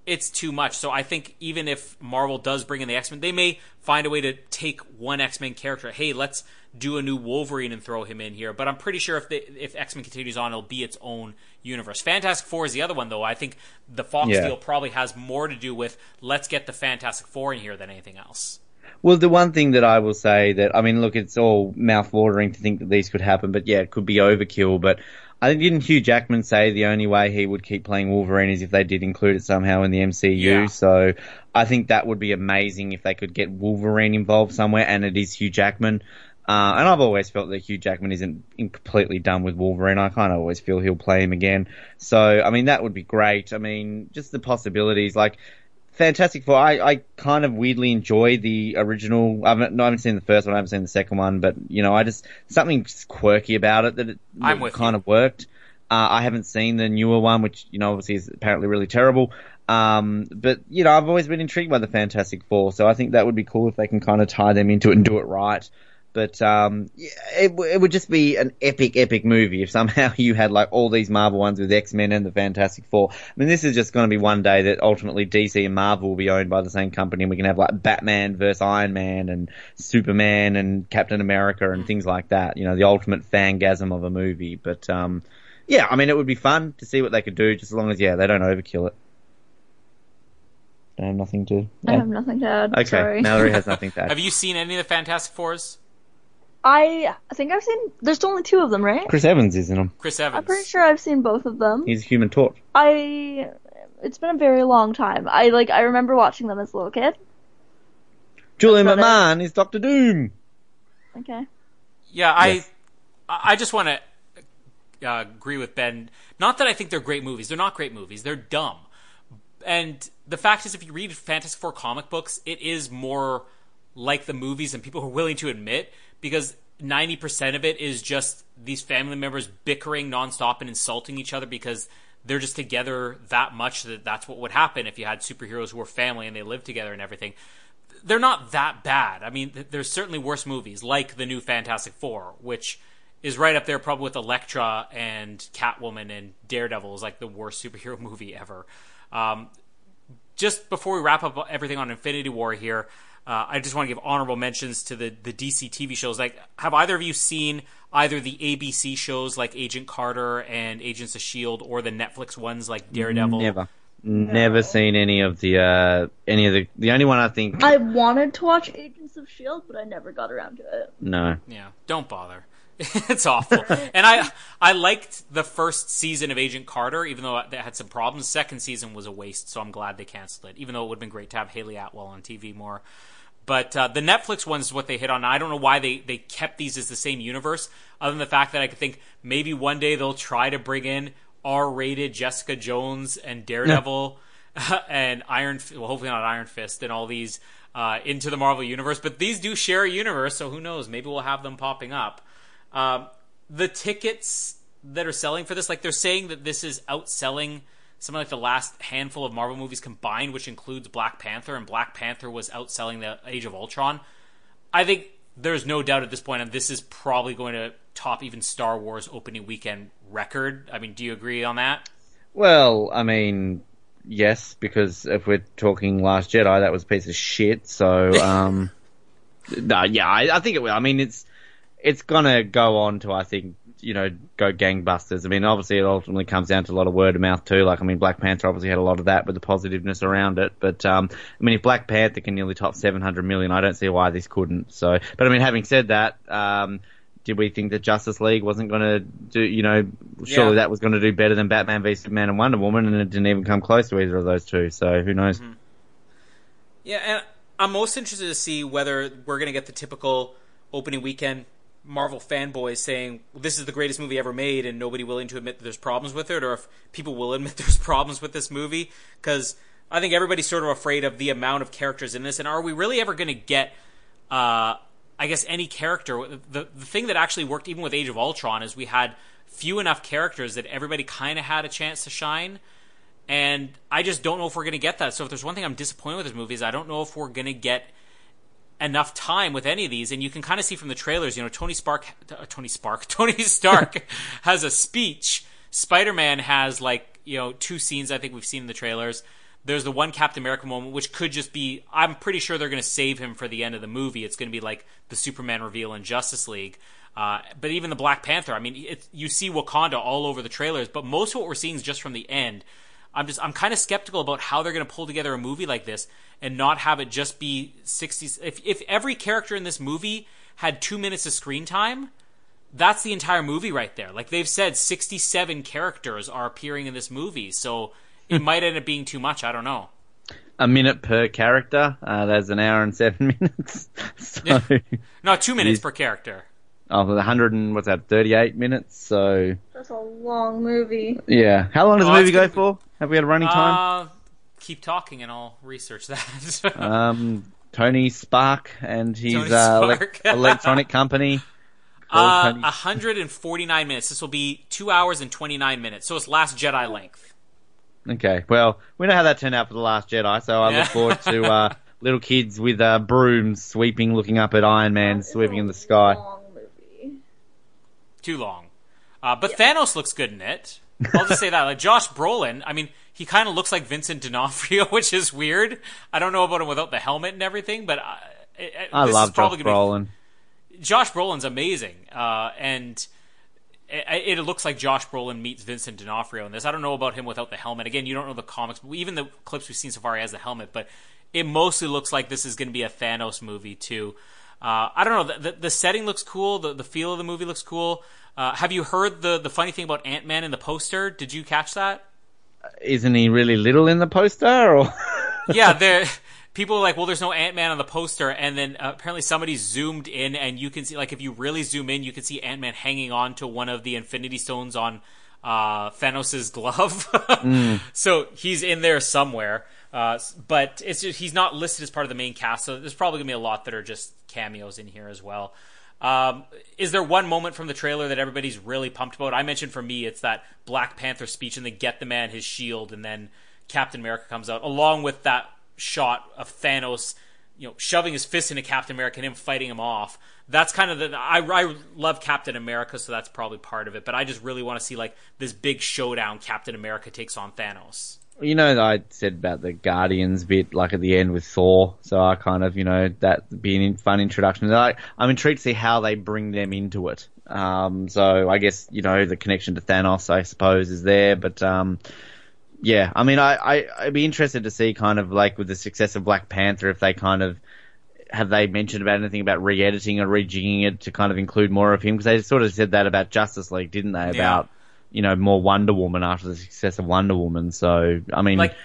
B: it's too much. So I think even if Marvel does bring in the X Men, they may find a way to take one X Men character. Hey, let's do a new Wolverine and throw him in here. But I'm pretty sure if they, if X Men continues on, it'll be its own universe. Fantastic Four is the other one, though. I think the Fox
C: Yeah.
B: deal probably has more to do with let's get the Fantastic Four in here than anything else.
C: Well, the one thing that I will say that I mean, look, it's all mouth-watering to think that these could happen, but yeah, it could be overkill. But I think didn't Hugh Jackman say the only way he would keep playing Wolverine is if they did include it somehow in the MCU?
B: Yeah.
C: So I think that would be amazing if they could get Wolverine involved somewhere, and it is Hugh Jackman. Uh, and I've always felt that Hugh Jackman isn't in- completely done with Wolverine. I kind of always feel he'll play him again. So, I mean, that would be great. I mean, just the possibilities. Like, Fantastic Four, I, I kind of weirdly enjoy the original. I haven't, no, I haven't seen the first one, I haven't seen the second one, but, you know, I just, something just quirky about it that it
B: I'm with
C: kind
B: you.
C: of worked. Uh, I haven't seen the newer one, which, you know, obviously is apparently really terrible. Um, but, you know, I've always been intrigued by the Fantastic Four, so I think that would be cool if they can kind of tie them into it and do it right. But um, it, it would just be an epic, epic movie if somehow <laughs> you had like all these Marvel ones with X Men and the Fantastic Four. I mean, this is just going to be one day that ultimately DC and Marvel will be owned by the same company, and we can have like Batman versus Iron Man and Superman and Captain America and things like that. You know, the ultimate fangasm of a movie. But um, yeah, I mean, it would be fun to see what they could do, just as long as yeah they don't overkill it. I have nothing to. Add.
D: I have nothing to add.
C: Okay,
D: Sorry.
C: Mallory has <laughs> nothing to add.
B: Have you seen any of the Fantastic Fours?
D: I think I've seen. There's only two of them, right?
C: Chris Evans is in them.
B: Chris Evans.
D: I'm pretty sure I've seen both of them.
C: He's Human Torch.
D: I. It's been a very long time. I like. I remember watching them as a little kid.
C: Julian
D: That's
C: McMahon is Doctor Doom.
D: Okay.
B: Yeah, I
C: Yes.
B: I I just want to uh, agree with Ben. Not that I think they're great movies. They're not great movies. They're dumb. And the fact is, if you read Fantastic Four comic books, it is more like the movies, and people are willing to admit because ninety percent of it is just these family members bickering nonstop and insulting each other because they're just together that much that that's what would happen if you had superheroes who were family and they lived together and everything they're not that bad. I mean, there's certainly worse movies like the new Fantastic Four, which is right up there probably with Elektra and Catwoman and Daredevil is like the worst superhero <laughs> movie ever. Um, just before we wrap up everything on Infinity War here, uh, I just want to give honorable mentions to the the DC TV shows. Like, have either of you seen either the ABC shows like Agent Carter and Agents of Shield, or the Netflix ones like Daredevil?
C: Never. Never seen any of the uh, any of the the only one I think
D: I wanted to watch Agents of Shield, but I never got around to it.
C: no
B: Yeah, don't bother. <laughs> it's awful. and I I liked the first season of Agent Carter, even though it had some problems. Second season was a waste, so I'm glad they canceled it. Even though it would have been great to have Hayley Atwell on TV more. But uh, the Netflix ones is what they hit on. I don't know why they, they kept these as the same universe, other than the fact that I could think maybe one day they'll try to bring in R-rated Jessica Jones and Daredevil <laughs> and Iron, well, hopefully not Iron Fist and all these uh, into the Marvel universe. But these do share a universe, so who knows? Maybe we'll have them popping up. Um, the tickets that are selling for this, like they're saying that this is outselling something like the last handful of Marvel movies combined, which includes Black Panther, and Black Panther was outselling the Age of Ultron. I think there's no doubt at this point, and this is probably going to top even Star Wars opening weekend record. I mean, do you agree on that?
C: Well, I mean, yes, because if we're talking Last Jedi, that was a piece of shit. So, <laughs> um, no, yeah, I, I think it will. I mean, it's it's gonna go on to, I think, you know, go gangbusters. I mean, obviously, it ultimately comes down to a lot of word of mouth too. Like, I mean, Black Panther obviously had a lot of that with the positiveness around it. But, um, I mean, if Black Panther can nearly top 700 million, I don't see why this couldn't. So, but I mean, having said that, um, did we think that Justice League wasn't going to do, you know, surely
B: Yeah.
C: that was going to do better than Batman v Superman and Wonder Woman, and it didn't even come close to either of those two. So who knows?
B: Yeah, and I'm most interested to see whether we're going to get the typical opening weekend Marvel fanboys saying this is the greatest movie ever made, and nobody willing to admit that there's problems with it, or if people will <laughs> admit there's problems with this movie. Because I think everybody's sort of afraid of the amount of characters in this, and are we really ever going to get? Uh, I guess any character. The the thing that actually worked even with Age of Ultron is we had few enough characters that everybody kind of had a chance to shine. And I just don't know if we're going to get that. So if there's one thing I'm disappointed with this movie is I don't know if we're going to get enough time with any of these. And you can kind of see from the trailers, you know, Tony Spark, uh, Tony Spark, <laughs> Tony Stark <laughs> has a speech. Spider-Man has like, you know, two scenes I think we've seen in the trailers. There's the one Captain America moment, which could just be, I'm pretty sure they're going to save him for the end of the movie. It's going to be like the Superman reveal in Justice League. Uh, but even the Black Panther, I mean, it, you see Wakanda all over the trailers, but most of what we're seeing is just from the end. I'm just I'm kind of skeptical about how they're going to pull together a movie like this and not have it just be 60 if if every character in this movie had 2 minutes of screen time that's the entire movie right there. Like they've said 67 characters are appearing in this movie so it might end up being too much. I don't know.
C: A minute per character. Uh, that's an hour and seven <laughs> minutes. so,
B: no 2 minutes per character
C: of the hundred and what's that, thirty-eight minutes. So
D: That's a long movie.
C: yeah, how long does
B: Oh,
C: the movie go for? Have we had a running time?
B: uh, keep talking and I'll research that <laughs>
C: um, Tony Spark and his
B: Tony
C: uh, ele- <laughs> electronic company.
B: Uh,
C: Tony-
B: 149 minutes. This will be two hours and 29 minutes. So it's Last Jedi length.
C: Okay, well, we know how that turned out for the Last Jedi, so I
B: Yeah.
C: look forward to uh, <laughs> little kids with uh, brooms sweeping, looking up at Iron Man,
D: It's
C: sweeping in the sky.
D: Long movie.
B: Too long. Uh, but Thanos looks good in it. I'll just say that. Like Josh Brolin, I mean, he kind of looks like Vincent D'Onofrio, <laughs> which is weird. I don't know about him without the helmet and everything, but uh, it, it-
C: I
B: this
C: love
B: is probably
C: Josh Brolin.
B: Be, Josh Brolin's amazing, uh, and it, it looks like Josh Brolin meets Vincent D'Onofrio in this. I don't know about him without the helmet. Again, you don't know the comics, but even the clips we've seen so far, he has the helmet. But it mostly looks like this is going to be a Thanos movie too. Uh, I don't know. The, the, the setting looks cool. The, the feel of the movie looks cool. Uh, have you heard the the funny thing about Ant Man in the poster? Did you catch that?
C: Isn't he really little in the poster? Or <laughs>
B: yeah, there. <laughs> People are like, well, there's no Ant Man on the poster, and then uh, apparently somebody zoomed in, and you can see, like, if you really zoom in, you can see Ant Man hanging on to one of the Infinity Stones on uh, Thanos' glove. <laughs> So he's in there somewhere, uh, but it's just, he's not listed as part of the main cast. So there's probably gonna be a lot that are just cameos in here as well. Um, is there one moment from the trailer that everybody's really pumped about? I mentioned for me, it's that Black Panther speech, and they get the man his shield, and then Captain America comes out, along with that shot of Thanos, you know, shoving his fist into Captain America and him fighting him off. That's kind of the I, I love Captain America, so that's probably part of it. But I just really want to see like this big showdown. Captain America takes on Thanos.
C: You know, I said about the Guardians bit, like at the end with Thor. So I kind of, you know, that being a fun introduction. I, I'm intrigued to see how they bring them into it. Um, so I guess you know the connection to Thanos, I suppose, is there. But um, yeah, I mean, I, I I'd be interested to see kind of like with the success of Black Panther if they kind of have they mentioned about anything about re-editing or rejigging it to kind of include more of him because they sort of said that about Justice League, didn't they? About you know more Wonder Woman after the success of Wonder Woman. So I mean,
B: Like-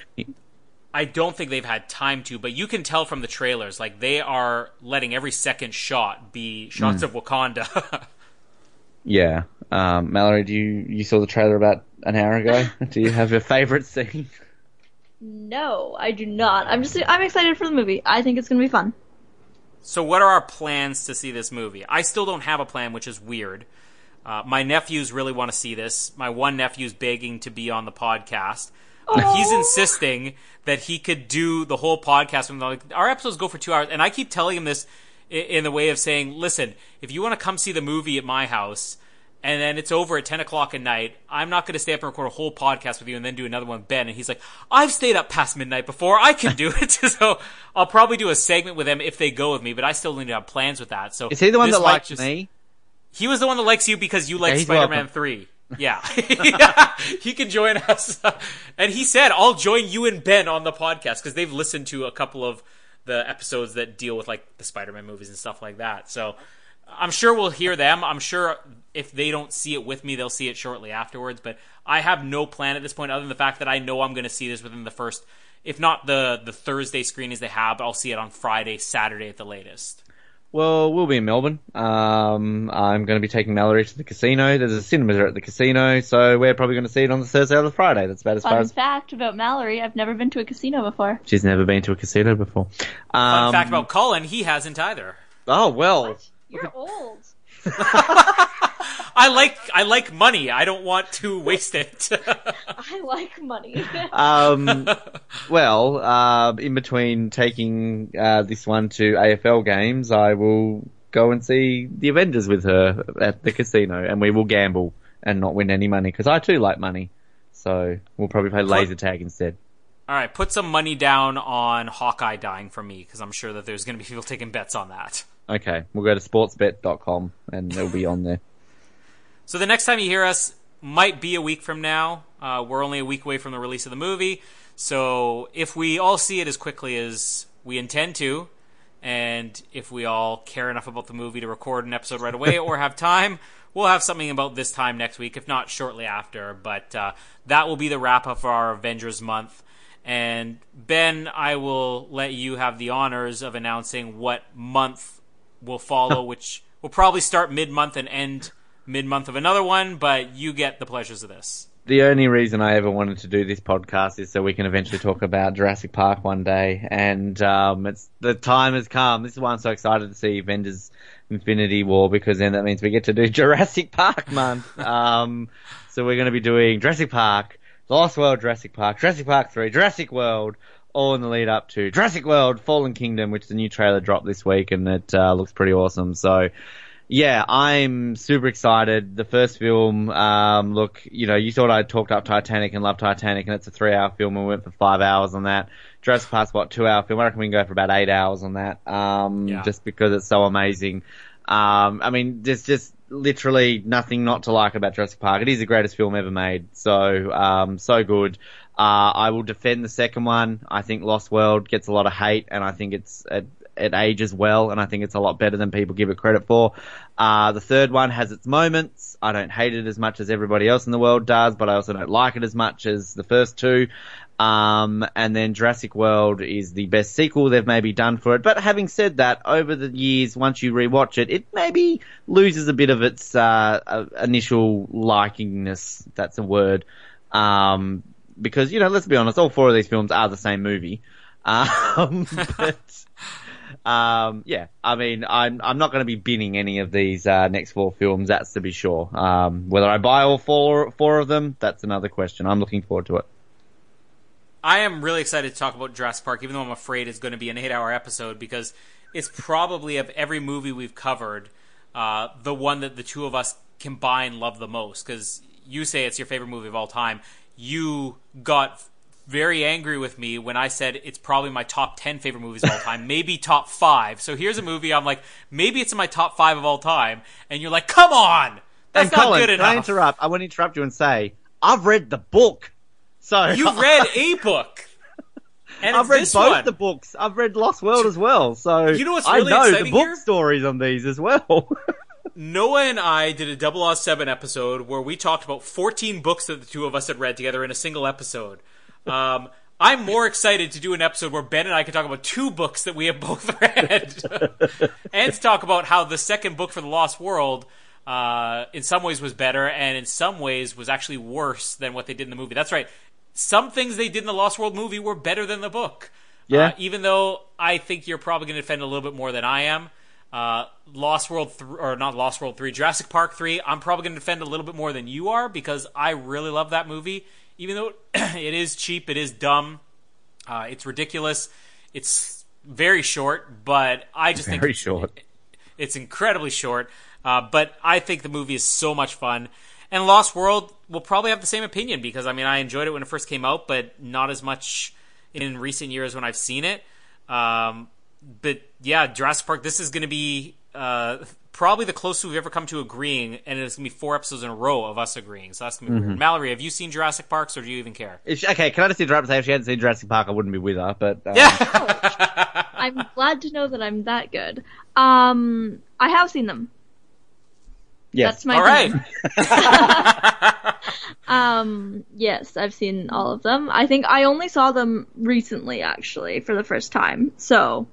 B: I don't think they've had time to, but you can tell from the trailers, like they are letting every second shot be shots of Wakanda. <laughs>
C: yeah. Um, Mallory, do you you saw the trailer about an hour ago? <laughs> do you have a favorite scene?
D: No, I do not. I'm just I'm excited for the movie. I think it's gonna be fun.
B: so, what are our plans to see this movie? I still don't have a plan, which is weird. Uh, my nephews really want to see this. My one nephew's begging to be on the podcast. Uh, he's insisting that he could do the whole podcast. And like, our episodes go for two hours, and I keep telling him this in the way of saying, "Listen, if you want to come see the movie at my house, and then it's over at ten o'clock at night, I'm not going to stay up and record a whole podcast with you and then do another one with Ben." And he's like, "I've stayed up past midnight before. I can do it." <laughs> so I'll probably do a segment with them if they go with me, but I still need to have plans with that. So
C: Is he the one that
B: might
C: likes
B: just-
C: me?
B: He was the one that likes you because you like
C: he's
B: Spider-Man 3. <laughs> Yeah. yeah. <laughs> He can join us. <laughs> and he said, I'll join you and Ben on the podcast because they've listened to a couple of the episodes that deal with like the Spider-Man movies and stuff like that. So I'm sure we'll hear them. I'm sure if they don't see it with me, they'll see it shortly afterwards. But I have no plan at this point other than the fact that I know I'm going to see this within the first, if not the, the Thursday screenings they have, but I'll see it on Friday, Saturday at the latest.
C: Well, we'll be in Melbourne. Um, I'm going to be taking Mallory to the casino. There's a cinema at the casino, so we're probably going to see it on the Thursday or the Friday. That's about as far
D: Fun
C: as.
D: fact about Mallory: I've never been to a casino before.
C: She's never been to a casino before.
B: Fun
C: Um,
B: fact about Colin, he hasn't either.
C: Oh well.
D: You're old. <laughs>
B: I like I like money. I don't want to waste it. <laughs>
D: I like money. <laughs>
C: Um, well, uh, in between taking uh, this one to AFL games, I will go and see the Avengers with her at the casino, and we will gamble and not win any money because I too like money. So we'll probably play laser tag instead.
B: All right, put some money down on Hawkeye dying for me because I'm sure that there's going to be people taking bets on that.
C: Okay, we'll go to sportsbet.com and it'll be on there. <laughs>
B: So the next time you hear us might be a week from now. Uh, we're only a week away from the release of the movie, so if we all see it as quickly as we intend to, and if we all care enough about the movie to record an episode right away <laughs> or have time, we'll have something about this time next week, if not shortly after. But uh, that will be the wrap up for our Avengers month. And Ben, I will let you have the honors of announcing what month will follow, which will probably start mid month and end mid month of another one, but you get the pleasures of this.
C: The only reason I ever wanted to do this podcast is so we can eventually talk about Jurassic Park one day, and um, it's the time has come. This is why I'm so excited to see Avengers Infinity War because then that means we get to do <laughs> Jurassic Park month. um, so we're going to be doing Jurassic Park, Lost World, Jurassic Park, Jurassic Park Three, Jurassic World, all in the lead up to Jurassic World: Fallen Kingdom, which the new trailer dropped this week, and it uh, looks pretty awesome. So yeah, I'm super excited. The first film, um, look, you know, you thought I talked up Titanic and loved Titanic, and it's a three-hour film, and we went for five hours on that. Jurassic Park's what two-hour film. I reckon we can go for about eight hours on that, um,
B: Yeah.
C: just because it's so amazing. Um, I mean, there's just literally nothing not to like about Jurassic Park. It is the greatest film ever made. So, um, so good. Uh, I will defend the second one. I think Lost World gets a lot of hate, and I think it's it, it ages well, and I think it's a lot better than people give it credit for. Uh, the third one has its moments. I don't hate it as much as everybody else in the world does, but I also don't like it as much as the first two. Um, and then Jurassic World is the best sequel they've maybe done for it. But having said that, over the years, once you rewatch it, it maybe loses a bit of its uh, uh, initial likingness. That's a word. Um, because you know, let's be honest, all four of these films are the same movie. Um, <laughs> but um, yeah, I mean, I'm I'm not going to be binning any of these uh, next four films. That's to be sure. Um, whether I buy all four four of them, that's another question. I'm looking forward to it.
B: I am really excited to talk about Jurassic Park, even though I'm afraid it's going to be an eight-hour episode because it's probably of every movie we've covered, uh, the one that the two of us combined love the most. Because you say it's your favorite movie of all time, you got very angry with me when I said it's probably my top 10 favorite movies of all time, <laughs> maybe top 5. So here's a movie I'm like, maybe it's in my top 5 of all time and you're like, "Come on. That's
C: and
B: not
C: Colin,
B: good
C: can I interrupt? I want to interrupt you and say I've read the book. So <laughs>
B: You've read a book. <laughs> And
C: I've read both
B: one.
C: the books. I've read Lost World as well. So
B: You know what's
C: I
B: really
C: know the book
B: here?
C: stories on these as well.
B: Noah and I did a Double Oz 7 episode where we talked about 14 books that the two of us had read together in a single episode. Um, I'm more excited to do an episode where Ben and I can talk about two books that we have <laughs> both read. <laughs> and to talk about how the second book for The Lost World, uh, in some ways was better, and in some ways was actually worse than what they did in the movie. That's right. Some things they did in the Lost World movie were better than the book.
C: Yeah.
B: Uh, even though I think you're probably going to defend a little bit more than I am. Uh, Lost World, th- or not Lost World 3, Jurassic Park 3, I'm probably going to defend a little bit more than you are because I really love that movie. Even though <clears throat> it is cheap, it is dumb, uh, it's ridiculous, it's very short, but I just
C: Very
B: think
C: short.
B: it's incredibly short. Uh, but I think the movie is so much fun. And Lost World will probably have the same opinion because I mean I enjoyed it when it first came out, but not as much in recent years when I've seen it. Um, but yeah, Jurassic Park. This is going to be uh, probably the closest we've ever come to agreeing, and it's going to be four episodes in a row of us agreeing. So that's going to be weird. Mallory, have you seen Jurassic Parks, or do you even care?
C: If she- okay, can I just interrupt and say if she hadn't seen Jurassic Park, I wouldn't be with her. But um,
B: Yeah. <laughs>
D: I'm glad to know that I'm that good. Um, I have seen them.
C: yes.
D: That's my
B: All right. <laughs>
D: Um, yes, I've seen all of them. I think I only saw them recently, actually, for the first time. So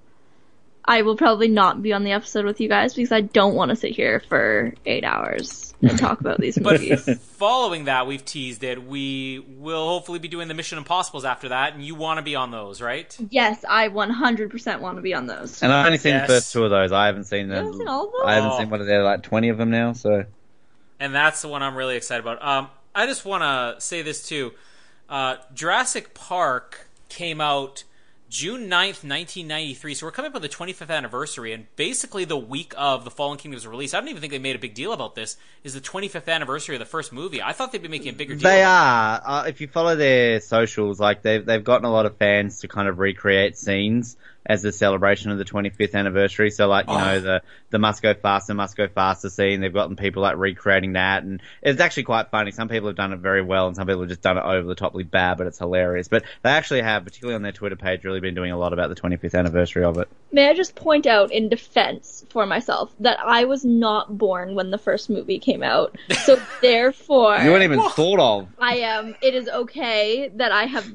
D: I will probably not be on the episode with you guys because I don't want to sit here for eight hours and talk about these <laughs> movies.
B: But following that, we've teased it. We will hopefully be doing the Mission Impossibles after that, and you want to be on those, right?
D: yes, I 100% want to be on those.
C: And I've only seen
B: Yes.
C: the first two of those. I haven't seen them.
D: haven't seen all of them?
C: I haven't
B: Oh.
C: seen what are there like twenty of them now. So
B: and that's the one I'm really excited about. Um, I just want to say this too. Uh, Jurassic Park came out June 9th, 1993, so we're coming up on the 25th anniversary, and basically the week of the Fallen Kingdom's release, I don't even think they made a big deal about this, is the 25th anniversary of the first movie. I thought they'd be making a bigger deal.
C: they are. Uh, if you follow their socials, like they've they've gotten a lot of fans to kind of recreate scenes as a celebration of the 25th anniversary. So like you
B: Oh.
C: know the the must go faster, must go faster scene. They've gotten people like recreating that, and it's actually quite funny. Some people have done it very well, and some people have just done it over the toply bad, but it's hilarious. But they actually have, particularly on their Twitter page, really been doing a lot about the 25th anniversary of it.
D: May I just point out in defense for myself that I was not born when the first movie came out. So <laughs> therefore,
C: You weren't even thought of.
D: I am. it is okay that I have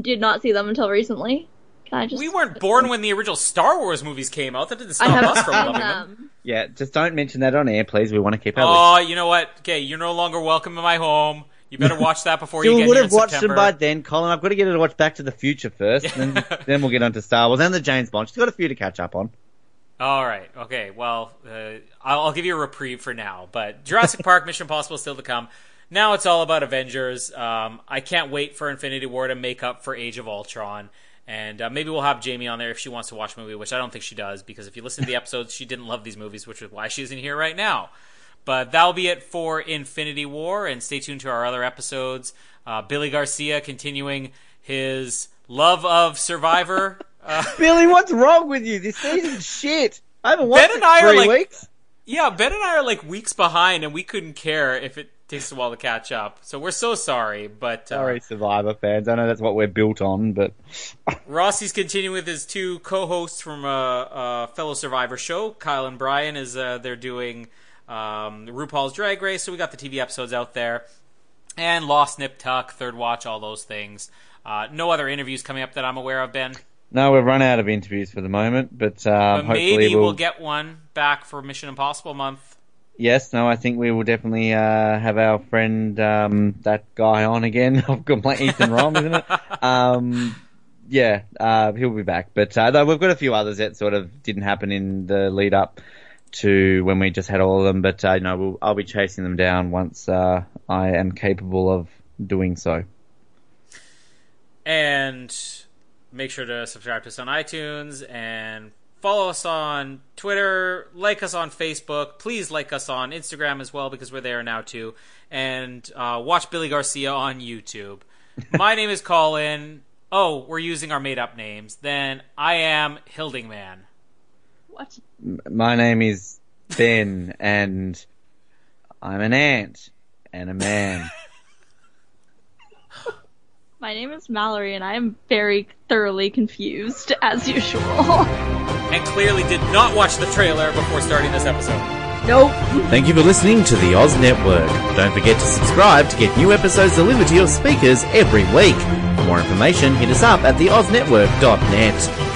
D: did not see them until recently. Can I just?
B: We weren't born when the original Star Wars movies came out. That didn't stop us from loving them.
D: them.
C: Yeah, just don't mention that on air, please. We want to keep our
B: Oh, you know what? Okay, you're no longer welcome in my home. You better <laughs> watch that before you
C: You
B: get
C: would
B: here
C: have
B: in
C: watched
B: September.
C: them by then, Colin. I've got to get her to watch Back to the Future first, and then, <laughs> then we'll get on to Star Wars and the James Bond. She's got a few to catch up on.
B: All right. Okay. Well, uh, I'll, I'll give you a reprieve for now. But Jurassic <laughs> Park, Mission Impossible, still to come. Now it's all about Avengers. Um, I can't wait for Infinity War to make up for Age of Ultron. And uh, maybe we'll have Jamie on there if she wants to watch a movie, which I don't think she does, because if you listen to the episodes, she didn't love these movies, which is why she's in here right now. But that'll be it for Infinity War, and stay tuned to our other episodes. Uh, Billy Garcia continuing his love of Survivor. <laughs> Uh,
C: Billy, what's wrong with you? This season's shit. I haven't watched
B: Ben
C: it
B: and I are like-
C: weeks.
B: Yeah, Ben and I are like weeks behind, and we couldn't care if it takes a while to catch up. So we're so sorry. But uh,
C: Sorry, Survivor fans. I know that's what we're built on, but <laughs>
B: Rossi's continuing with his two co-hosts from a, a fellow Survivor show. Kyle and Brian is uh, they're doing um, RuPaul's Drag Race, so we got the TV episodes out there, and Lost Nip Tuck, Third Watch, all those things. Uh, no other interviews coming up that I'm aware of, Ben.
C: no, we've run out of interviews for the moment. But, um,
B: But
C: hopefully
B: maybe
C: we'll,
B: we'll get one back for Mission Impossible month.
C: Yes, no, I think we will definitely uh, have our friend um, that guy on again. <laughs> I've got my Ethan Rom, isn't it? <laughs> Um, yeah, uh, he'll be back. But uh, though we've got a few others that sort of didn't happen in the lead up to when we just had all of them. But uh, no, we'll, I'll be chasing them down once uh, I am capable of doing so.
B: And make sure to subscribe to us on iTunes and follow us on Twitter, like us on Facebook. Please like us on Instagram as well because we're there now too. And uh, watch Billy Garcia on YouTube. <laughs> My name is Colin. Oh, we're using our made up names. Then I am Hildingman.
D: What?
F: My name is Ben, and I'm an ant and a man. <laughs>
D: My name is Mallory, and I am very thoroughly confused as usual. <laughs>
B: And clearly did not watch the trailer before starting this episode.
D: nope.
C: Thank you for listening to the Oz Network. Don't forget to subscribe to get new episodes delivered to your speakers every week. For more information, hit us up at theoznetwork.net.